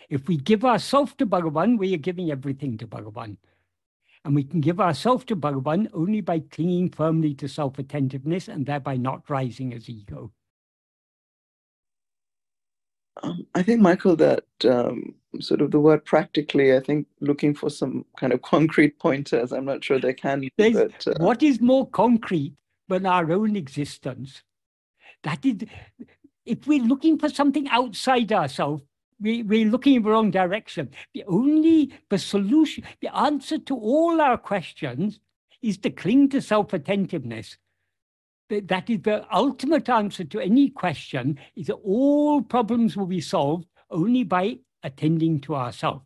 If we give ourselves to Bhagavan, we are giving everything to Bhagavan. And we can give ourselves to Bhagavan only by clinging firmly to self attentiveness and thereby not rising as ego. Um, I think, Michael, that um, sort of the word practically, I think looking for some kind of concrete pointers, I'm not sure they can. But, uh... What is more concrete than our own existence? That is, if we're looking for something outside ourselves, we, we're looking in the wrong direction. The only, the solution, the answer to all our questions is to cling to self-attentiveness. That is the ultimate answer to any question, is that all problems will be solved only by attending to ourselves.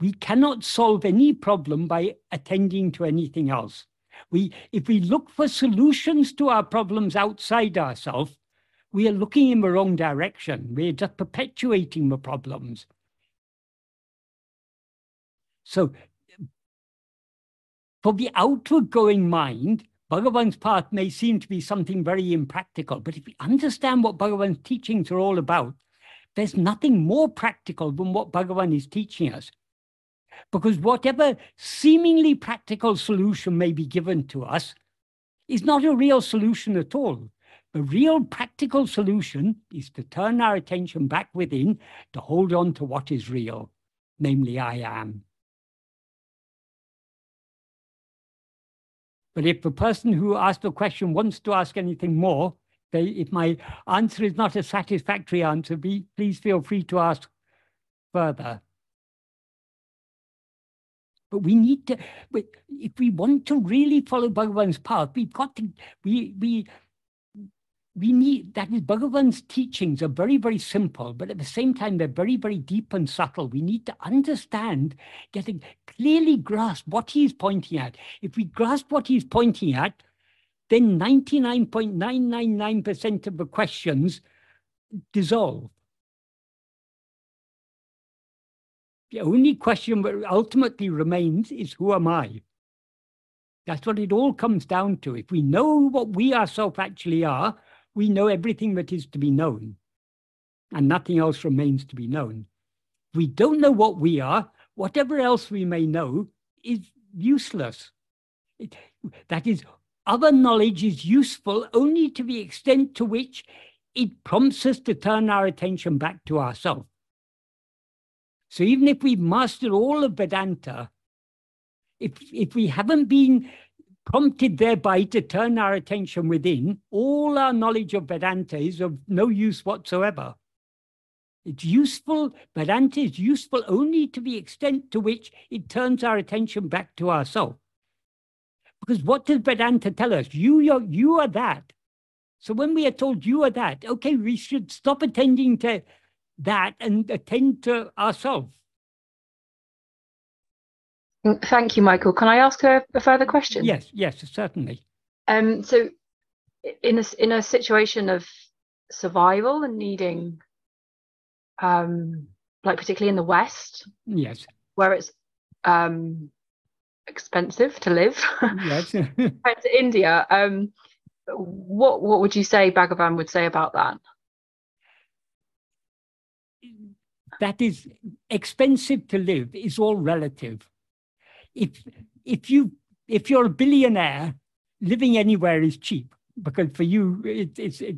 we cannot solve any problem by attending to anything else. We, if we look for solutions to our problems outside ourselves, we are looking in the wrong direction. We're just perpetuating the problems. So for the outward going mind, Bhagavan's path may seem to be something very impractical, but if we understand what Bhagavan's teachings are all about, there's nothing more practical than what Bhagavan is teaching us. Because whatever seemingly practical solution may be given to us is not a real solution at all. The real practical solution is to turn our attention back within to hold on to what is real, namely, I am. But if the person who asked the question wants to ask anything more, they, if my answer is not a satisfactory answer, be, please feel free to ask further. But we need to, if we want to really follow Bhagavan's path, we've got to, we, we, we need, that is, Bhagavan's teachings are very, very simple, but at the same time, they're very, very deep and subtle. We need to understand, getting clearly grasp what he's pointing at. If we grasp what he's pointing at, then 99.999% of the questions dissolve. The only question that ultimately remains is who am I? That's what it all comes down to. If we know what we ourselves actually are, we know everything that is to be known, and nothing else remains to be known. We don't know what we are, whatever else we may know is useless. It, that is, other knowledge is useful only to the extent to which it prompts us to turn our attention back to ourselves. So even if we've mastered all of Vedanta, if, if we haven't been prompted thereby to turn our attention within, all our knowledge of Vedanta is of no use whatsoever. It's useful, Vedanta is useful only to the extent to which it turns our attention back to ourselves. Because what does Vedanta tell us? You, you're, you are that. So when we are told you are that, okay, we should stop attending to that and attend to ourselves. Thank you, Michael. Can I ask a, a further question? Yes, yes, certainly. Um, so, in a in a situation of survival and needing, um, like particularly in the West, yes, where it's um expensive to live, yes, <laughs> compared to India, um, what what would you say Bhagavan would say about that? that is expensive to live is all relative. If if you if you're a billionaire, living anywhere is cheap because for you it, it's it,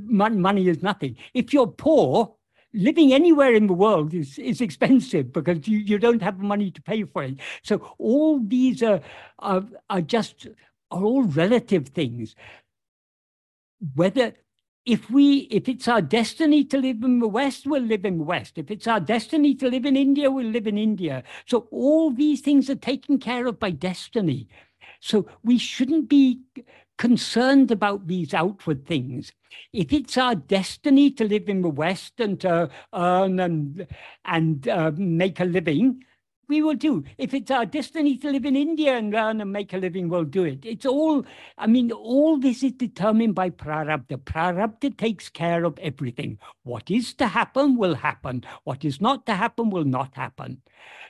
money is nothing. If you're poor, living anywhere in the world is, is expensive because you, you don't have money to pay for it. So all these are, are, are just are all relative things. Whether if we if it's our destiny to live in the west we'll live in the west. If it's our destiny to live in india we'll live in india. So all these things are taken care of by destiny. So we shouldn't be concerned about these outward things. If it's our destiny to live in the west and to earn and and uh, make a living we will do. If it's our destiny to live in India and learn and make a living, we'll do it. It's all, I mean, all this is determined by prarabdha. Prarabdha takes care of everything. What is to happen will happen. What is not to happen will not happen.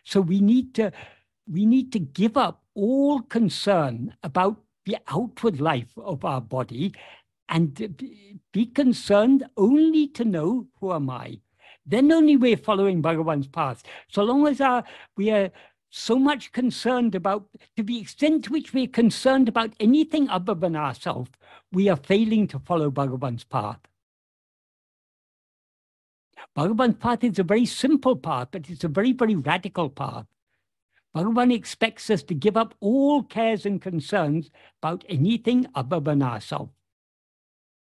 So we need to, we need to give up all concern about the outward life of our body and be concerned only to know who am I then only we're following Bhagavan's path. So long as our, we are so much concerned about, to the extent to which we're concerned about anything other than ourselves, we are failing to follow Bhagavan's path. Bhagavan's path is a very simple path, but it's a very, very radical path. Bhagavan expects us to give up all cares and concerns about anything other than ourselves.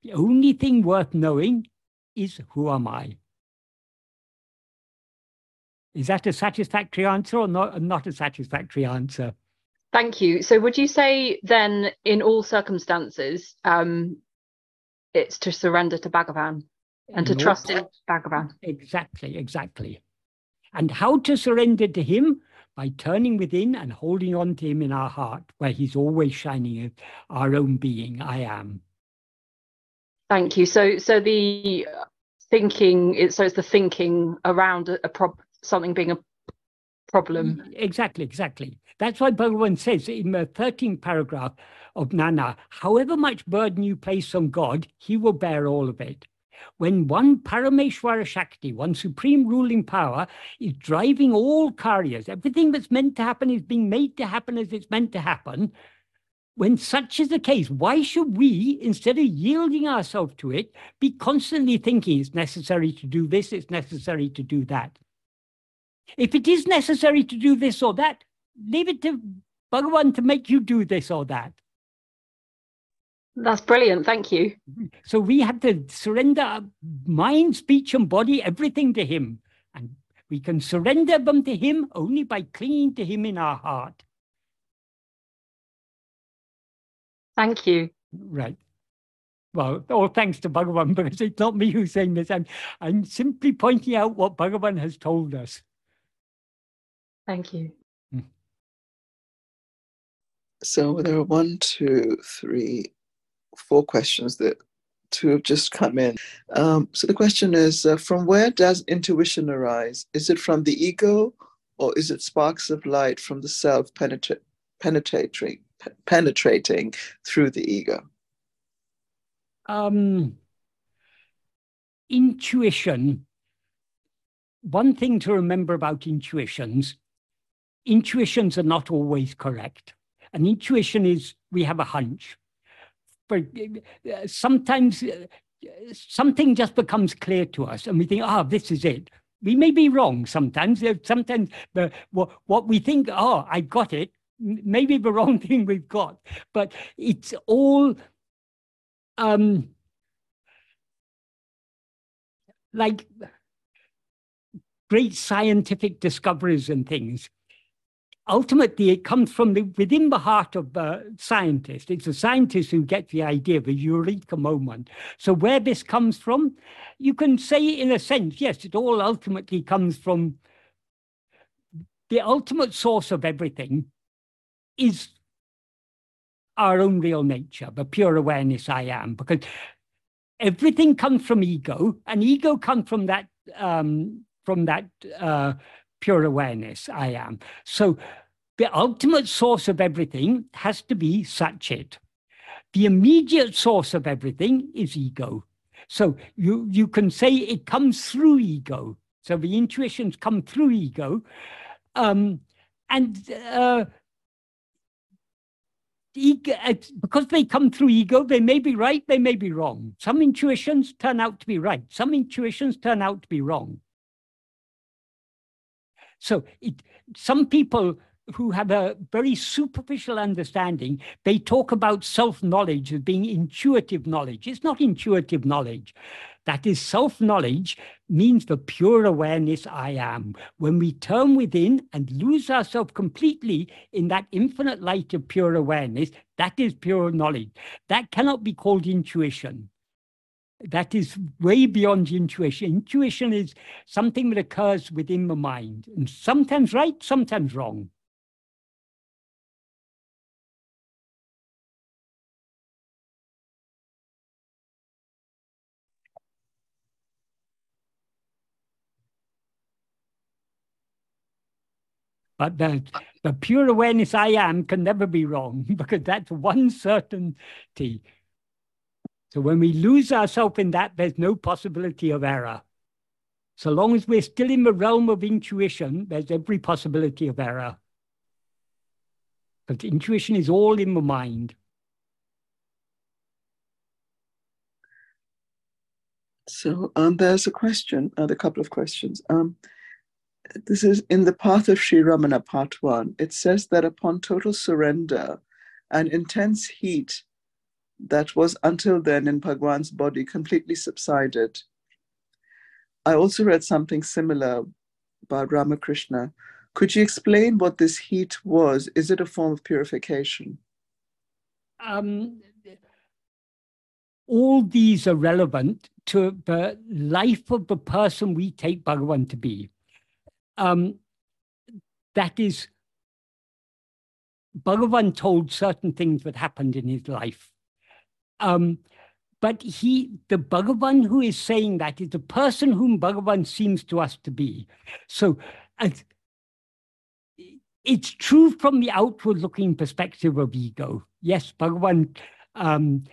The only thing worth knowing is who am I? Is that a satisfactory answer or not, not a satisfactory answer? Thank you. So, would you say then, in all circumstances, um, it's to surrender to Bhagavan and to trust in Bhagavan? Exactly, exactly. And how to surrender to him? By turning within and holding on to him in our heart, where he's always shining our own being, I am. Thank you. So, so the thinking, so it's the thinking around a, a prob- something being a problem. Mm, exactly, exactly. That's why Bhagavan says in the 13th paragraph of Nan Yar, however much burden you place on God, he will bear all of it. When one Parameshwara Shakti, one supreme ruling power, is driving all karyas, everything that's meant to happen is being made to happen as it's meant to happen. When such is the case, why should we, instead of yielding ourselves to it, be constantly thinking it's necessary to do this, it's necessary to do that? If it is necessary to do this or that, leave it to Bhagavan to make you do this or that. That's brilliant. Thank you. So we have to surrender mind, speech, and body, everything to Him. And we can surrender them to Him only by clinging to Him in our heart. Thank you. Right. Well, all thanks to Bhagavan, <laughs> because it's not me who's saying this. I'm, I'm simply pointing out what Bhagavan has told us. Thank you. Hmm. So there are one, two, three, four questions that two have just come in. Um, so the question is uh, from where does intuition arise? Is it from the ego or is it sparks of light from the self penetra- penetrating, penetrating through the ego? Um, intuition, one thing to remember about intuitions, intuitions are not always correct. An intuition is we have a hunch but sometimes something just becomes clear to us and we think, ah, oh, this is it. We may be wrong sometimes. Sometimes what, what we think, oh, I got it, maybe the <laughs> wrong thing we've got. But it's all um, like great scientific discoveries and things ultimately it comes from the, within the heart of the scientist. It's the scientist who gets the idea, of the eureka moment. So where this comes from, you can say in a sense, yes, it all ultimately comes from the ultimate source of everything is our own real nature, the pure awareness I am, because everything comes from ego, and ego comes from that um, from that uh, pure awareness I am. So the ultimate source of everything has to be Satchit. The immediate source of everything is ego. So you, you can say it comes through ego. So the intuitions come through ego. Um, and uh, ego, because they come through ego, they may be right, they may be wrong. Some intuitions turn out to be right, some intuitions turn out to be wrong. So it, some people who have a very superficial understanding, they talk about self-knowledge as being intuitive knowledge. It's not intuitive knowledge. That is self-knowledge means the pure awareness I am. When we turn within and lose ourselves completely in that infinite light of pure awareness, that is pure knowledge. That cannot be called intuition that is way beyond intuition. Intuition is something that occurs within the mind, and sometimes right, sometimes wrong. But the, the pure awareness I am can never be wrong <laughs> because that's one certainty. So when we lose ourselves in that, there's no possibility of error. So long as we're still in the realm of intuition, there's every possibility of error. But intuition is all in the mind. So um, there's a question, uh, a couple of questions. Um, this is in the Path of Sri Ramana, part one. It says that upon total surrender, an intense heat that was until then in Bhagwan's body completely subsided. I also read something similar about Ramakrishna. Could you explain what this heat was? Is it a form of purification? Um, all these are relevant to the life of the person we take Bhagavan to be. um, that is, Bhagavan told certain things that happened in his life. Um, but he, the Bhagavan who is saying that is the person whom Bhagavan seems to us to be. So uh, it's true from the outward looking perspective of ego. Yes, Bhagavan, um,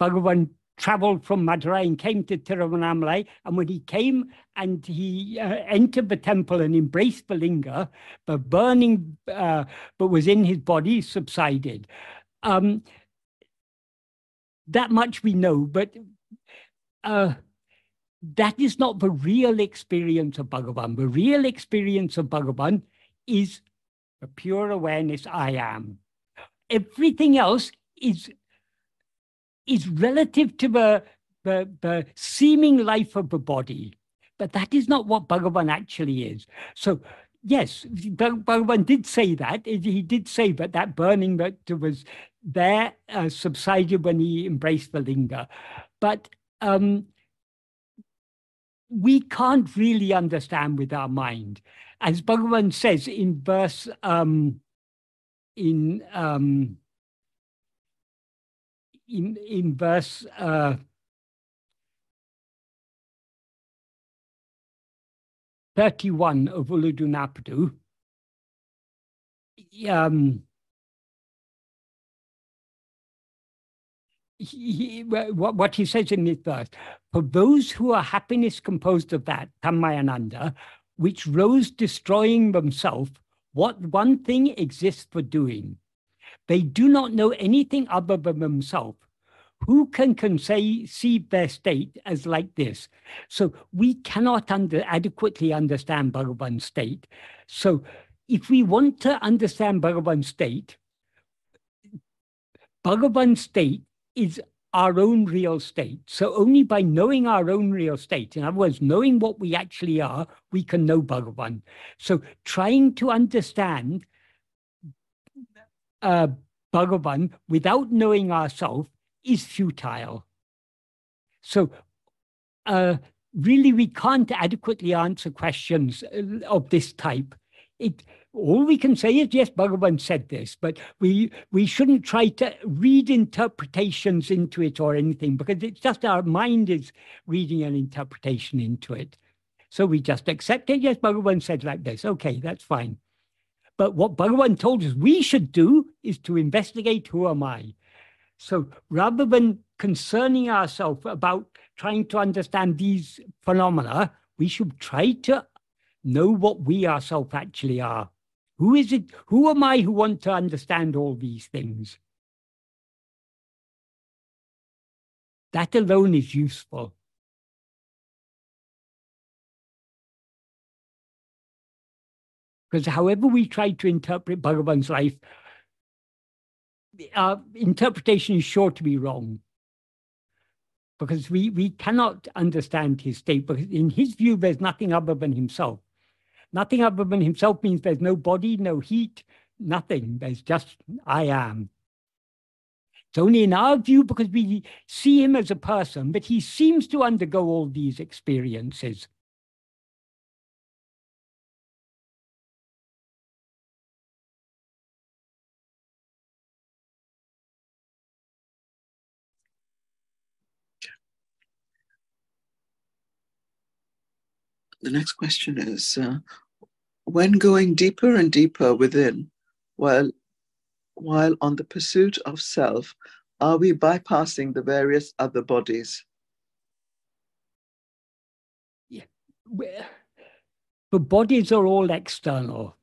Bhagavan traveled from Madurai and came to Tiruvannamalai. And when he came and he uh, entered the temple and embraced the linga, the burning uh, but was in his body subsided. Um, that much we know, but uh, that is not the real experience of Bhagavan. The real experience of Bhagavan is a pure awareness I am. Everything else is, is relative to the, the, the seeming life of the body. But that is not what Bhagavan actually is. So yes, Bhagavan did say that. He did say that that burning that was there uh, subsided when he embraced the linga. But um, we can't really understand with our mind. As Bhagavan says in verse um, in um, in in verse uh, thirty-one of Ulladu Narpadu, um, he, what he says in this verse, for those who are happiness composed of that, Tanmayananda, which rose destroying themselves, what one thing exists for doing? They do not know anything other than themselves. Who can conceive their state as like this? So we cannot under, adequately understand Bhagavan's state. So if we want to understand Bhagavan's state, Bhagavan's state is our own real state. So only by knowing our own real state, in other words, knowing what we actually are, we can know Bhagavan. So trying to understand uh, Bhagavan without knowing ourselves is futile. So uh, really, we can't adequately answer questions uh, of this type. It, all we can say is yes bhagavan said this but we we shouldn't try to read interpretations into it or anything because it's just our mind is reading an interpretation into it. So we just accept it. Yes bhagavan said like this. Okay that's fine. But what bhagavan told us we should do is to investigate who am i. So rather than concerning ourselves about trying to understand these phenomena we should try to know what we ourselves actually are who is it? Who am I who want to understand all these things? That alone is useful. Because however we try to interpret Bhagavan's life, our interpretation is sure to be wrong. Because we, we cannot understand his state, because in his view, there's nothing other than himself. Nothing other than himself means there's no body, no heat, nothing. There's just I am. It's only in our view because we see him as a person, but he seems to undergo all these experiences. The next question is uh, when going deeper and deeper within, while, while on the pursuit of self, are we bypassing the various other bodies? Yeah. The bodies are all external.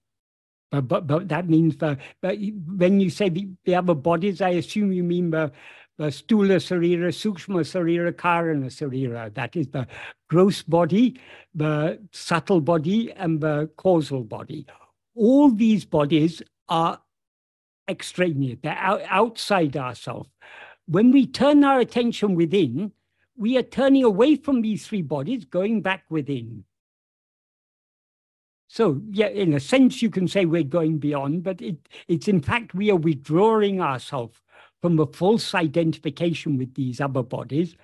But, but, but that means the, but when you say the, the other bodies, I assume you mean the, the stula sarira, sukshma sarira, karana sarira. That is the gross body, the subtle body, and the causal body. All these bodies are extraneous, they're out, outside ourselves. When we turn our attention within, we are turning away from these three bodies, going back within. So, yeah, in a sense, you can say we're going beyond, but it, it's in fact we are withdrawing ourselves from a false identification with these other bodies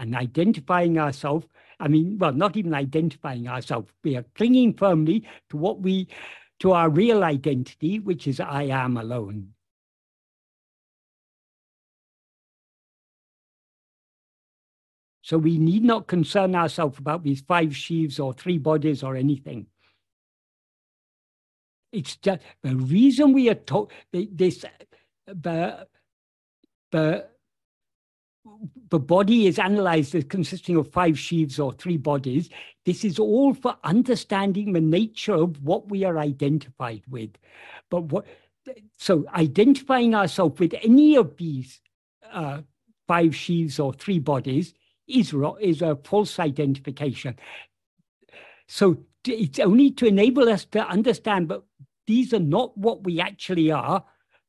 and identifying ourselves I mean, well, not even identifying ourselves. We are clinging firmly to what we, to our real identity, which is I am alone. So we need not concern ourselves about these five sheaves or three bodies or anything. It's just the reason we are taught this, uh, the, the, the body is analyzed as consisting of five sheaves or three bodies. This is all for understanding the nature of what we are identified with. But what, so identifying ourselves with any of these uh, five sheaves or three bodies is, is a false identification. So it's only to enable us to understand, but these are not what we actually are,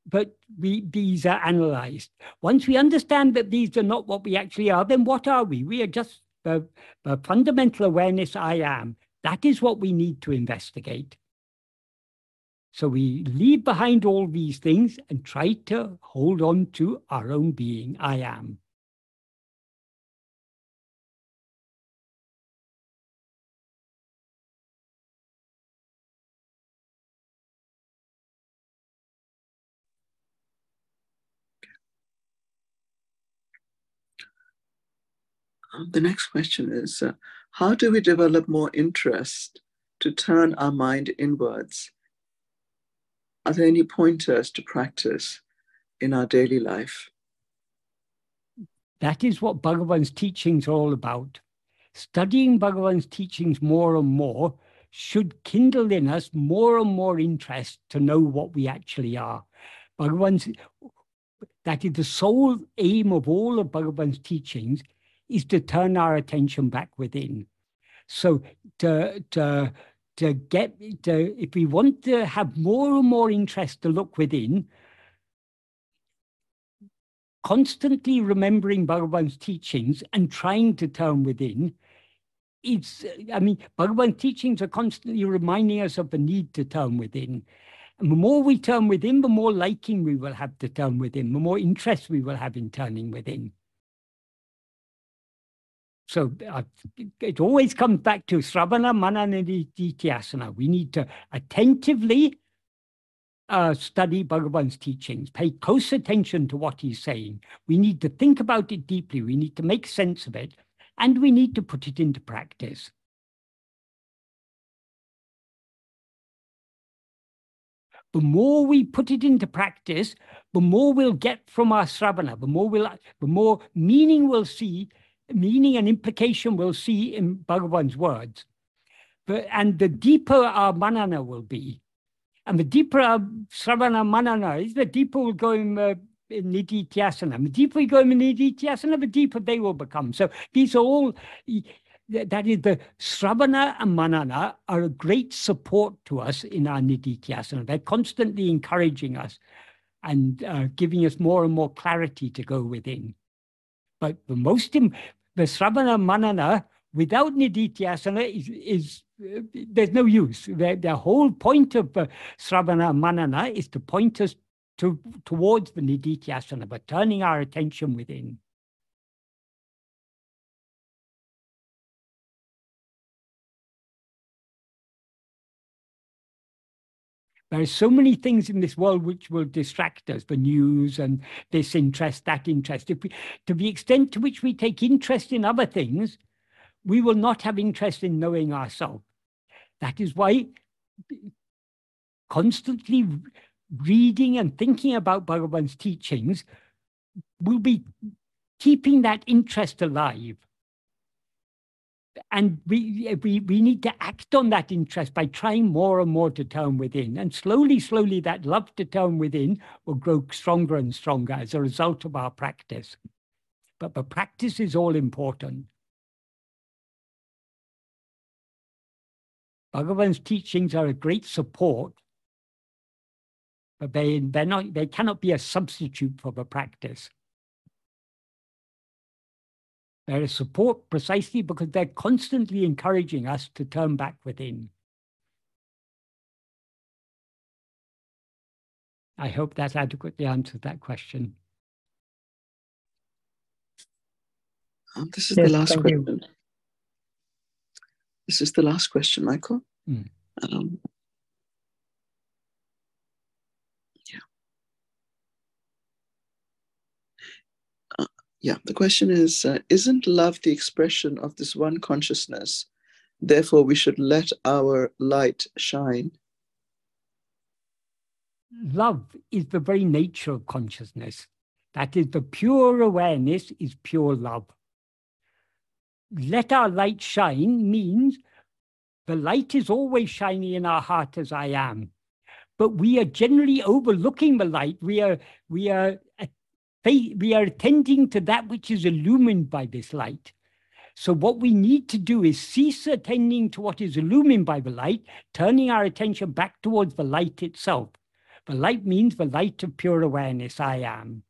but we, these are analyzed. Once we understand that these are not what we actually are, then what are we? We are just the, the fundamental awareness I am. That is what we need to investigate. So we leave behind all these things and try to hold on to our own being, I am. The next question is uh, How do we develop more interest to turn our mind inwards? Are there any pointers to practice in our daily life? That is what Bhagavan's teachings are all about. Studying Bhagavan's teachings more and more should kindle in us more and more interest to know what we actually are. Bhagavan's, that is the sole aim of all of Bhagavan's teachings is to turn our attention back within. So to, to, to get, to, if we want to have more and more interest to look within, constantly remembering Bhagavan's teachings and trying to turn within, it's, I mean, Bhagavan's teachings are constantly reminding us of the need to turn within. And the more we turn within, the more liking we will have to turn within, the more interest we will have in turning within. So uh, it always comes back to Sravana, Manana, Nididhyasana. We need to attentively uh, study Bhagavan's teachings, pay close attention to what he's saying. We need to think about it deeply. We need to make sense of it, and we need to put it into practice. The more we put it into practice, the more we'll get from our sravana, the more we'll, the more meaning we'll see meaning and implication we'll see in Bhagavan's words. But, and the deeper our manana will be, and the deeper our sravana manana is, the deeper we'll go in, uh, in. The deeper we go in nididhyasana, the deeper they will become. So these are all, that is the sravana and manana are a great support to us in our nididhyasana. They're constantly encouraging us and uh, giving us more and more clarity to go within. But the most, the Sravana Manana without Nididhyasana is, is uh, there's no use. The, the whole point of uh, Sravana Manana is to point us to, towards the Nididhyasana, but turning our attention within. There are so many things in this world which will distract us, the news and this interest, that interest. If we, to the extent to which we take interest in other things, we will not have interest in knowing ourselves. That is why constantly reading and thinking about Bhagavan's teachings will be keeping that interest alive and we, we, we need to act on that interest by trying more and more to turn within. And slowly, slowly, that love to turn within will grow stronger and stronger as a result of our practice. But the practice is all important. Bhagavan's teachings are a great support, but they, they're not, they cannot be a substitute for the practice. They're a support precisely because they're constantly encouraging us to turn back within. I hope that adequately answered that question. Um, this is yes, the last question. You. This is the last question, Michael. Mm. Um, yeah. Uh, yeah, the question is uh, Isn't love the expression of this one consciousness? Therefore, we should let our light shine. Love is the very nature of consciousness. That is, the pure awareness is pure love. Let our light shine means the light is always shining in our heart as I am. But we are generally overlooking the light. We are, we are, we are attending to that which is illumined by this light. So what we need to do is cease attending to what is illumined by the light, turning our attention back towards the light itself. The light means the light of pure awareness, I am.